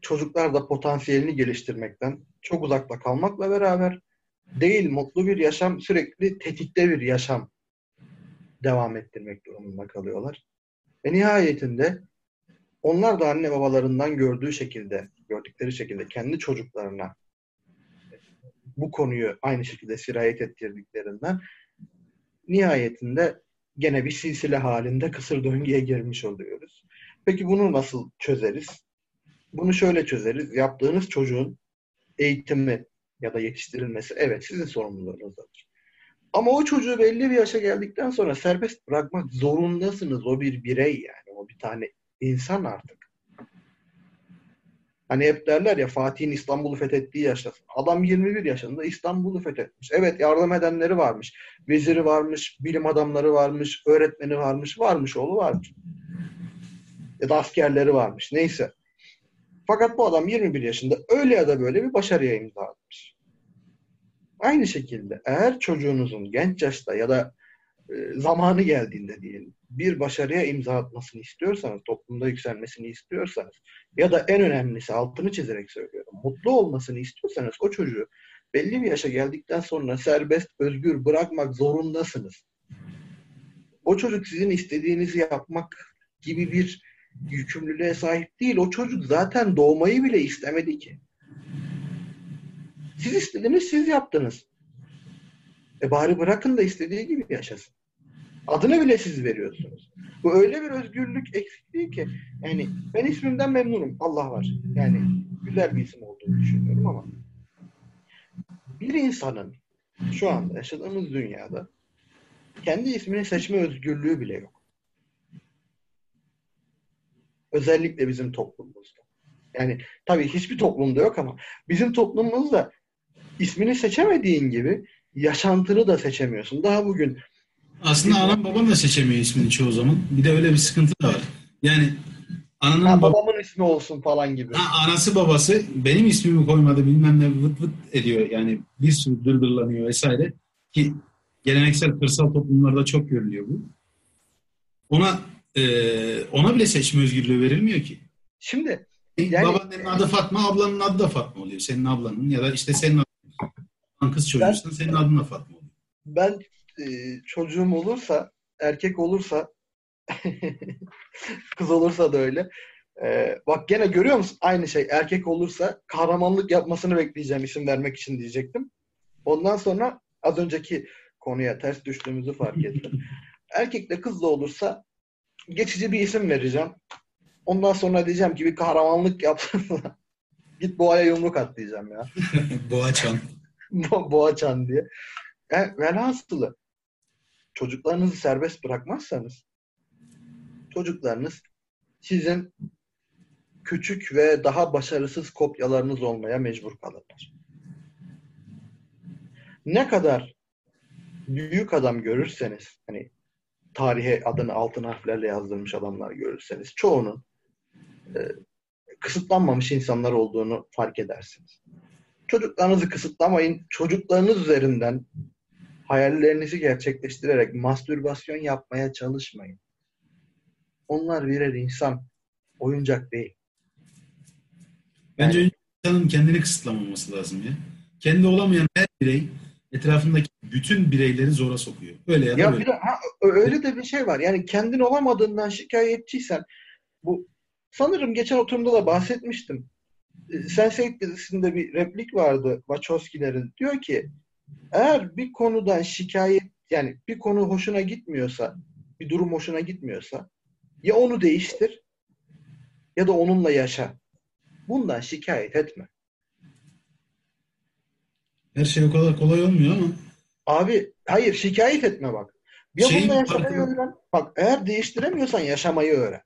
çocuklar da potansiyelini geliştirmekten çok uzakta kalmakla beraber değil mutlu bir yaşam, sürekli tetikte bir yaşam devam ettirmek durumunda kalıyorlar. Ve nihayetinde onlar da anne babalarından gördüğü şekilde, gördükleri şekilde kendi çocuklarına bu konuyu aynı şekilde sirayet ettirdiklerinden nihayetinde gene bir silsile halinde kısır döngüye girmiş oluyoruz. Peki bunu nasıl çözeriz? Bunu şöyle çözeriz. Yaptığınız çocuğun eğitimi ya da yetiştirilmesi evet sizin sorumluluğunuzdadır. Ama o çocuğu belli bir yaşa geldikten sonra serbest bırakmak zorundasınız. O bir birey yani. O bir tane insan artık. Hani hep derler ya Fatih'in İstanbul'u fethettiği yaştasın. Adam 21 yaşında İstanbul'u fethetmiş. Evet yardım edenleri varmış. Veziri varmış, bilim adamları varmış, öğretmeni varmış, varmış oğlu varmış. Ya da askerleri varmış. Neyse. Fakat bu adam 21 yaşında öyle ya da böyle bir başarıya imza atmış. Aynı şekilde eğer çocuğunuzun genç yaşta ya da zamanı geldiğinde diyelim bir başarıya imza atmasını istiyorsanız, toplumda yükselmesini istiyorsanız ya da en önemlisi altını çizerek söylüyorum, mutlu olmasını istiyorsanız o çocuğu belli bir yaşa geldikten sonra serbest, özgür bırakmak zorundasınız. O çocuk sizin istediğinizi yapmak gibi bir yükümlülüğe sahip değil. O çocuk zaten doğmayı bile istemedi ki. Siz istediniz, siz yaptınız. E bari bırakın da istediği gibi yaşasın. Adını bile siz veriyorsunuz. Bu öyle bir özgürlük eksikliği ki yani ben ismimden memnunum. Allah var. Yani güzel bir isim olduğunu düşünüyorum ama bir insanın şu anda yaşadığımız dünyada kendi ismini seçme özgürlüğü bile yok. Özellikle bizim toplumumuzda. Yani tabii hiçbir toplumda yok ama bizim toplumumuzda ismini seçemediğin gibi yaşantını da seçemiyorsun. Daha bugün aslında anam babam da seçemiyor ismini çoğu zaman. Bir de öyle bir sıkıntı da var. Yani ananın ha, babamın ismi olsun falan gibi. Ha, anası babası benim ismimi koymadı bilmem ne vıt vıt ediyor. Yani bir sürü dırdırlanıyor vesaire. Ki geleneksel kırsal toplumlarda çok görülüyor bu. Ona e, ona bile seçme özgürlüğü verilmiyor ki. Şimdi yani, babaannenin adı Fatma, ablanın adı da Fatma oluyor. Senin ablanın ya da işte senin adın. Kız çocuğusun, senin adın da Fatma oluyor. Ben e, çocuğum olursa, erkek olursa kız olursa da öyle. E, bak gene görüyor musun? Aynı şey. Erkek olursa kahramanlık yapmasını bekleyeceğim isim vermek için diyecektim. Ondan sonra az önceki konuya ters düştüğümüzü fark ettim. Erkekle kızla olursa geçici bir isim vereceğim. Ondan sonra diyeceğim ki bir kahramanlık yapsın. Git boğaya yumruk at diyeceğim ya. Boğaçan. Boğaçan diye. Yani e, velhasılı çocuklarınızı serbest bırakmazsanız çocuklarınız sizin küçük ve daha başarısız kopyalarınız olmaya mecbur kalırlar. Ne kadar büyük adam görürseniz, hani tarihe adını altın harflerle yazdırmış adamlar görürseniz, çoğunun e, kısıtlanmamış insanlar olduğunu fark edersiniz. Çocuklarınızı kısıtlamayın. Çocuklarınız üzerinden hayallerinizi gerçekleştirerek mastürbasyon yapmaya çalışmayın. Onlar birer insan, oyuncak değil. Bence yani, insanın kendini kısıtlamaması lazım ya. Kendi olamayan her birey etrafındaki bütün bireyleri zora sokuyor. Öyle ya da ya böyle. Bir ha, öyle de bir şey var. Yani kendin olamadığından şikayetçiysen bu sanırım geçen oturumda da bahsetmiştim. Ee, Sense8 dizisinde bir replik vardı Wachowski'lerin. Diyor ki eğer bir konudan şikayet yani bir konu hoşuna gitmiyorsa, bir durum hoşuna gitmiyorsa ya onu değiştir ya da onunla yaşa. Bundan şikayet etme. Her şey o kadar kolay olmuyor ama. Abi hayır şikayet etme bak. Ya şey, bununla yaşamayı öğren. Bak eğer değiştiremiyorsan yaşamayı öğren.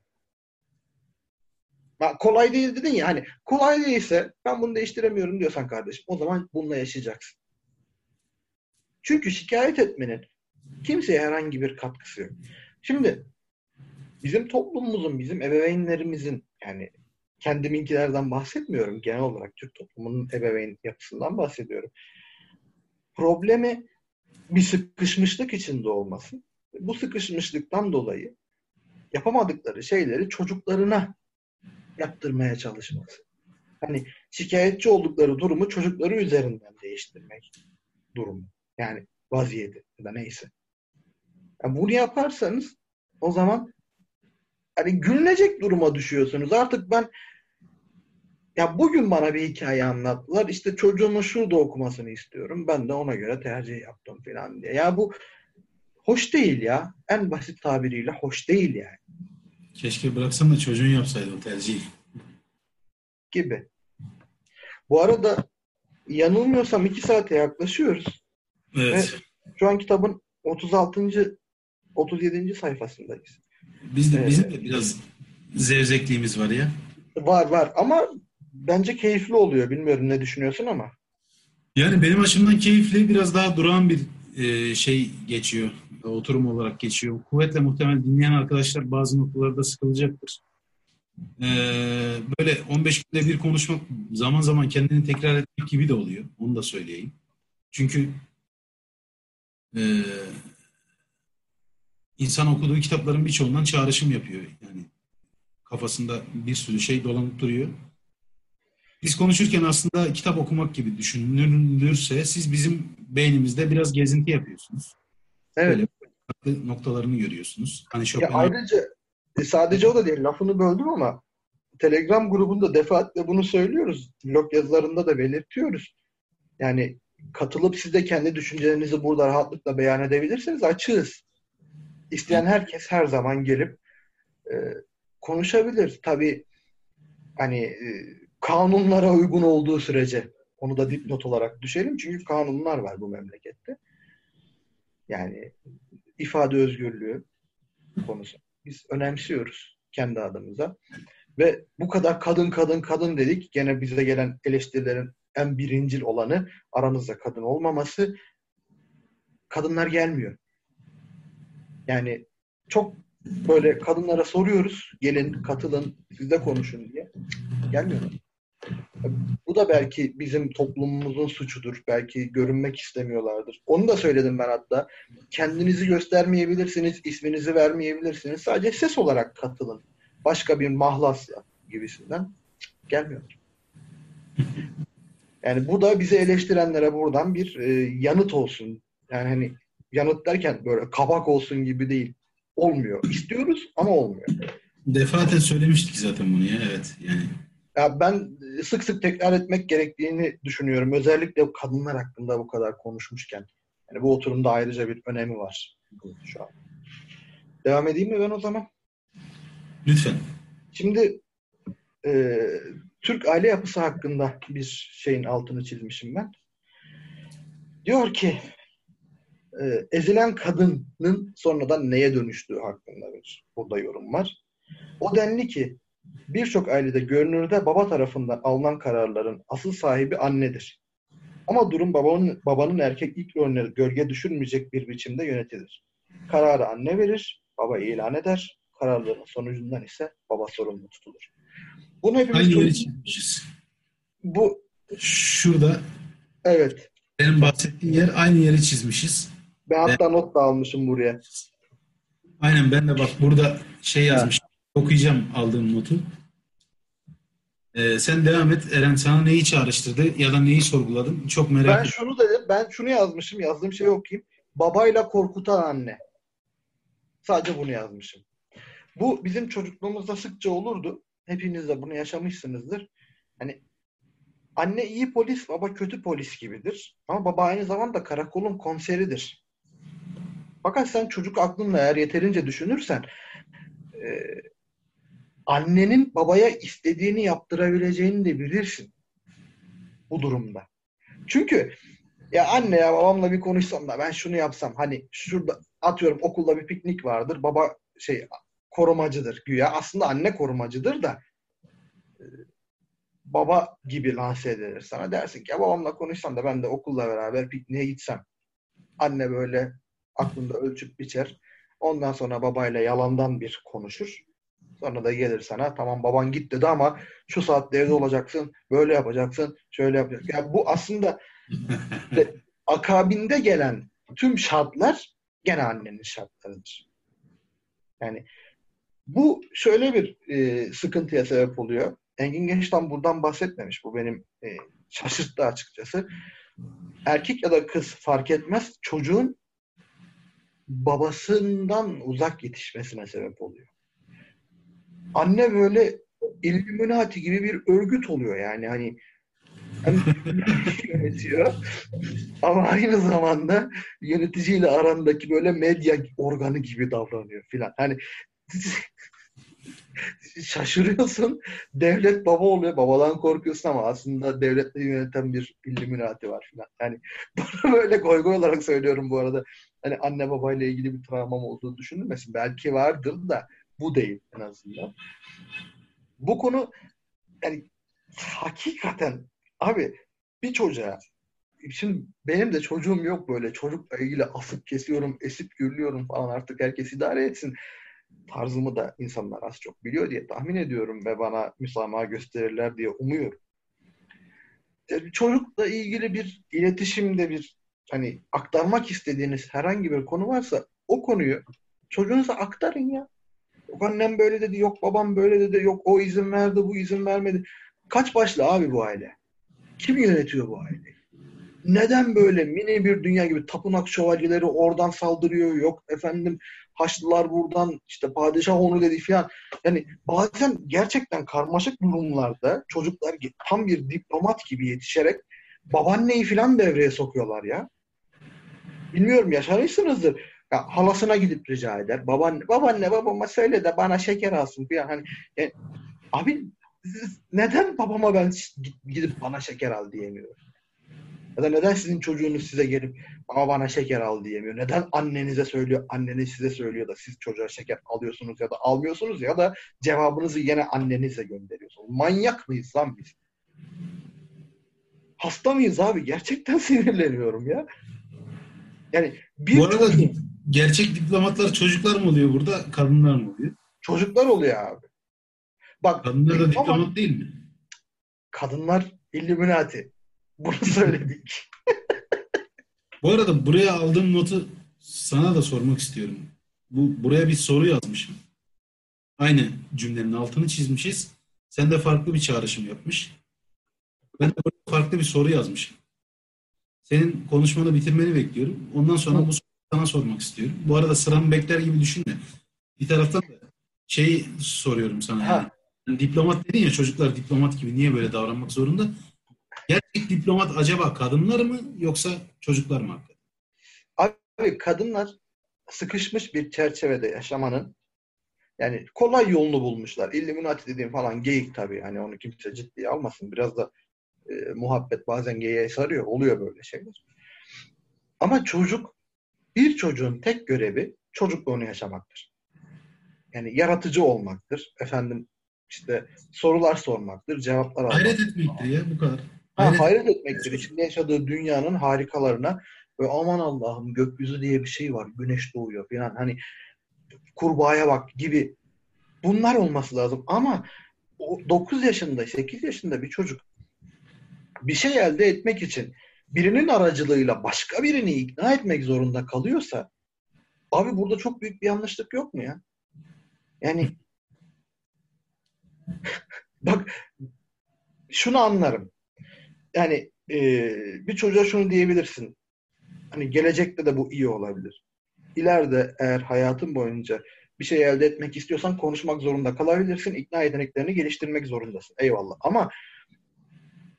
Bak kolay değil dedin ya hani kolay değilse ben bunu değiştiremiyorum diyorsan kardeşim o zaman bununla yaşayacaksın. Çünkü şikayet etmenin kimseye herhangi bir katkısı yok. Şimdi bizim toplumumuzun, bizim ebeveynlerimizin yani kendiminkilerden bahsetmiyorum. Genel olarak Türk toplumunun ebeveyn yapısından bahsediyorum. Problemi bir sıkışmışlık içinde olması. Bu sıkışmışlıktan dolayı yapamadıkları şeyleri çocuklarına yaptırmaya çalışması. Hani şikayetçi oldukları durumu çocukları üzerinden değiştirmek durumu. Yani vaziyeti ya da neyse. Yani bunu yaparsanız o zaman hani gülünecek duruma düşüyorsunuz. Artık ben ya bugün bana bir hikaye anlattılar. İşte çocuğumun şurada okumasını istiyorum. Ben de ona göre tercih yaptım falan diye. Ya bu hoş değil ya. En basit tabiriyle hoş değil yani. Keşke bıraksan da çocuğun yapsaydı o tercihi. Gibi. Bu arada yanılmıyorsam iki saate yaklaşıyoruz. Evet. Ve şu an kitabın 36. 37. sayfasındayız. Biz de, bizim de biraz zevzekliğimiz var ya. Var var ama bence keyifli oluyor. Bilmiyorum ne düşünüyorsun ama. Yani benim açımdan keyifli biraz daha durağan bir e, şey geçiyor. Oturum olarak geçiyor. Kuvvetle muhtemel dinleyen arkadaşlar bazı noktalarda sıkılacaktır. E, böyle 15 günde bir konuşmak zaman zaman kendini tekrar etmek gibi de oluyor. Onu da söyleyeyim. Çünkü e, insan okuduğu kitapların birçoğundan çağrışım yapıyor. Yani kafasında bir sürü şey dolanıp duruyor. Biz konuşurken aslında kitap okumak gibi düşünülürse siz bizim beynimizde biraz gezinti yapıyorsunuz. Evet. Böyle farklı noktalarını görüyorsunuz. Hani Ya Chopin'in ayrıca e, sadece o da değil. Lafını böldüm ama Telegram grubunda defaatle bunu söylüyoruz. Blog yazılarında da belirtiyoruz. Yani katılıp siz de kendi düşüncelerinizi burada rahatlıkla beyan edebilirsiniz. Açığız. İsteyen herkes her zaman gelip e, konuşabilir. Tabii hani e, kanunlara uygun olduğu sürece onu da dipnot olarak düşelim. Çünkü kanunlar var bu memlekette. Yani ifade özgürlüğü konusu. Biz önemsiyoruz kendi adımıza. Ve bu kadar kadın kadın kadın dedik. Gene bize gelen eleştirilerin en birincil olanı aranızda kadın olmaması. Kadınlar gelmiyor. Yani çok böyle kadınlara soruyoruz. Gelin, katılın, siz de konuşun diye. Gelmiyorlar. Bu da belki bizim toplumumuzun suçudur. Belki görünmek istemiyorlardır. Onu da söyledim ben hatta. Kendinizi göstermeyebilirsiniz, isminizi vermeyebilirsiniz. Sadece ses olarak katılın. Başka bir mahlasla gibisinden gelmiyorlar. Yani bu da bizi eleştirenlere buradan bir e, yanıt olsun. Yani hani yanıt derken böyle kabak olsun gibi değil. Olmuyor. İstiyoruz ama olmuyor. defaten söylemiştik zaten bunu ya evet yani. Ya ben sık sık tekrar etmek gerektiğini düşünüyorum. Özellikle kadınlar hakkında bu kadar konuşmuşken. Yani bu oturumda ayrıca bir önemi var şu an. Devam edeyim mi ben o zaman? Lütfen. Şimdi e, Türk aile yapısı hakkında bir şeyin altını çizmişim ben. Diyor ki e, ezilen kadının sonradan neye dönüştüğü hakkında bir burada yorum var. O denli ki birçok ailede görünürde baba tarafından alınan kararların asıl sahibi annedir. Ama durum babanın, babanın erkeklik rolüne gölge düşürmeyecek bir biçimde yönetilir. Kararı anne verir, baba ilan eder. Kararların sonucundan ise baba sorumlu tutulur. Bunu hepimiz Aynı çok- çizmişiz. bu Şurada evet. benim bahsettiğim yer aynı yeri çizmişiz. Ben hatta not da almışım buraya. Aynen ben de bak burada şey yazmışım. Okuyacağım aldığım notu. Ee, sen devam et. Eren sana neyi çağrıştırdı ya da neyi sorguladın? Çok merak Ben ettim. şunu dedim. Ben şunu yazmışım. Yazdığım şeyi okuyayım. Babayla korkutan anne. Sadece bunu yazmışım. Bu bizim çocukluğumuzda sıkça olurdu. Hepiniz de bunu yaşamışsınızdır. Hani anne iyi polis, baba kötü polis gibidir. Ama baba aynı zamanda karakolun komiseridir. Fakat sen çocuk aklınla eğer yeterince düşünürsen e, annenin babaya istediğini yaptırabileceğini de bilirsin bu durumda. Çünkü ya anne ya babamla bir konuşsam da ben şunu yapsam hani şurada atıyorum okulda bir piknik vardır baba şey korumacıdır. Güya aslında anne korumacıdır da e, baba gibi lanse edilir sana. Dersin ki ya babamla konuşsam da ben de okulla beraber pikniğe gitsem. Anne böyle aklında ölçüp biçer. Ondan sonra babayla yalandan bir konuşur. Sonra da gelir sana tamam baban git dedi ama şu saatte evde olacaksın böyle yapacaksın şöyle yapacaksın yani bu aslında ve akabinde gelen tüm şartlar gene annenin şartlarıdır. Yani bu şöyle bir e, sıkıntıya sebep oluyor. Engin Genç'ten buradan bahsetmemiş. Bu benim e, şaşırttı açıkçası. Erkek ya da kız fark etmez çocuğun babasından uzak yetişmesine sebep oluyor. Anne böyle Illuminati gibi bir örgüt oluyor yani hani hem yönetiyor ama aynı zamanda yöneticiyle arandaki böyle medya organı gibi davranıyor filan. Hani şaşırıyorsun. Devlet baba oluyor. Babadan korkuyorsun ama aslında devletle yöneten bir Illuminati var filan. Yani bunu böyle goy goy olarak söylüyorum bu arada. Hani anne babayla ilgili bir travmam olduğu düşünülmesin. Belki vardır da bu değil en azından. Bu konu yani hakikaten abi bir çocuğa şimdi benim de çocuğum yok böyle çocukla ilgili asıp kesiyorum, esip gürlüyorum falan artık herkes idare etsin. Tarzımı da insanlar az çok biliyor diye tahmin ediyorum ve bana müsamaha gösterirler diye umuyorum. Yani çocukla ilgili bir iletişimde bir hani aktarmak istediğiniz herhangi bir konu varsa o konuyu çocuğunuza aktarın ya. Yok annem böyle dedi, yok babam böyle dedi, yok o izin verdi, bu izin vermedi. Kaç başlı abi bu aile? Kim yönetiyor bu aileyi? Neden böyle mini bir dünya gibi tapınak şövalyeleri oradan saldırıyor, yok efendim Haçlılar buradan işte padişah onu dedi filan. Yani bazen gerçekten karmaşık durumlarda çocuklar tam bir diplomat gibi yetişerek babaanneyi filan devreye sokuyorlar ya. Bilmiyorum yaşamışsınızdır. Ya halasına gidip rica eder. Babaanne, babaanne babama söyle de bana şeker alsın filan. Hani yani, abi neden babama ben gidip bana şeker al diyemiyorum? Ya da neden sizin çocuğunuz size gelip baba bana şeker al diyemiyor? Neden annenize söylüyor, anneniz size söylüyor da siz çocuğa şeker alıyorsunuz ya da almıyorsunuz ya da cevabınızı yine annenize gönderiyorsunuz? Manyak mıyız lan biz? Hasta mıyız abi? Gerçekten sinirleniyorum ya. Yani bir Bu arada çocuk... gerçek diplomatlar çocuklar mı oluyor burada, kadınlar mı oluyor? Çocuklar oluyor abi. Bak, kadınlar da diplomat değil mi? Kadınlar Illuminati. Bunu söyledik. Bu arada buraya aldığım notu sana da sormak istiyorum. Bu buraya bir soru yazmışım. Aynı cümlenin altını çizmişiz. Sen de farklı bir çağrışım yapmış. Ben de farklı bir soru yazmışım. Senin konuşmanı bitirmeni bekliyorum. Ondan sonra bu soruyu sana sormak istiyorum. Bu arada sıramı bekler gibi düşünme. Bir taraftan da şeyi soruyorum sana. Yani. yani diplomat dedin ya çocuklar diplomat gibi niye böyle davranmak zorunda? Gerçek diplomat acaba kadınlar mı yoksa çocuklar mı? Abi kadınlar sıkışmış bir çerçevede yaşamanın yani kolay yolunu bulmuşlar. Illuminati dediğim falan geyik tabii. Hani onu kimse ciddiye almasın. Biraz da e, muhabbet bazen geyiğe sarıyor. Oluyor böyle şeyler. Ama çocuk bir çocuğun tek görevi çocukluğunu yaşamaktır. Yani yaratıcı olmaktır. Efendim işte sorular sormaktır, cevaplar almaktır. Hayret etmektir ya bu kadar. Ha, hayret etmektir. İçinde yaşadığı dünyanın harikalarına ve aman Allah'ım gökyüzü diye bir şey var. Güneş doğuyor falan. Hani kurbağaya bak gibi. Bunlar olması lazım. Ama o 9 yaşında, 8 yaşında bir çocuk bir şey elde etmek için birinin aracılığıyla başka birini ikna etmek zorunda kalıyorsa abi burada çok büyük bir yanlışlık yok mu ya? Yani bak şunu anlarım yani e, bir çocuğa şunu diyebilirsin. Hani gelecekte de bu iyi olabilir. İleride eğer hayatın boyunca bir şey elde etmek istiyorsan konuşmak zorunda kalabilirsin. İkna yeteneklerini geliştirmek zorundasın. Eyvallah. Ama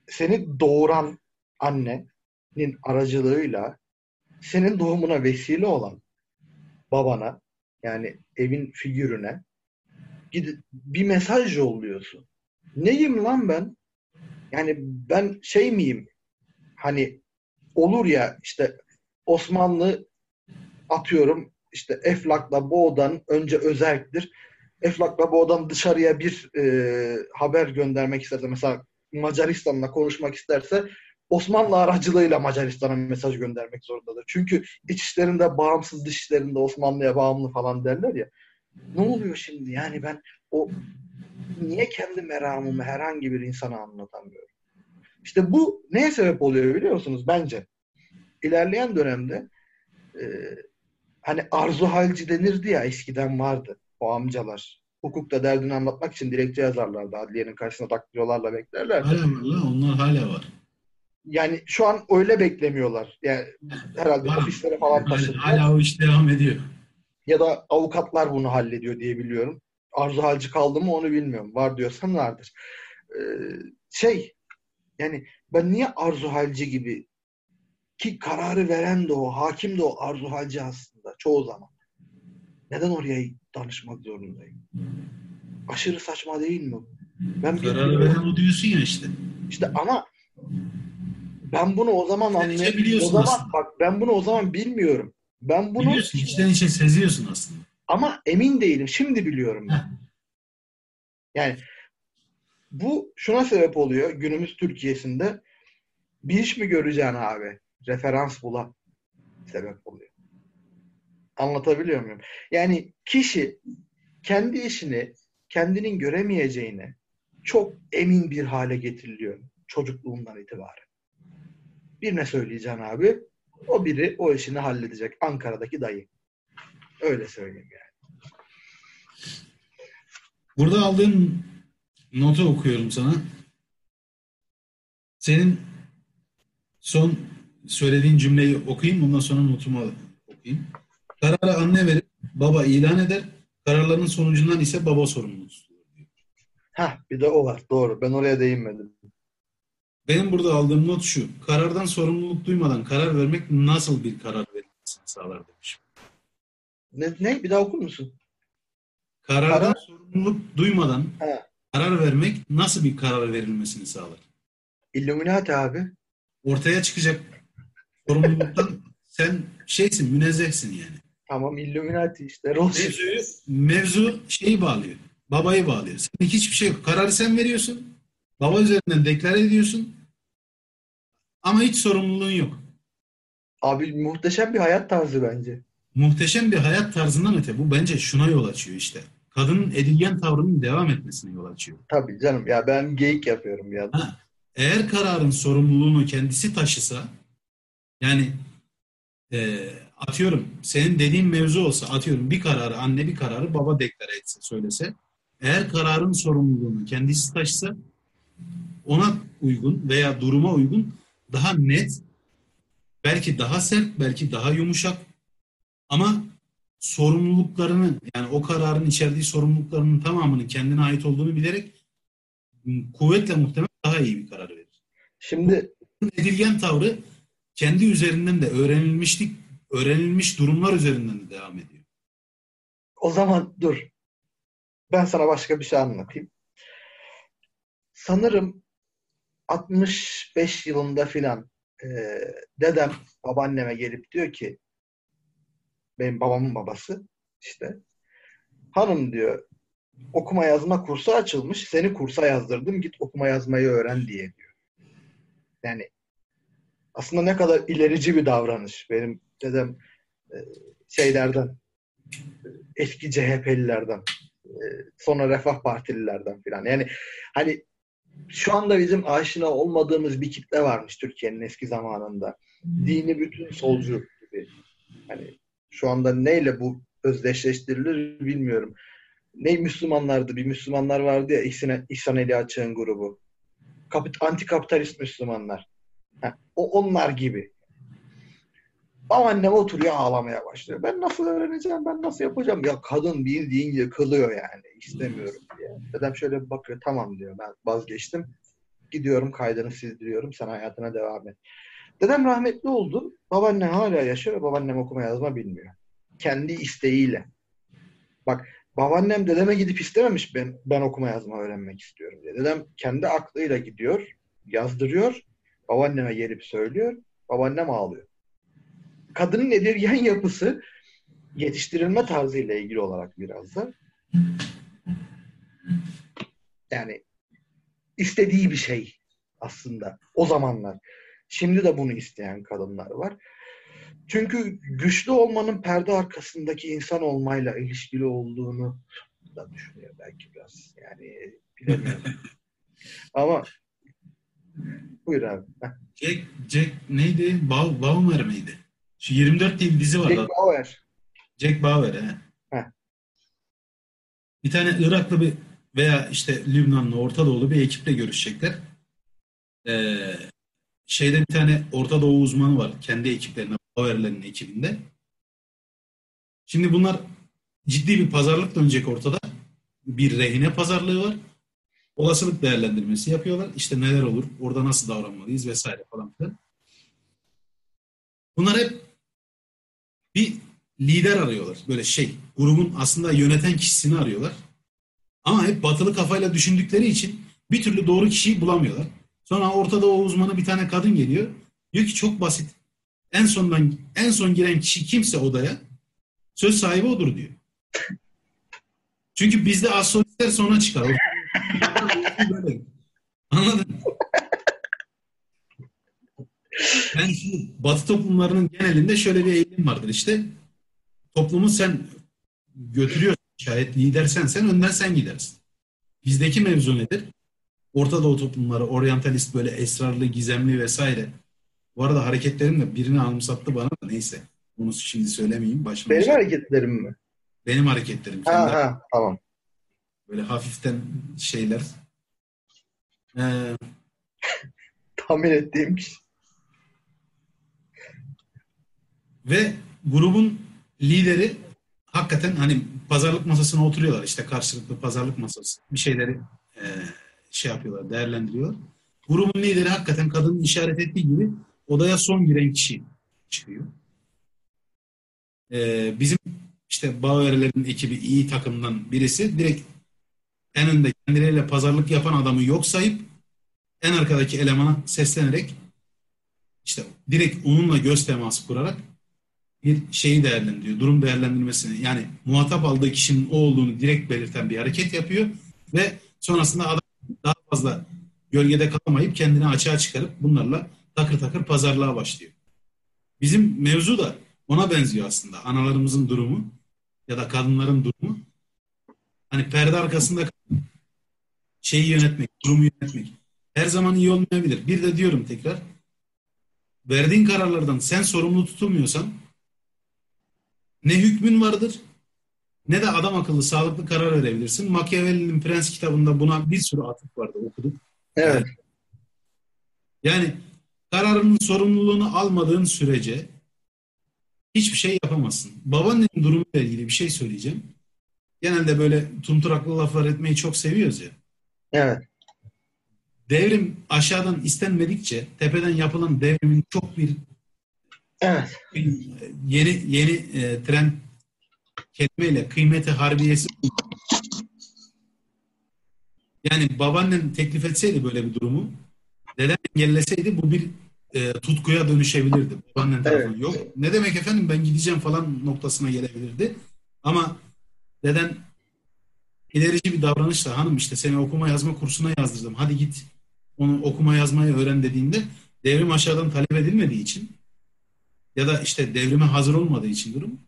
seni doğuran annenin aracılığıyla senin doğumuna vesile olan babana yani evin figürüne gidip bir mesaj yolluyorsun. Neyim lan ben? Yani ben şey miyim? Hani olur ya işte Osmanlı atıyorum işte Eflak'la Boğdan önce özelliktir. Eflak'la Boğdan dışarıya bir e, haber göndermek isterse mesela Macaristan'la konuşmak isterse Osmanlı aracılığıyla Macaristan'a mesaj göndermek zorundadır. Çünkü iç işlerinde bağımsız, dış işlerinde Osmanlı'ya bağımlı falan derler ya. Ne oluyor şimdi? Yani ben o niye kendi meramımı herhangi bir insana anlatamıyorum? İşte bu neye sebep oluyor biliyor musunuz? Bence ilerleyen dönemde e, hani arzu halci denirdi ya eskiden vardı o amcalar. Hukukta derdini anlatmak için dilekçe yazarlardı. Adliyenin karşısına takdirolarla beklerler. Hala var onlar hala var. Yani şu an öyle beklemiyorlar. Yani herhalde var. ofislere falan taşıdılar. Hala, hala o iş devam ediyor. Ya da avukatlar bunu hallediyor diye biliyorum arzu halci kaldı mı onu bilmiyorum. Var diyorsan vardır. Ee, şey yani ben niye arzu halci gibi ki kararı veren de o, hakim de o arzu halci aslında çoğu zaman. Neden oraya danışmak zorundayım? Aşırı saçma değil mi? Ben kararı veren o diyorsun ya işte. İşte ama ben bunu o zaman anlayamıyorum. O zaman aslında. bak ben bunu o zaman bilmiyorum. Ben bunu biliyorsun içten içe seziyorsun aslında. Ama emin değilim. Şimdi biliyorum ben. Yani Bu şuna sebep oluyor günümüz Türkiye'sinde. Bir iş mi göreceksin abi? Referans bula sebep oluyor. Anlatabiliyor muyum? Yani kişi kendi işini kendinin göremeyeceğine çok emin bir hale getiriliyor çocukluğundan itibaren. Birine söyleyeceksin abi. O biri o işini halledecek. Ankara'daki dayı. Öyle söyleyeyim yani. Burada aldığım notu okuyorum sana. Senin son söylediğin cümleyi okuyayım. Ondan sonra notumu okuyayım. Kararı anne verip baba ilan eder. Kararların sonucundan ise baba sorumlu tutuyor. Hah bir de o var. Doğru. Ben oraya değinmedim. Benim burada aldığım not şu. Karardan sorumluluk duymadan karar vermek nasıl bir karar verilmesini sağlar demiş. Ne, ne? Bir daha okur musun? Karardan Karar- sorumluluk duymadan He. karar vermek nasıl bir karar verilmesini sağlar? Illuminati abi. Ortaya çıkacak sorumluluktan sen şeysin, münezzehsin yani. Tamam Illuminati işte. Mevzuyu, mevzu şeyi bağlıyor. Babayı bağlıyor. Senin hiçbir şey yok. Kararı sen veriyorsun. Baba üzerinden deklare ediyorsun. Ama hiç sorumluluğun yok. Abi muhteşem bir hayat tarzı bence. Muhteşem bir hayat tarzından öte bu bence şuna yol açıyor işte. Kadının edilgen tavrının devam etmesine yol açıyor. Tabii canım. Ya ben geyik yapıyorum ya. Ha, eğer kararın sorumluluğunu kendisi taşısa yani e, atıyorum senin dediğin mevzu olsa atıyorum bir kararı anne bir kararı baba deklare etse söylese eğer kararın sorumluluğunu kendisi taşısa ona uygun veya duruma uygun daha net belki daha sert belki daha yumuşak ama sorumluluklarını yani o kararın içerdiği sorumluluklarının tamamının kendine ait olduğunu bilerek kuvvetle muhtemel daha iyi bir karar verir. Şimdi Edilgen tavrı kendi üzerinden de öğrenilmişlik öğrenilmiş durumlar üzerinden de devam ediyor. o zaman dur. Ben sana başka bir şey anlatayım. Sanırım 65 yılında filan e, dedem babaanneme gelip diyor ki benim babamın babası işte hanım diyor okuma yazma kursu açılmış seni kursa yazdırdım git okuma yazmayı öğren diye diyor. Yani aslında ne kadar ilerici bir davranış. Benim dedem e, şeylerden eski CHP'lilerden e, sonra Refah Partililerden filan. Yani hani şu anda bizim aşina olmadığımız bir kitle varmış Türkiye'nin eski zamanında. Dini bütün solcu gibi. Hani şu anda neyle bu özdeşleştirilir bilmiyorum. Ne Müslümanlardı? Bir Müslümanlar vardı ya İhsan, İhsan Eli Açık'ın grubu. Kapit, antikapitalist Müslümanlar. Ha, o onlar gibi. Babaannem oturuyor ağlamaya başlıyor. Ben nasıl öğreneceğim, ben nasıl yapacağım? Ya kadın bildiğin yıkılıyor yani. İstemiyorum diye. Dedem şöyle bakıyor, tamam diyor. Ben vazgeçtim. Gidiyorum kaydını sizdiriyorum. Sen hayatına devam et. Dedem rahmetli oldu. Babaannem hala yaşıyor. Babaannem okuma yazma bilmiyor. Kendi isteğiyle. Bak babaannem dedeme gidip istememiş ben, ben okuma yazma öğrenmek istiyorum diye. Dedem kendi aklıyla gidiyor, yazdırıyor. Babaanneme gelip söylüyor. Babaannem ağlıyor. Kadının edilgen yapısı yetiştirilme tarzıyla ilgili olarak biraz da yani istediği bir şey aslında o zamanlar. Şimdi de bunu isteyen kadınlar var. Çünkü güçlü olmanın perde arkasındaki insan olmayla ilişkili olduğunu da düşünüyor belki biraz. Yani bilemiyorum. Ama buyur abi. Jack, Jack neydi? Bau, Baumer miydi? Şu 24 diye bir dizi var. Jack Bauer. Jack Bauer he. Heh. Bir tane Iraklı bir veya işte Lübnanlı, Orta Doğulu bir ekiple görüşecekler. Ee, şeyde bir tane Orta Doğu uzmanı var. Kendi ekiplerinde, Bauer'lerin ekibinde. Şimdi bunlar ciddi bir pazarlık dönecek ortada. Bir rehine pazarlığı var. Olasılık değerlendirmesi yapıyorlar. İşte neler olur, orada nasıl davranmalıyız vesaire falan filan. Bunlar hep bir lider arıyorlar. Böyle şey, grubun aslında yöneten kişisini arıyorlar. Ama hep batılı kafayla düşündükleri için bir türlü doğru kişiyi bulamıyorlar. Sonra ortada o uzmanı bir tane kadın geliyor. Diyor ki çok basit. En sondan en son giren kişi kimse odaya söz sahibi odur diyor. Çünkü bizde astrologlar sonra çıkar. Anladın? Ben şimdi Batı toplumlarının genelinde şöyle bir eğilim vardır işte. Toplumu sen götürüyorsun şayet lider sensen önden sen gidersin. Bizdeki mevzu nedir? Orta Doğu toplumları, oryantalist böyle esrarlı, gizemli vesaire. Bu arada hareketlerim de birini anımsattı bana da neyse. Bunu şimdi söylemeyeyim. Başıma Benim şey- hareketlerim mi? Benim hareketlerim. Ha ha tamam. Böyle hafiften şeyler. Ee, Tahmin ettiğim ve grubun lideri hakikaten hani pazarlık masasına oturuyorlar. işte karşılıklı pazarlık masası. Bir şeyleri şey yapıyorlar, değerlendiriyorlar. Grubun lideri hakikaten kadının işaret ettiği gibi odaya son giren kişi çıkıyor. Ee, bizim işte Bauer'lerin ekibi iyi takımdan birisi direkt en önde kendileriyle pazarlık yapan adamı yok sayıp en arkadaki elemana seslenerek işte direkt onunla göz teması kurarak bir şeyi değerlendiriyor. Durum değerlendirmesini yani muhatap aldığı kişinin o olduğunu direkt belirten bir hareket yapıyor ve sonrasında daha fazla gölgede kalamayıp kendini açığa çıkarıp bunlarla takır takır pazarlığa başlıyor. Bizim mevzu da ona benziyor aslında. Analarımızın durumu ya da kadınların durumu. Hani perde arkasında şeyi yönetmek, durumu yönetmek. Her zaman iyi olmayabilir. Bir de diyorum tekrar verdiğin kararlardan sen sorumlu tutulmuyorsan ne hükmün vardır ne de adam akıllı sağlıklı karar verebilirsin. Machiavelli'nin Prens kitabında buna bir sürü atıf vardı okuduk. Evet. Yani kararının sorumluluğunu almadığın sürece hiçbir şey yapamazsın. Babaannenin durumuyla ilgili bir şey söyleyeceğim. Genelde böyle tunturaklı laflar etmeyi çok seviyoruz ya. Evet. Devrim aşağıdan istenmedikçe tepeden yapılan devrimin çok bir Evet. yeni yeni e, trend kelimeyle kıymeti harbiyesi yani babaannen teklif etseydi böyle bir durumu deden engelleseydi bu bir e, tutkuya dönüşebilirdi. Babaannen tarafından. Evet. Yok ne demek efendim ben gideceğim falan noktasına gelebilirdi. Ama deden ilerici bir davranışla hanım işte seni okuma yazma kursuna yazdırdım. Hadi git onu okuma yazmayı öğren dediğinde devrim aşağıdan talep edilmediği için ya da işte devrime hazır olmadığı için durum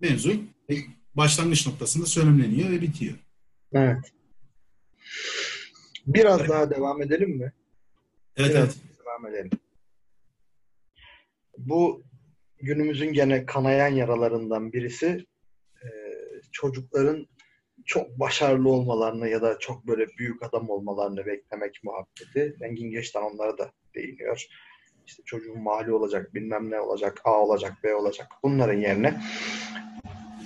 mevzu başlangıç noktasında sönümleniyor ve bitiyor. Evet. Biraz daha devam edelim mi? Evet Biraz evet. devam edelim. Bu günümüzün gene kanayan yaralarından birisi e, çocukların çok başarılı olmalarını ya da çok böyle büyük adam olmalarını beklemek muhabbeti. Engin Geçtan onlara da değiniyor. İşte çocuğun mali olacak, bilmem ne olacak, A olacak, B olacak. Bunların yerine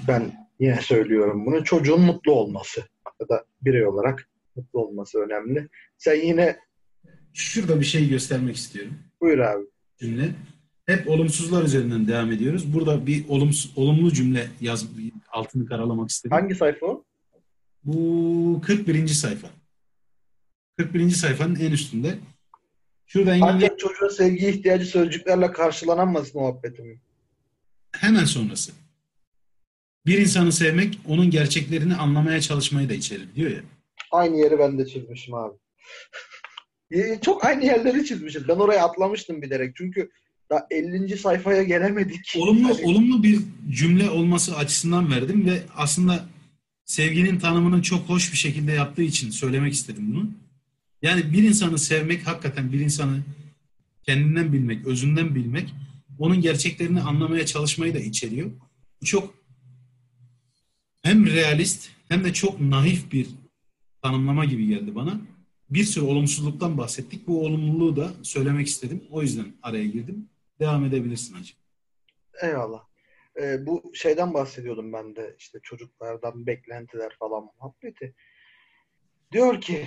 ben yine söylüyorum bunu. Çocuğun mutlu olması ya da birey olarak mutlu olması önemli. Sen yine Şurada bir şey göstermek istiyorum. buyur abi. Cümle. Hep olumsuzlar üzerinden devam ediyoruz. Burada bir olumsuz, olumlu cümle yaz altını karalamak istedim. Hangi sayfa o? Bu 41. sayfa. 41. sayfanın en üstünde. Şurada Engin Ancak çocuğun sevgi ihtiyacı sözcüklerle karşılanamaz muhabbeti mi? hemen sonrası. Bir insanı sevmek onun gerçeklerini anlamaya çalışmayı da içerir diyor ya. Aynı yeri ben de çizmişim abi. Ee, Çok aynı yerleri çizmişiz. Ben oraya atlamıştım bilerek. Çünkü daha 50. sayfaya gelemedik. Olumlu Hani- olumlu bir cümle olması açısından verdim ve aslında sevginin tanımını çok hoş bir şekilde yaptığı için söylemek istedim bunu. Yani bir insanı sevmek hakikaten bir insanı kendinden bilmek, özünden bilmek, onun gerçeklerini anlamaya çalışmayı da içeriyor. Bu çok hem realist hem de çok naif bir tanımlama gibi geldi bana. Bir sürü olumsuzluktan bahsettik. Bu olumluluğu da söylemek istedim. O yüzden araya girdim. Devam edebilirsin hacı. Eyvallah. Ee, bu şeyden bahsediyordum ben de işte çocuklardan beklentiler falan muhabbeti. Diyor ki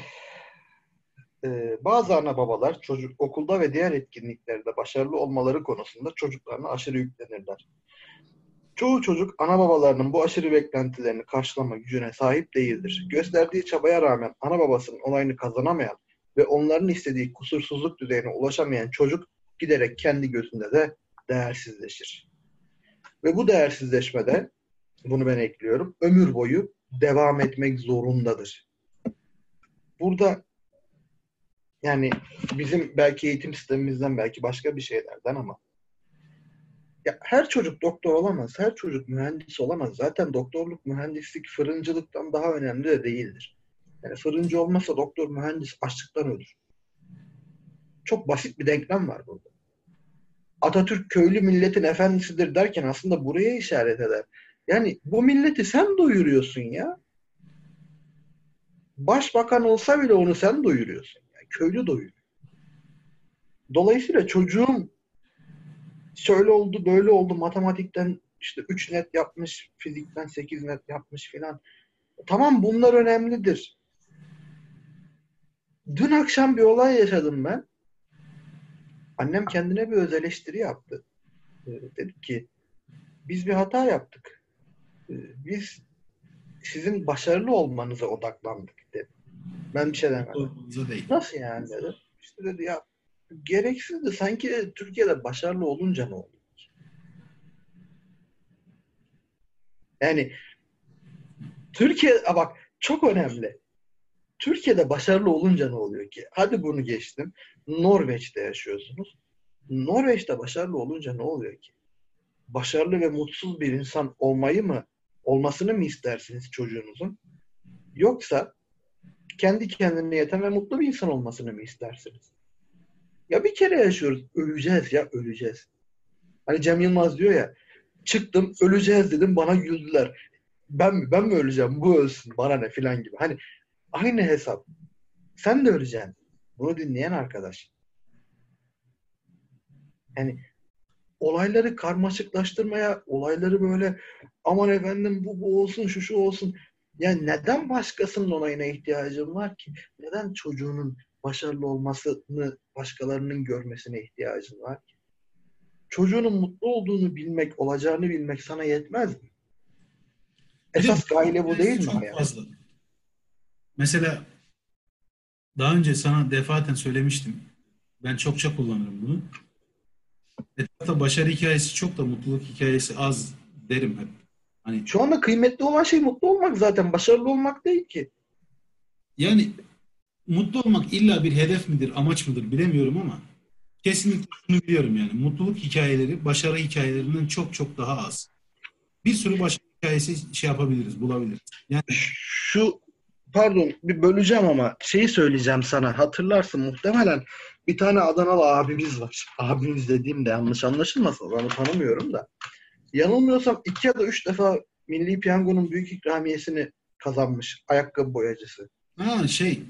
e, bazı ana babalar çocuk okulda ve diğer etkinliklerde başarılı olmaları konusunda çocuklarına aşırı yüklenirler. Çoğu çocuk ana babalarının bu aşırı beklentilerini karşılama gücüne sahip değildir. Gösterdiği çabaya rağmen ana babasının olayını kazanamayan ve onların istediği kusursuzluk düzeyine ulaşamayan çocuk giderek kendi gözünde de değersizleşir. Ve bu değersizleşmede, bunu ben ekliyorum, ömür boyu devam etmek zorundadır. burada yani bizim belki eğitim sistemimizden belki başka bir şeylerden ama ya her çocuk doktor olamaz, her çocuk mühendis olamaz. Zaten doktorluk, mühendislik fırıncılıktan daha önemli de değildir. Yani fırıncı olmasa doktor, mühendis açlıktan ölür. Çok basit bir denklem var burada. Atatürk köylü milletin efendisidir derken aslında buraya işaret eder. Yani bu milleti sen doyuruyorsun ya. Başbakan olsa bile onu sen doyuruyorsun. Yani köylü doyuruyor. Dolayısıyla çocuğum şöyle oldu, böyle oldu, matematikten işte 3 net yapmış, fizikten 8 net yapmış filan. Tamam bunlar önemlidir. Dün akşam bir olay yaşadım ben. Annem kendine bir öz eleştiri yaptı. Ee, dedi ki biz bir hata yaptık. Ee, biz sizin başarılı olmanıza odaklandık dedi. Ben bir şey demedim. Nasıl yani dedi. İşte dedi ya gereksizdi. Sanki de Türkiye'de başarılı olunca ne oluyor? Yani Türkiye bak çok önemli. Türkiye'de başarılı olunca ne oluyor ki? Hadi bunu geçtim. Norveç'te yaşıyorsunuz. Norveç'te başarılı olunca ne oluyor ki? Başarılı ve mutsuz bir insan olmayı mı, olmasını mı istersiniz çocuğunuzun? Yoksa kendi kendine yeten ve mutlu bir insan olmasını mı istersiniz? Ya bir kere yaşıyoruz. Öleceğiz ya öleceğiz. Hani Cem Yılmaz diyor ya çıktım öleceğiz dedim bana güldüler. Ben mi ben mi öleceğim bu ölsün bana ne filan gibi. Hani aynı hesap. Sen de öleceksin. Bunu dinleyen arkadaş. Yani olayları karmaşıklaştırmaya, olayları böyle aman efendim bu bu olsun, şu şu olsun. Yani neden başkasının onayına ihtiyacın var ki? Neden çocuğunun başarılı olmasını başkalarının görmesine ihtiyacın var ki? Çocuğunun mutlu olduğunu bilmek, olacağını bilmek sana yetmez mi? Esas gayle bu değil mi? Yani? Fazla. Mesela daha önce sana defaten söylemiştim. Ben çokça kullanırım bunu. Etrafta başarı hikayesi çok da mutluluk hikayesi az derim hep. Hani şu anda kıymetli olan şey mutlu olmak zaten. Başarılı olmak değil ki. Yani mutlu olmak illa bir hedef midir, amaç mıdır bilemiyorum ama kesinlikle şunu biliyorum yani. Mutluluk hikayeleri başarı hikayelerinden çok çok daha az. Bir sürü başarı hikayesi şey yapabiliriz, bulabiliriz. Yani şu pardon bir böleceğim ama şeyi söyleyeceğim sana. Hatırlarsın muhtemelen bir tane Adanalı abimiz var. Abimiz dediğimde yanlış anlaşılmasın. Onu tanımıyorum da. Yanılmıyorsam iki ya da üç defa Milli Piyango'nun büyük ikramiyesini kazanmış. Ayakkabı boyacısı. Ha şey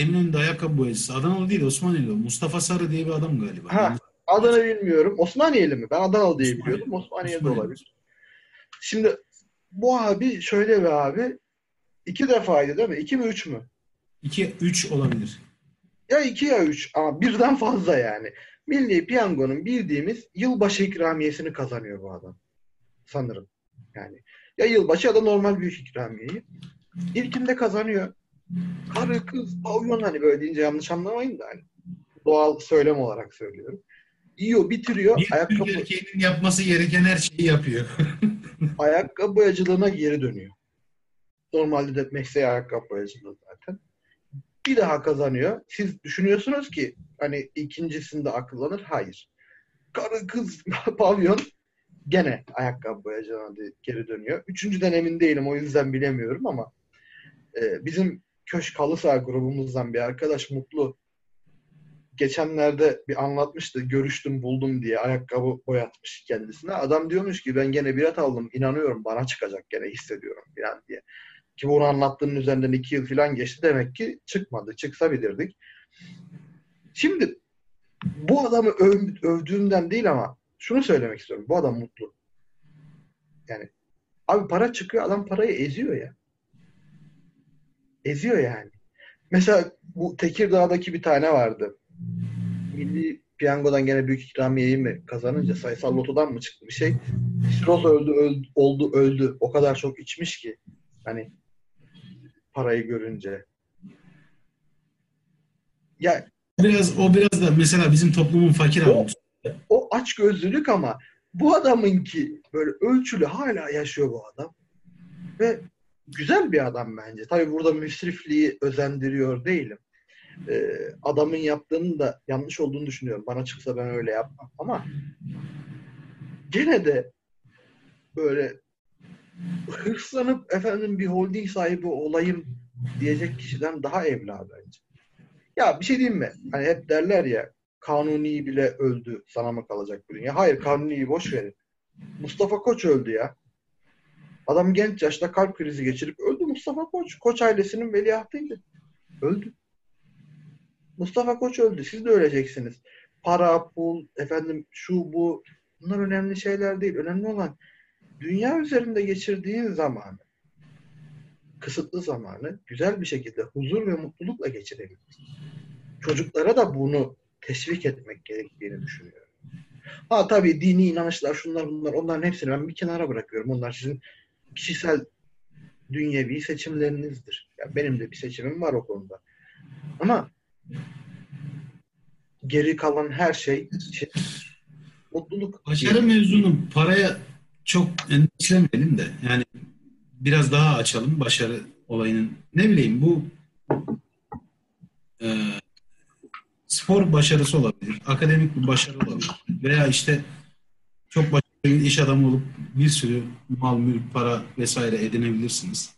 Eminönü'nde ayakkabı boyacısı. Adanalı değil Osmaniyeli Mustafa Sarı diye bir adam galiba. Ha, adını bilmiyorum. Osmaniyeli mi? Ben Adanalı diye Osmaniyeli. biliyordum. Osmaniyeli de olabilir. Şimdi bu abi şöyle bir abi iki defaydı değil mi? İki mi üç mü? İki, üç olabilir. Ya iki ya üç ama birden fazla yani. Milli Piyango'nun bildiğimiz yılbaşı ikramiyesini kazanıyor bu adam. Sanırım. Yani ya yılbaşı ya da normal büyük ikramiyeyi. İlkinde kazanıyor. Karı kız pavyon hani böyle deyince yanlış anlamayın da hani doğal söylem olarak söylüyorum. Yiyor, bitiriyor. Bir ayakkabı... erkeğinin yapması gereken her şeyi yapıyor. ayakkabı boyacılığına geri dönüyor. Normalde de mesleği ayakkabı boyacılığı zaten. Bir daha kazanıyor. Siz düşünüyorsunuz ki hani ikincisinde akıllanır. Hayır. Karı kız pavyon gene ayakkabı boyacılığına geri dönüyor. Üçüncüden emin değilim o yüzden bilemiyorum ama e, bizim Köşk Halı grubumuzdan bir arkadaş Mutlu geçenlerde bir anlatmıştı. Görüştüm buldum diye ayakkabı boyatmış kendisine. Adam diyormuş ki ben gene bilet aldım. inanıyorum bana çıkacak gene hissediyorum falan diye. Ki bunu anlattığının üzerinden iki yıl falan geçti. Demek ki çıkmadı. Çıksa bilirdik. Şimdi bu adamı öv, övdüğümden değil ama şunu söylemek istiyorum. Bu adam mutlu. Yani abi para çıkıyor adam parayı eziyor ya. Eziyor yani. Mesela bu Tekirdağ'daki bir tane vardı. Milli piyangodan gene büyük ikramiyeyi mi kazanınca sayısal lotodan mı çıktı bir şey. Siros öldü, öldü, oldu, öldü. O kadar çok içmiş ki. Hani parayı görünce. Ya biraz o biraz da mesela bizim toplumun fakir o, o aç gözlülük ama bu adamınki böyle ölçülü hala yaşıyor bu adam. Ve güzel bir adam bence. Tabii burada müsrifliği özendiriyor değilim. Ee, adamın yaptığının da yanlış olduğunu düşünüyorum. Bana çıksa ben öyle yapmam. Ama gene de böyle hırslanıp efendim bir holding sahibi olayım diyecek kişiden daha evla bence. Ya bir şey diyeyim mi? Hani hep derler ya Kanuni bile öldü sana mı kalacak bu dünya? Hayır Kanuni'yi boş verin. Mustafa Koç öldü ya. Adam genç yaşta kalp krizi geçirip öldü Mustafa Koç. Koç ailesinin veliahtıydı. Öldü. Mustafa Koç öldü. Siz de öleceksiniz. Para, pul, efendim şu bu bunlar önemli şeyler değil. Önemli olan dünya üzerinde geçirdiğin zamanı kısıtlı zamanı güzel bir şekilde huzur ve mutlulukla geçirebilmek. Çocuklara da bunu teşvik etmek gerektiğini düşünüyorum. Ha tabii dini inanışlar, şunlar bunlar, onların hepsini ben bir kenara bırakıyorum. Onlar sizin kişisel dünyevi seçimlerinizdir. Ya benim de bir seçimim var o konuda. Ama geri kalan her şey için mutluluk. Başarı mezunu paraya çok endişelenmeyelim de yani biraz daha açalım başarı olayının. Ne bileyim bu e, spor başarısı olabilir, akademik bir başarı olabilir veya işte çok başarılı iş adamı olup bir sürü mal, mülk, para vesaire edinebilirsiniz.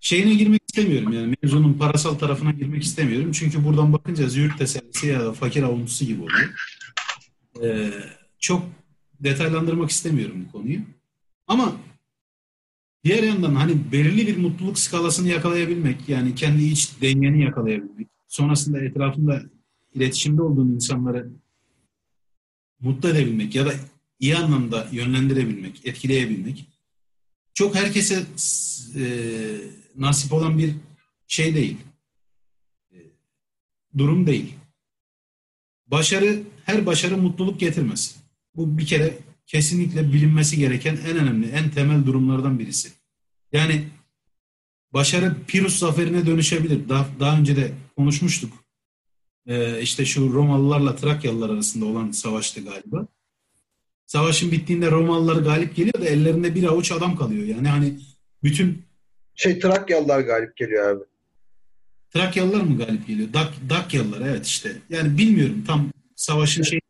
Şeyine girmek istemiyorum yani mevzunun parasal tarafına girmek istemiyorum. Çünkü buradan bakınca züğürt tesellisi ya da fakir avuntusu gibi oluyor. Ee, çok detaylandırmak istemiyorum bu konuyu. Ama diğer yandan hani belirli bir mutluluk skalasını yakalayabilmek, yani kendi iç dengeni yakalayabilmek, sonrasında etrafında iletişimde olduğun insanları mutlu edebilmek ya da iyi anlamda yönlendirebilmek, etkileyebilmek çok herkese e, nasip olan bir şey değil. E, durum değil. Başarı, her başarı mutluluk getirmez. Bu bir kere kesinlikle bilinmesi gereken en önemli, en temel durumlardan birisi. Yani başarı Pirus zaferine dönüşebilir. Daha, daha önce de konuşmuştuk. Ee, işte şu Romalılarla Trakyalılar arasında olan savaştı galiba. Savaşın bittiğinde Romalılar galip geliyor da ellerinde bir avuç adam kalıyor. Yani hani bütün şey Trakyalılar galip geliyor abi. Trakyalılar mı galip geliyor? Dak, Dakyalılar evet işte. Yani bilmiyorum tam savaşın şey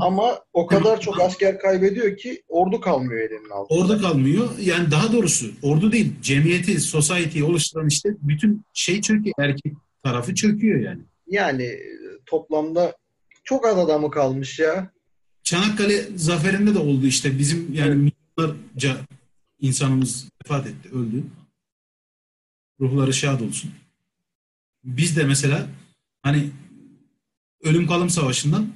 ama o kadar çok asker kaybediyor ki ordu kalmıyor elinin altında. Ordu kalmıyor. Yani daha doğrusu ordu değil, cemiyeti, society'yi oluşturan işte bütün şey çöküyor. Erkek tarafı çöküyor yani. Yani toplamda çok az adamı kalmış ya. Çanakkale zaferinde de oldu işte. Bizim yani evet. milyonlarca insanımız vefat etti, öldü. Ruhları şad olsun. Biz de mesela hani ölüm kalım savaşından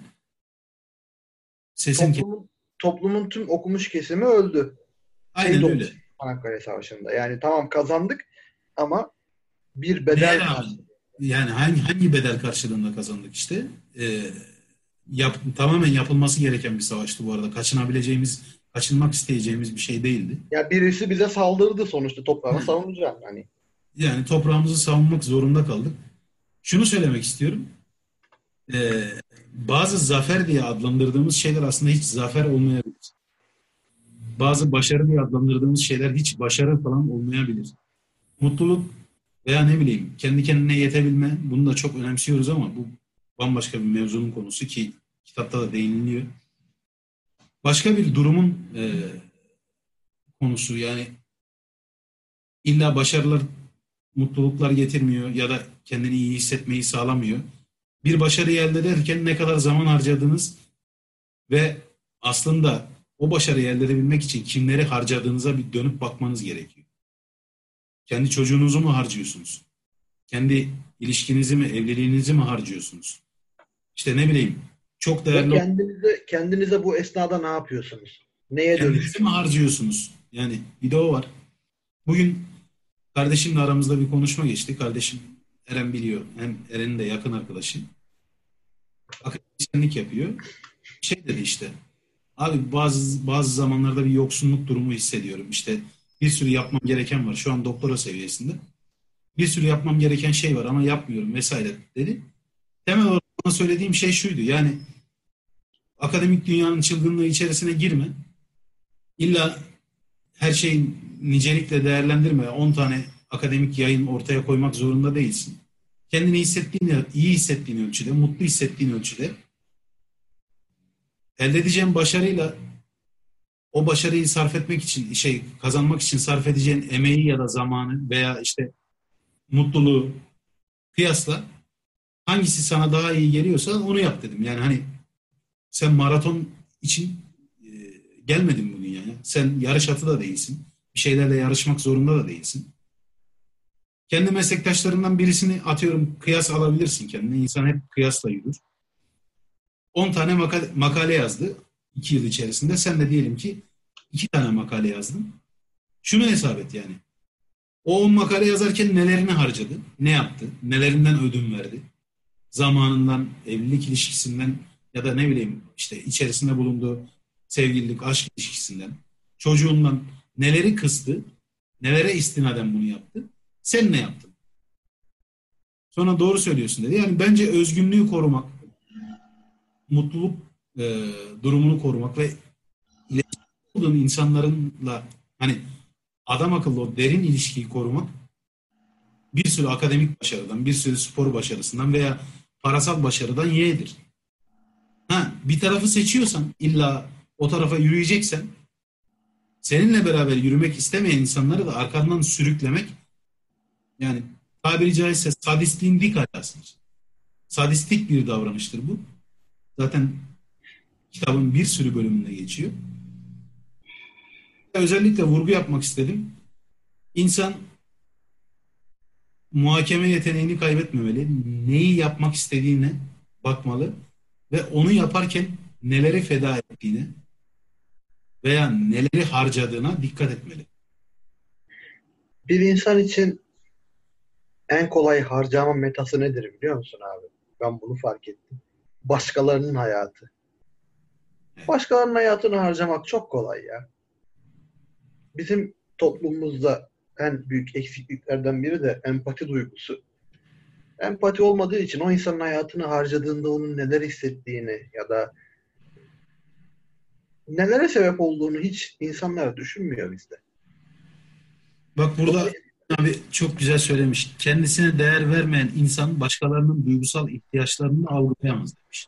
sesin toplumun, toplumun tüm okumuş kesimi öldü. Aynen öyle. Çanakkale Savaşı'nda. Yani tamam kazandık ama bir bedel yani hangi hangi bedel karşılığında kazandık işte? Ee, yap, tamamen yapılması gereken bir savaştı bu arada. Kaçınabileceğimiz, kaçınmak isteyeceğimiz bir şey değildi. Ya birisi bize saldırdı sonuçta toprağını savunacağım hani. Yani toprağımızı savunmak zorunda kaldık. Şunu söylemek istiyorum. Ee, bazı zafer diye adlandırdığımız şeyler aslında hiç zafer olmayabilir. Bazı başarı diye adlandırdığımız şeyler hiç başarı falan olmayabilir. Mutluluk veya ne bileyim kendi kendine yetebilme bunu da çok önemsiyoruz ama bu bambaşka bir mevzunun konusu ki kitapta da değiniliyor. Başka bir durumun e, konusu yani illa başarılar mutluluklar getirmiyor ya da kendini iyi hissetmeyi sağlamıyor. Bir başarı elde ederken ne kadar zaman harcadınız ve aslında o başarıyı elde edebilmek için kimleri harcadığınıza bir dönüp bakmanız gerekiyor. Kendi çocuğunuzu mu harcıyorsunuz? Kendi ilişkinizi mi, evliliğinizi mi harcıyorsunuz? İşte ne bileyim çok değerli... Ve kendinize, kendinize bu esnada ne yapıyorsunuz? Neye Kendinizi mi harcıyorsunuz? Yani bir de o var. Bugün kardeşimle aramızda bir konuşma geçti. Kardeşim Eren biliyor. Hem Eren'in de yakın arkadaşı. Akademisyenlik yapıyor. Şey dedi işte. Abi bazı bazı zamanlarda bir yoksunluk durumu hissediyorum. İşte bir sürü yapmam gereken var. Şu an doktora seviyesinde. Bir sürü yapmam gereken şey var ama yapmıyorum vesaire dedi. Temel olarak söylediğim şey şuydu. Yani akademik dünyanın çılgınlığı içerisine girme. İlla her şeyi nicelikle değerlendirme. 10 tane akademik yayın ortaya koymak zorunda değilsin. Kendini hissettiğin, iyi hissettiğin ölçüde, mutlu hissettiğin ölçüde elde edeceğin başarıyla o başarıyı sarf etmek için, şey kazanmak için sarf edeceğin emeği ya da zamanı veya işte mutluluğu kıyasla hangisi sana daha iyi geliyorsa onu yap dedim. Yani hani sen maraton için e, gelmedin bu dünyaya. Sen yarış atı da değilsin. Bir şeylerle yarışmak zorunda da değilsin. Kendi meslektaşlarından birisini atıyorum kıyas alabilirsin kendine. İnsan hep kıyasla yürür. 10 tane makale, makale yazdı 2 yıl içerisinde. Sen de diyelim ki 2 tane makale yazdın. Şunu hesap et yani. O 10 makale yazarken nelerini harcadı, ne yaptı, nelerinden ödün verdi. Zamanından, evlilik ilişkisinden ya da ne bileyim işte içerisinde bulunduğu sevgililik, aşk ilişkisinden, çocuğundan neleri kıstı, nelere istinaden bunu yaptı, sen ne yaptın? Sonra doğru söylüyorsun dedi. Yani bence özgünlüğü korumak, mutluluk e, durumunu korumak ve iletişim olduğun insanlarınla hani adam akıllı o derin ilişkiyi korumak bir sürü akademik başarıdan, bir sürü spor başarısından veya parasal başarıdan yeğdir. Ha, bir tarafı seçiyorsan illa o tarafa yürüyeceksen seninle beraber yürümek istemeyen insanları da arkandan sürüklemek yani tabiri caizse sadistliğin dik ayasıdır. Sadistik bir davranıştır bu. Zaten kitabın bir sürü bölümünde geçiyor. Özellikle vurgu yapmak istedim. İnsan muhakeme yeteneğini kaybetmemeli. Neyi yapmak istediğine bakmalı ve onu yaparken neleri feda ettiğine veya neleri harcadığına dikkat etmeli. Bir insan için en kolay harcama metası nedir biliyor musun abi? Ben bunu fark ettim. Başkalarının hayatı. Başkalarının hayatını harcamak çok kolay ya. Bizim toplumumuzda en büyük eksikliklerden biri de empati duygusu. Empati olmadığı için o insanın hayatını harcadığında onun neler hissettiğini ya da nelere sebep olduğunu hiç insanlar düşünmüyor bizde. Bak burada abi çok güzel söylemiş. Kendisine değer vermeyen insan başkalarının duygusal ihtiyaçlarını algılayamaz demiş.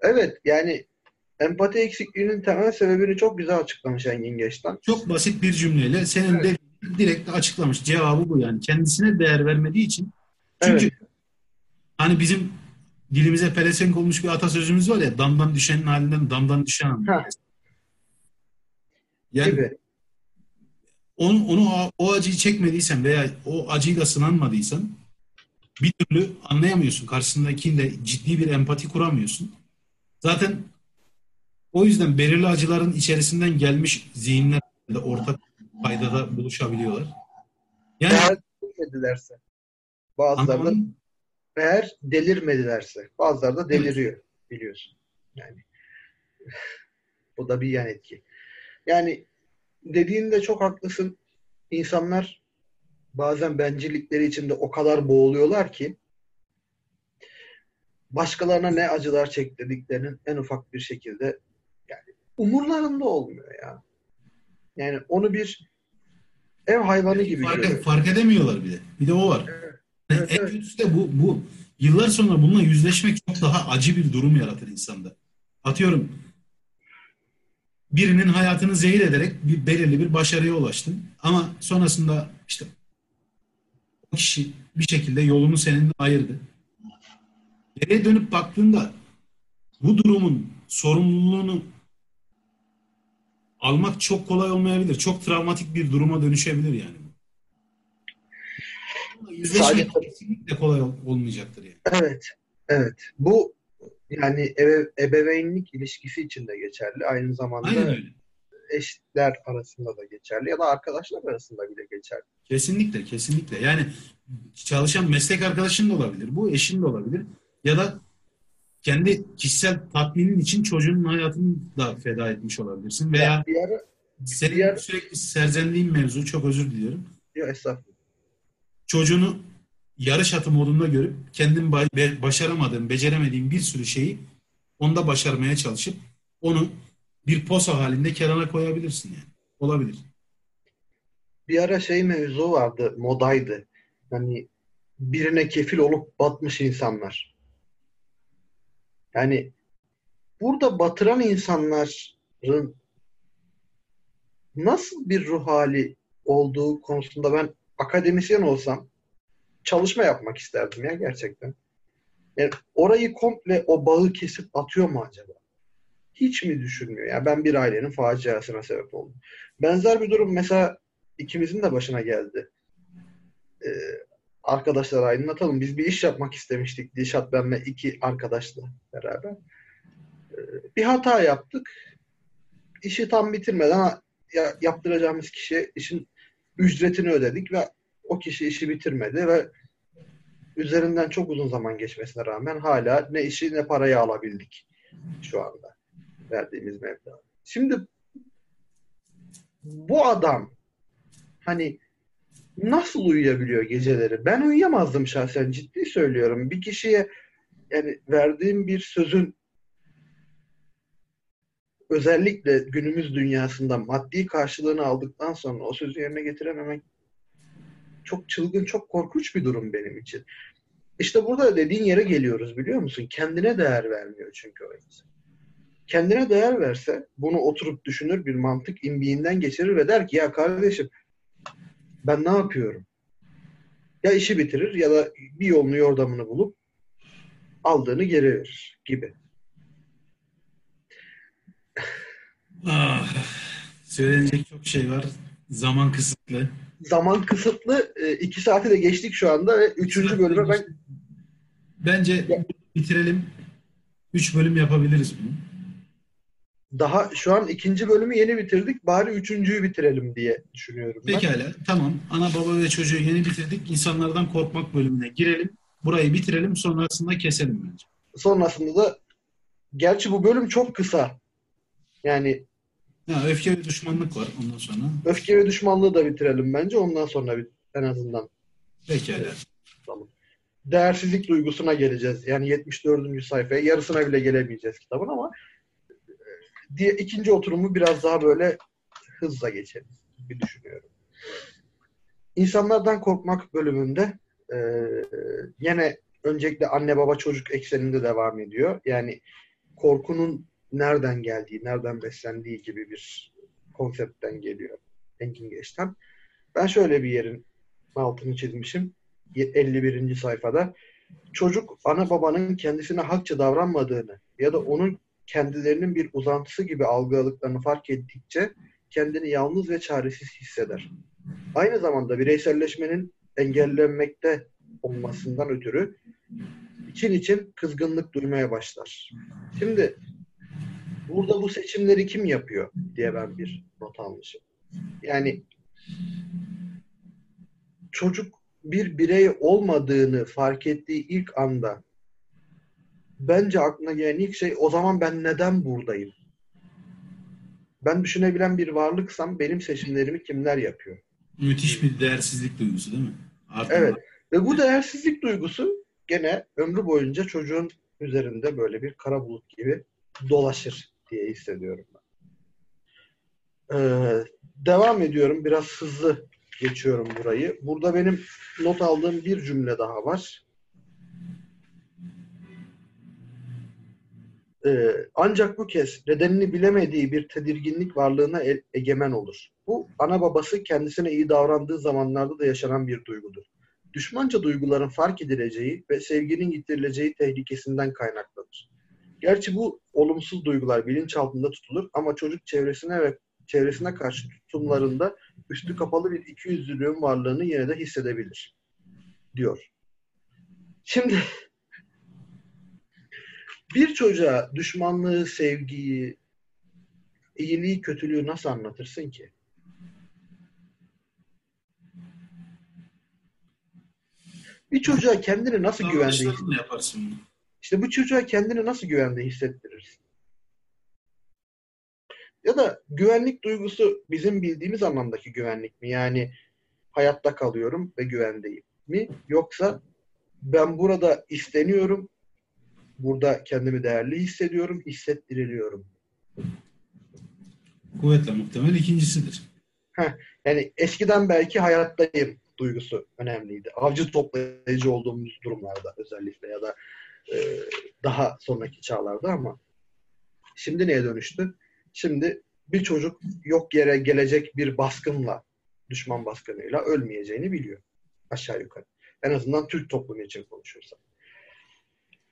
Evet yani empati eksikliğinin temel sebebini çok güzel açıklamış Engin Geçten. Çok basit bir cümleyle senin evet. de direkt açıklamış. Cevabı bu yani. Kendisine değer vermediği için. Çünkü evet. hani bizim dilimize pelesenk olmuş bir atasözümüz var ya damdan düşenin halinden damdan düşen anlar. Yani Gibi. onu, onu o acıyı çekmediysen veya o acıyla sınanmadıysan bir türlü anlayamıyorsun. Karşısındakinde ciddi bir empati kuramıyorsun. Zaten o yüzden belirli acıların içerisinden gelmiş zihinler de ortak paydada buluşabiliyorlar. Yani eğer delirmedilerse bazıları da eğer delirmedilerse bazıları da deliriyor biliyorsun. Yani bu da bir yan etki. Yani dediğinde çok haklısın. İnsanlar bazen bencillikleri içinde o kadar boğuluyorlar ki başkalarına ne acılar çektirdiklerinin en ufak bir şekilde umurlarında olmuyor ya. Yani onu bir ev hayvanı gibi fark, görüyor. Fark edemiyorlar bir de. Bir de o var. Evet. Evet, en evet. kötüsü de bu, bu. Yıllar sonra bununla yüzleşmek çok daha acı bir durum yaratır insanda. Atıyorum birinin hayatını zehir ederek bir belirli bir başarıya ulaştın. Ama sonrasında işte o kişi bir şekilde yolunu seninle ayırdı. Geriye dönüp baktığında bu durumun sorumluluğunu almak çok kolay olmayabilir. Çok travmatik bir duruma dönüşebilir yani. Yüzleşmek kesinlikle kolay olmayacaktır yani. Evet. Evet. Bu yani ebe, ebeveynlik ilişkisi için de geçerli. Aynı zamanda Aynen öyle. eşler arasında da geçerli ya da arkadaşlar arasında bile geçerli. Kesinlikle, kesinlikle. Yani çalışan meslek arkadaşın da olabilir. Bu eşin de olabilir. Ya da kendi kişisel tatminin için çocuğunun hayatını da feda etmiş olabilirsin. Veya yani bir ara, senin bir ara, sürekli serzendiğin mevzu, çok özür diliyorum. Yok estağfurullah. Çocuğunu yarış atı modunda görüp kendin başaramadığın, beceremediğin bir sürü şeyi onda başarmaya çalışıp onu bir posa halinde kenara koyabilirsin yani. Olabilir. bir ara şey mevzu vardı, modaydı. Hani birine kefil olup batmış insanlar. Yani burada batıran insanların nasıl bir ruh hali olduğu konusunda ben akademisyen olsam çalışma yapmak isterdim ya gerçekten. Yani orayı komple o bağı kesip atıyor mu acaba? Hiç mi düşünmüyor? Yani ben bir ailenin faciasına sebep oldum. Benzer bir durum mesela ikimizin de başına geldi. Ee, arkadaşlara aydınlatalım. Biz bir iş yapmak istemiştik. Dişat ben ve iki arkadaşla beraber. Ee, bir hata yaptık. İşi tam bitirmeden yaptıracağımız kişiye işin ücretini ödedik ve o kişi işi bitirmedi ve üzerinden çok uzun zaman geçmesine rağmen hala ne işi ne parayı alabildik şu anda verdiğimiz meblağ. Şimdi bu adam hani nasıl uyuyabiliyor geceleri? Ben uyuyamazdım şahsen ciddi söylüyorum. Bir kişiye yani verdiğim bir sözün özellikle günümüz dünyasında maddi karşılığını aldıktan sonra o sözü yerine getirememek çok çılgın, çok korkunç bir durum benim için. İşte burada dediğin yere geliyoruz biliyor musun? Kendine değer vermiyor çünkü o insan. Kendine değer verse bunu oturup düşünür, bir mantık imbiğinden geçirir ve der ki ya kardeşim ben ne yapıyorum? Ya işi bitirir ya da bir yolunu yordamını bulup aldığını geri verir gibi. Ah, söylenecek çok şey var. Zaman kısıtlı. Zaman kısıtlı. E, iki saati de geçtik şu anda ve üçüncü bölüme ben... Bence bitirelim. Üç bölüm yapabiliriz bunu. Daha şu an ikinci bölümü yeni bitirdik. Bari üçüncüyü bitirelim diye düşünüyorum ben. Pekala. Tamam. Ana baba ve çocuğu yeni bitirdik. İnsanlardan korkmak bölümüne girelim. Burayı bitirelim. Sonrasında keselim bence. Sonrasında da gerçi bu bölüm çok kısa. Yani ya, öfke ve düşmanlık var ondan sonra. Öfke ve düşmanlığı da bitirelim bence. Ondan sonra bir, en azından. Pekala. Tamam. Değersizlik duygusuna geleceğiz. Yani 74. sayfaya. Yarısına bile gelemeyeceğiz kitabın ama diye ikinci oturumu biraz daha böyle hızla geçelim bir düşünüyorum. İnsanlardan korkmak bölümünde e, yine öncelikle anne baba çocuk ekseninde devam ediyor. Yani korkunun nereden geldiği, nereden beslendiği gibi bir konseptten geliyor Engin Geç'ten. Ben şöyle bir yerin altını çizmişim. 51. sayfada. Çocuk ana babanın kendisine hakça davranmadığını ya da onun kendilerinin bir uzantısı gibi algıladıklarını fark ettikçe kendini yalnız ve çaresiz hisseder. Aynı zamanda bireyselleşmenin engellenmekte olmasından ötürü için için kızgınlık duymaya başlar. Şimdi burada bu seçimleri kim yapıyor diye ben bir not almışım. Yani çocuk bir birey olmadığını fark ettiği ilk anda bence aklına gelen ilk şey o zaman ben neden buradayım? Ben düşünebilen bir varlıksam benim seçimlerimi kimler yapıyor? Müthiş bir değersizlik duygusu değil mi? Artık evet. Ve bu değersizlik duygusu gene ömrü boyunca çocuğun üzerinde böyle bir kara bulut gibi dolaşır diye hissediyorum ben. Ee, devam ediyorum. Biraz hızlı geçiyorum burayı. Burada benim not aldığım bir cümle daha var. Ancak bu kez nedenini bilemediği bir tedirginlik varlığına e- egemen olur. Bu ana babası kendisine iyi davrandığı zamanlarda da yaşanan bir duygudur. Düşmanca duyguların fark edileceği ve sevginin yitirileceği tehlikesinden kaynaklanır. Gerçi bu olumsuz duygular bilinçaltında tutulur ama çocuk çevresine ve çevresine karşı tutumlarında üstü kapalı bir ikiyüzlülüğün varlığını yine de hissedebilir. Diyor. Şimdi bir çocuğa düşmanlığı, sevgiyi, iyiliği, kötülüğü nasıl anlatırsın ki? Bir çocuğa kendini nasıl güvende yaparsın İşte bu çocuğa kendini nasıl güvende hissettirirsin? Ya da güvenlik duygusu bizim bildiğimiz anlamdaki güvenlik mi? Yani hayatta kalıyorum ve güvendeyim mi? Yoksa ben burada isteniyorum, burada kendimi değerli hissediyorum, hissettiriliyorum. Kuvvetle muhtemel ikincisidir. Heh, Yani eskiden belki hayattayım duygusu önemliydi. Avcı toplayıcı olduğumuz durumlarda özellikle ya da e, daha sonraki çağlarda ama şimdi neye dönüştü? Şimdi bir çocuk yok yere gelecek bir baskınla, düşman baskınıyla ölmeyeceğini biliyor. Aşağı yukarı. En azından Türk toplumu için konuşursam.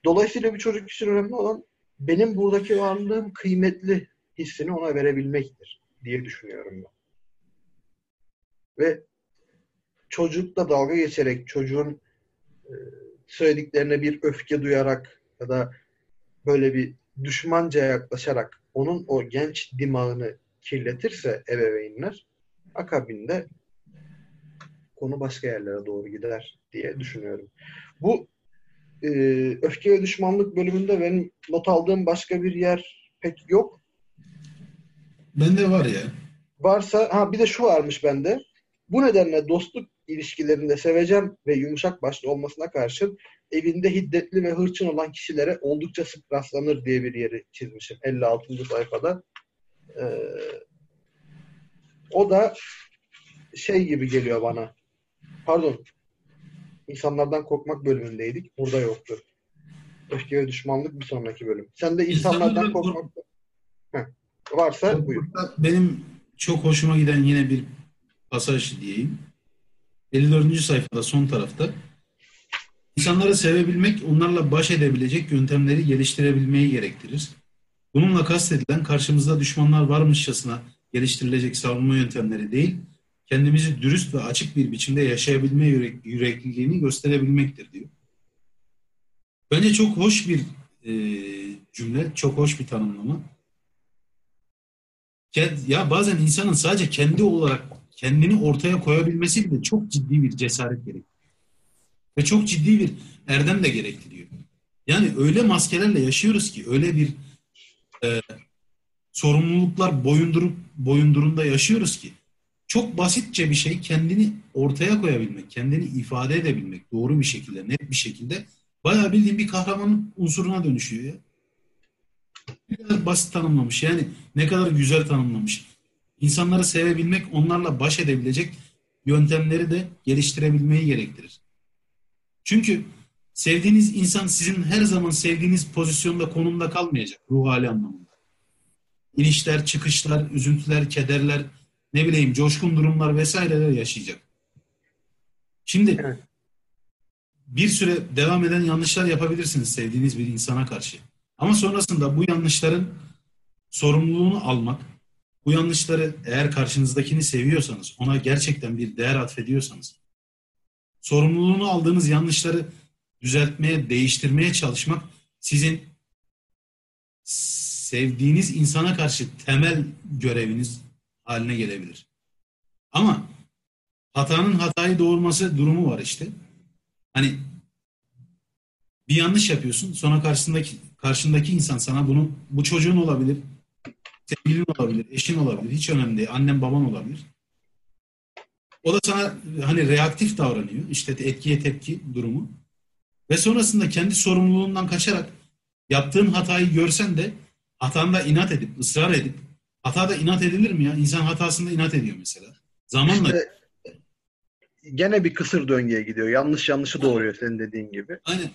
Dolayısıyla bir çocuk için önemli olan benim buradaki varlığım kıymetli hissini ona verebilmektir diye düşünüyorum ben. Ve çocukla dalga geçerek, çocuğun e, söylediklerine bir öfke duyarak ya da böyle bir düşmanca yaklaşarak onun o genç dimağını kirletirse ebeveynler akabinde konu başka yerlere doğru gider diye düşünüyorum. Bu e, öfke ve düşmanlık bölümünde benim not aldığım başka bir yer pek yok. Bende var ya. Varsa ha bir de şu varmış bende. Bu nedenle dostluk ilişkilerinde sevecen ve yumuşak başlı olmasına karşın evinde hiddetli ve hırçın olan kişilere oldukça sık rastlanır diye bir yeri çizmişim 56. sayfada. Ee, o da şey gibi geliyor bana. Pardon. İnsanlardan korkmak bölümündeydik. Burada yoktu. Öfke ve düşmanlık bir sonraki bölüm. Sen de insanlardan korkmak Heh. varsa buyur. Benim çok hoşuma giden yine bir pasaj diyeyim. 54. sayfada son tarafta İnsanları sevebilmek, onlarla baş edebilecek yöntemleri geliştirebilmeyi gerektirir. Bununla kastedilen karşımızda düşmanlar varmışçasına geliştirilecek savunma yöntemleri değil, kendimizi dürüst ve açık bir biçimde yaşayabilme yürek, yürekliliğini gösterebilmektir diyor. Bence çok hoş bir e, cümle, çok hoş bir tanımlama. Ya bazen insanın sadece kendi olarak kendini ortaya koyabilmesi bile çok ciddi bir cesaret gerekiyor. Ve çok ciddi bir erdem de gerektiriyor. Yani öyle maskelerle yaşıyoruz ki, öyle bir e, sorumluluklar boyundurup boyundurunda yaşıyoruz ki çok basitçe bir şey kendini ortaya koyabilmek, kendini ifade edebilmek doğru bir şekilde, net bir şekilde bayağı bildiğin bir kahramanın unsuruna dönüşüyor ya. Ne kadar basit tanımlamış yani ne kadar güzel tanımlamış. İnsanları sevebilmek, onlarla baş edebilecek yöntemleri de geliştirebilmeyi gerektirir. Çünkü sevdiğiniz insan sizin her zaman sevdiğiniz pozisyonda, konumda kalmayacak ruh hali anlamında. İnişler, çıkışlar, üzüntüler, kederler, ne bileyim coşkun durumlar vesaireler yaşayacak. Şimdi evet. bir süre devam eden yanlışlar yapabilirsiniz sevdiğiniz bir insana karşı. Ama sonrasında bu yanlışların sorumluluğunu almak, bu yanlışları eğer karşınızdakini seviyorsanız, ona gerçekten bir değer atfediyorsanız, sorumluluğunu aldığınız yanlışları düzeltmeye, değiştirmeye çalışmak sizin sevdiğiniz insana karşı temel göreviniz haline gelebilir. Ama hatanın hatayı doğurması durumu var işte. Hani bir yanlış yapıyorsun sonra karşısındaki karşındaki insan sana bunu bu çocuğun olabilir, sevgilin olabilir, eşin olabilir, hiç önemli değil, annen baban olabilir. O da sana hani reaktif davranıyor. İşte etkiye tepki durumu. Ve sonrasında kendi sorumluluğundan kaçarak yaptığın hatayı görsen de hatanda inat edip, ısrar edip hatada inat edilir mi ya? İnsan hatasında inat ediyor mesela. Zamanla işte, gene bir kısır döngüye gidiyor. Yanlış yanlışı doğuruyor senin dediğin gibi. Aynen.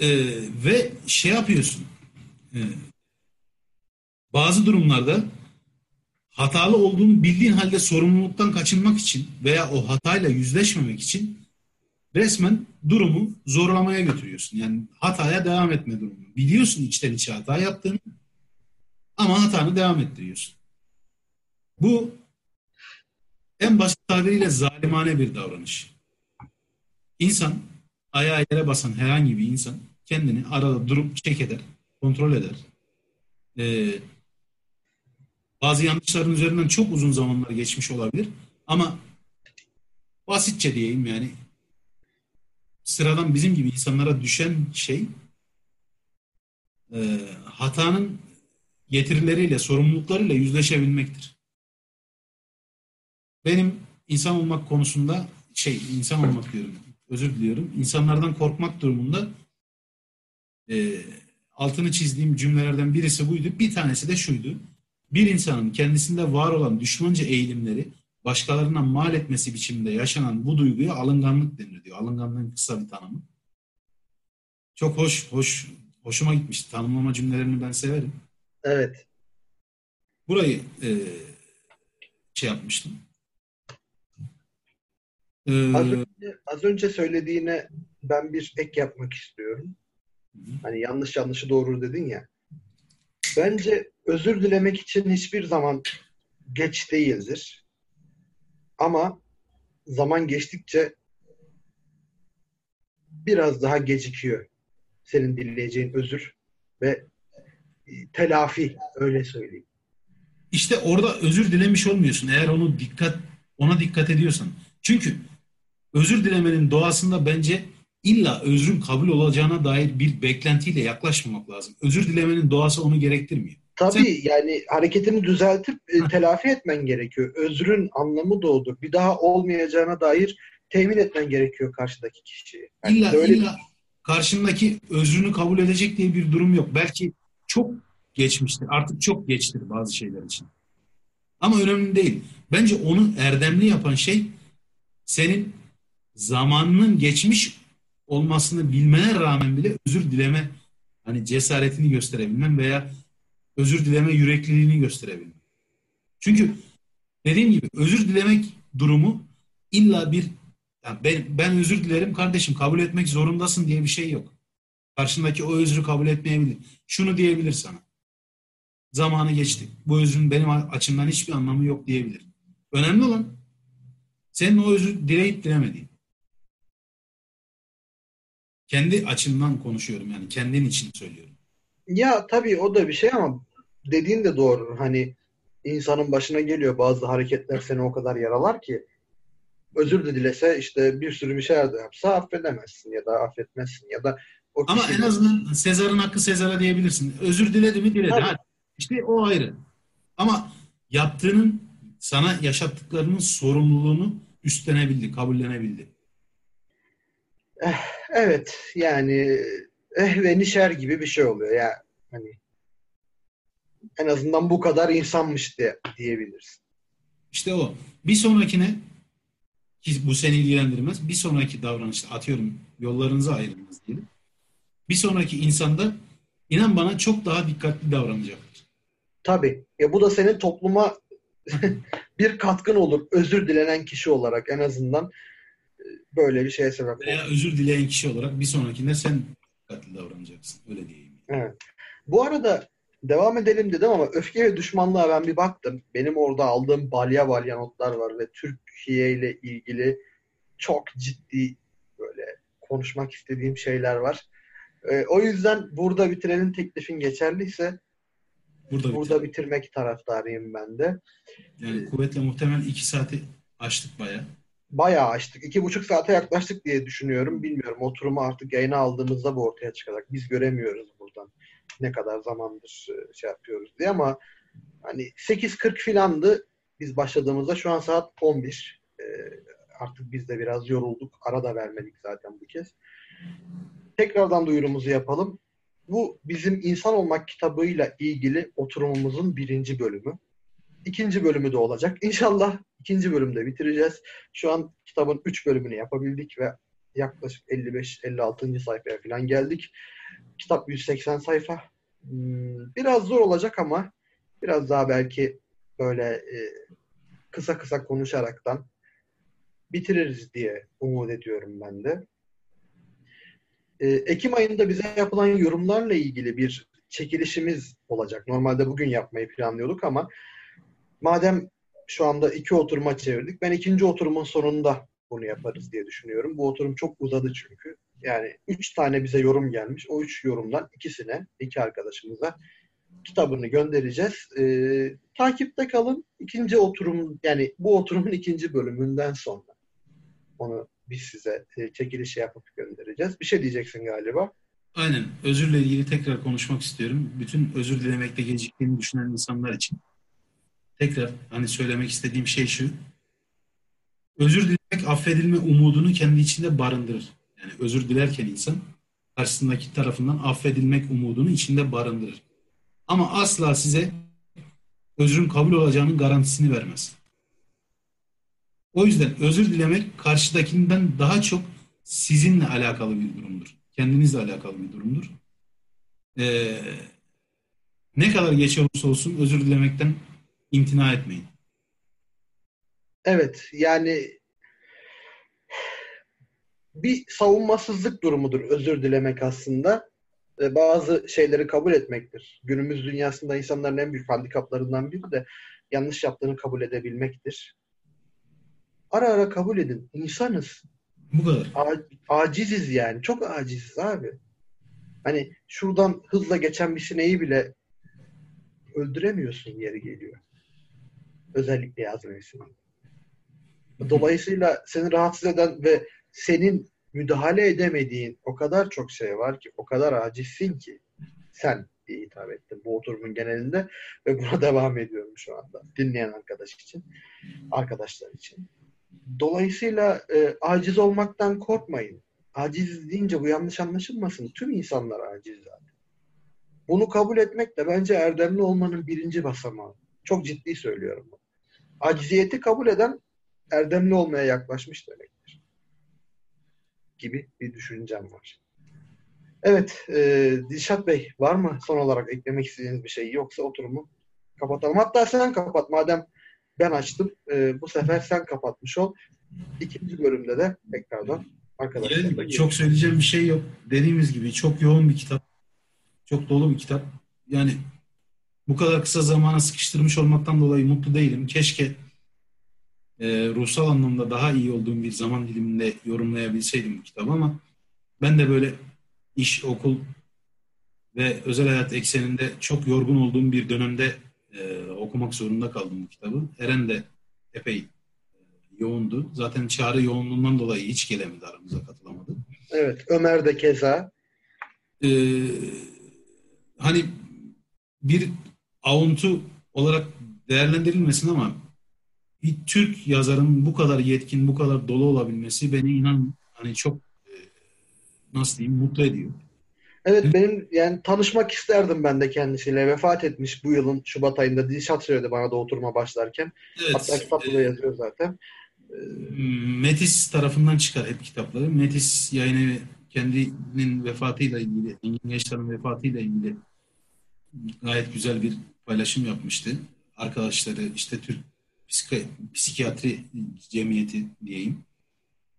Ee, ve şey yapıyorsun. E, bazı durumlarda hatalı olduğunu bildiğin halde sorumluluktan kaçınmak için veya o hatayla yüzleşmemek için resmen durumu zorlamaya götürüyorsun. Yani hataya devam etme durumu. Biliyorsun içten içe hata yaptığını ama hatanı devam ettiriyorsun. Bu en basit tabiriyle zalimane bir davranış. İnsan, ayağa yere basan herhangi bir insan kendini arada durup çek eder, kontrol eder. Ee, bazı yanlışların üzerinden çok uzun zamanlar geçmiş olabilir. Ama basitçe diyeyim yani sıradan bizim gibi insanlara düşen şey e, hatanın getirileriyle, sorumluluklarıyla yüzleşebilmektir. Benim insan olmak konusunda şey, insan olmak diyorum, özür diliyorum. İnsanlardan korkmak durumunda e, altını çizdiğim cümlelerden birisi buydu. Bir tanesi de şuydu bir insanın kendisinde var olan düşmanca eğilimleri başkalarına mal etmesi biçiminde yaşanan bu duyguya alınganlık denir diyor. Alınganlığın kısa bir tanımı. Çok hoş, hoş, hoşuma gitmişti. Tanımlama cümlelerini ben severim. Evet. Burayı e, şey yapmıştım. Ee, Az önce, az önce söylediğine ben bir ek yapmak istiyorum. Hani yanlış yanlışı doğru dedin ya. Bence özür dilemek için hiçbir zaman geç değildir. Ama zaman geçtikçe biraz daha gecikiyor. Senin dileyeceğin özür ve telafi öyle söyleyeyim. İşte orada özür dilemiş olmuyorsun eğer onu dikkat ona dikkat ediyorsan. Çünkü özür dilemenin doğasında bence illa özrün kabul olacağına dair bir beklentiyle yaklaşmamak lazım. Özür dilemenin doğası onu gerektirmiyor. Tabii Sen... yani hareketini düzeltip e, telafi etmen gerekiyor. Özrün anlamı da odur. Bir daha olmayacağına dair temin etmen gerekiyor karşıdaki kişiyi. Yani illa, öyle illa karşındaki özrünü kabul edecek diye bir durum yok. Belki çok geçmiştir. Artık çok geçtir bazı şeyler için. Ama önemli değil. Bence onu erdemli yapan şey senin zamanının geçmiş olmasını bilmene rağmen bile özür dileme hani cesaretini gösterebilmen veya özür dileme yürekliliğini gösterebilmen. Çünkü dediğim gibi özür dilemek durumu illa bir yani ben, ben özür dilerim kardeşim kabul etmek zorundasın diye bir şey yok. Karşındaki o özrü kabul etmeyebilir. Şunu diyebilir sana. Zamanı geçti. Bu özrün benim açımdan hiçbir anlamı yok diyebilir. Önemli olan senin o özrü dileyip dilemediğin. Kendi açımdan konuşuyorum yani kendin için söylüyorum. Ya tabii o da bir şey ama dediğin de doğru. Hani insanın başına geliyor bazı hareketler seni o kadar yaralar ki özür de dilese işte bir sürü bir şeyler de yapsa affedemezsin ya da affetmezsin ya da o Ama en azından Sezar'ın hakkı Sezar'a diyebilirsin. Özür diledi mi diledi. Ha, işte o ayrı. Ama yaptığının sana yaşattıklarının sorumluluğunu üstlenebildi, kabullenebildi. Eh, evet yani eh ve nişer gibi bir şey oluyor ya hani en azından bu kadar insanmış diye diyebiliriz. İşte o. Bir sonrakine ki bu seni ilgilendirmez. Bir sonraki davranışta atıyorum yollarınızı ayrılmaz diyelim. Bir sonraki insanda inan bana çok daha dikkatli davranacaktır. Tabii. Ya bu da senin topluma bir katkın olur. Özür dilenen kişi olarak en azından böyle bir şeye sebep. Veya özür dileyen kişi olarak bir sonrakinde sen dikkatli davranacaksın. Öyle diyeyim. Evet. Bu arada devam edelim dedim ama öfke ve düşmanlığa ben bir baktım. Benim orada aldığım balya balya notlar var ve Türkiye ile ilgili çok ciddi böyle konuşmak istediğim şeyler var. Ee, o yüzden burada bitirenin teklifin geçerliyse burada, burada bitirmek taraftarıyım ben de. Yani kuvvetle muhtemel iki saati açtık baya. Bayağı açtık. İki buçuk saate yaklaştık diye düşünüyorum. Bilmiyorum. Oturumu artık yayına aldığımızda bu ortaya çıkacak. Biz göremiyoruz buradan ne kadar zamandır e, şey yapıyoruz diye ama hani 8.40 filandı biz başladığımızda şu an saat 11. Ee, artık biz de biraz yorulduk. Ara da vermedik zaten bu kez. Tekrardan duyurumuzu yapalım. Bu bizim insan olmak kitabıyla ilgili oturumumuzun birinci bölümü. İkinci bölümü de olacak. İnşallah ikinci bölümde bitireceğiz. Şu an kitabın üç bölümünü yapabildik ve yaklaşık 55-56. sayfaya falan geldik. Kitap 180 sayfa. Hmm, biraz zor olacak ama biraz daha belki böyle e, kısa kısa konuşaraktan bitiririz diye umut ediyorum ben de. E, Ekim ayında bize yapılan yorumlarla ilgili bir çekilişimiz olacak. Normalde bugün yapmayı planlıyorduk ama madem şu anda iki oturuma çevirdik, ben ikinci oturumun sonunda bunu yaparız diye düşünüyorum. Bu oturum çok uzadı çünkü. Yani üç tane bize yorum gelmiş. O üç yorumdan ikisine, iki arkadaşımıza kitabını göndereceğiz. Ee, takipte kalın. İkinci oturum, yani bu oturumun ikinci bölümünden sonra onu biz size e, yapıp göndereceğiz. Bir şey diyeceksin galiba. Aynen. Özürle ilgili tekrar konuşmak istiyorum. Bütün özür dilemekte geciktiğini düşünen insanlar için tekrar hani söylemek istediğim şey şu. Özür dilemek affedilme umudunu kendi içinde barındırır. Yani özür dilerken insan karşısındaki tarafından affedilmek umudunu içinde barındırır. Ama asla size özrün kabul olacağının garantisini vermez. O yüzden özür dilemek karşıdakinden daha çok sizinle alakalı bir durumdur. Kendinizle alakalı bir durumdur. Ee, ne kadar geç olursa olsun özür dilemekten imtina etmeyin. Evet yani bir savunmasızlık durumudur özür dilemek aslında. Ve bazı şeyleri kabul etmektir. Günümüz dünyasında insanların en büyük handikaplarından biri de yanlış yaptığını kabul edebilmektir. Ara ara kabul edin. İnsanız. Bu kadar. A- aciziz yani. Çok aciziz abi. Hani şuradan hızla geçen bir sineği bile öldüremiyorsun yeri geliyor. Özellikle yaz mevsiminde. Dolayısıyla seni rahatsız eden ve senin müdahale edemediğin o kadar çok şey var ki, o kadar acizsin ki sen diye hitap ettim bu oturumun genelinde ve buna devam ediyorum şu anda dinleyen arkadaş için, arkadaşlar için. Dolayısıyla e, aciz olmaktan korkmayın. Aciz deyince bu yanlış anlaşılmasın. Tüm insanlar aciz zaten. Bunu kabul etmek de bence erdemli olmanın birinci basamağı. Çok ciddi söylüyorum. bunu. Aciziyeti kabul eden erdemli olmaya yaklaşmış demektir. Gibi bir düşüncem var. Evet, e, Dilşat Bey var mı son olarak eklemek istediğiniz bir şey yoksa oturumu kapatalım. Hatta sen kapat madem ben açtım. e, bu sefer sen kapatmış ol. İkinci bölümde de tekrardan görüşürüz. çok söyleyeceğim bir şey yok. Dediğimiz gibi çok yoğun bir kitap. Çok dolu bir kitap. Yani bu kadar kısa zamana sıkıştırmış olmaktan dolayı mutlu değilim. Keşke e, ruhsal anlamda daha iyi olduğum bir zaman diliminde yorumlayabilseydim bu kitabı ama ben de böyle iş, okul ve özel hayat ekseninde çok yorgun olduğum bir dönemde e, okumak zorunda kaldım bu kitabı. Eren de epey e, yoğundu. Zaten çağrı yoğunluğundan dolayı hiç gelemedi aramıza katılamadı. Evet, Ömer de keza. Ee, hani bir avuntu olarak değerlendirilmesin ama bir Türk yazarın bu kadar yetkin, bu kadar dolu olabilmesi beni inan hani çok e, nasıl diyeyim mutlu ediyor. Evet benim yani tanışmak isterdim ben de kendisiyle. Vefat etmiş bu yılın Şubat ayında. Dilşat söyledi bana da oturma başlarken. Hatta Evet, kitapta da yazıyor zaten. e, Metis tarafından çıkar hep kitapları. Metis yayını kendinin vefatıyla ilgili, Engin Yaşar'ın vefatıyla ilgili gayet güzel bir paylaşım yapmıştı. Arkadaşları işte Türk Psiki- Psikiyatri Cemiyeti diyeyim.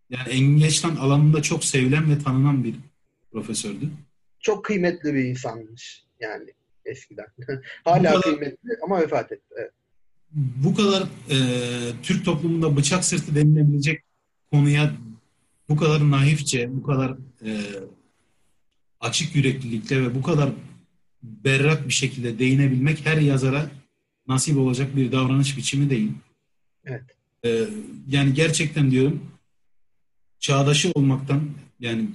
Yani Engin alanında çok sevilen ve tanınan bir profesördü. Çok kıymetli bir insanmış yani eskiden. Hala kadar- kıymetli ama vefat etti. Evet. bu kadar e, Türk toplumunda bıçak sırtı denilebilecek konuya bu kadar naifçe, bu kadar e, açık yüreklilikle ve bu kadar berrak bir şekilde değinebilmek her yazara nasip olacak bir davranış biçimi değil. Evet. E, yani gerçekten diyorum çağdaşı olmaktan yani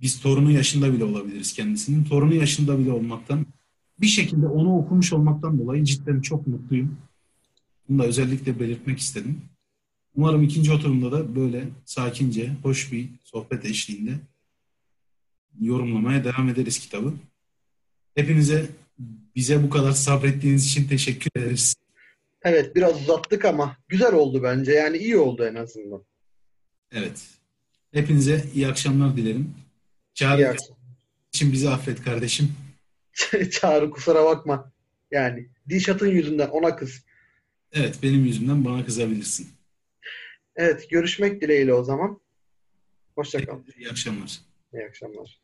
biz torunu yaşında bile olabiliriz kendisinin. Torunu yaşında bile olmaktan bir şekilde onu okumuş olmaktan dolayı cidden çok mutluyum. Bunu da özellikle belirtmek istedim. Umarım ikinci oturumda da böyle sakince, hoş bir sohbet eşliğinde yorumlamaya devam ederiz kitabı. Hepinize bize bu kadar sabrettiğiniz için teşekkür ederiz. Evet biraz uzattık ama güzel oldu bence. Yani iyi oldu en azından. Evet. Hepinize iyi akşamlar dilerim. İyi Çağrı için bizi affet kardeşim. Çağrı kusura bakma. Yani Dilşat'ın yüzünden ona kız. Evet benim yüzümden bana kızabilirsin. Evet görüşmek dileğiyle o zaman. Hoşçakalın. İyi akşamlar. İyi akşamlar.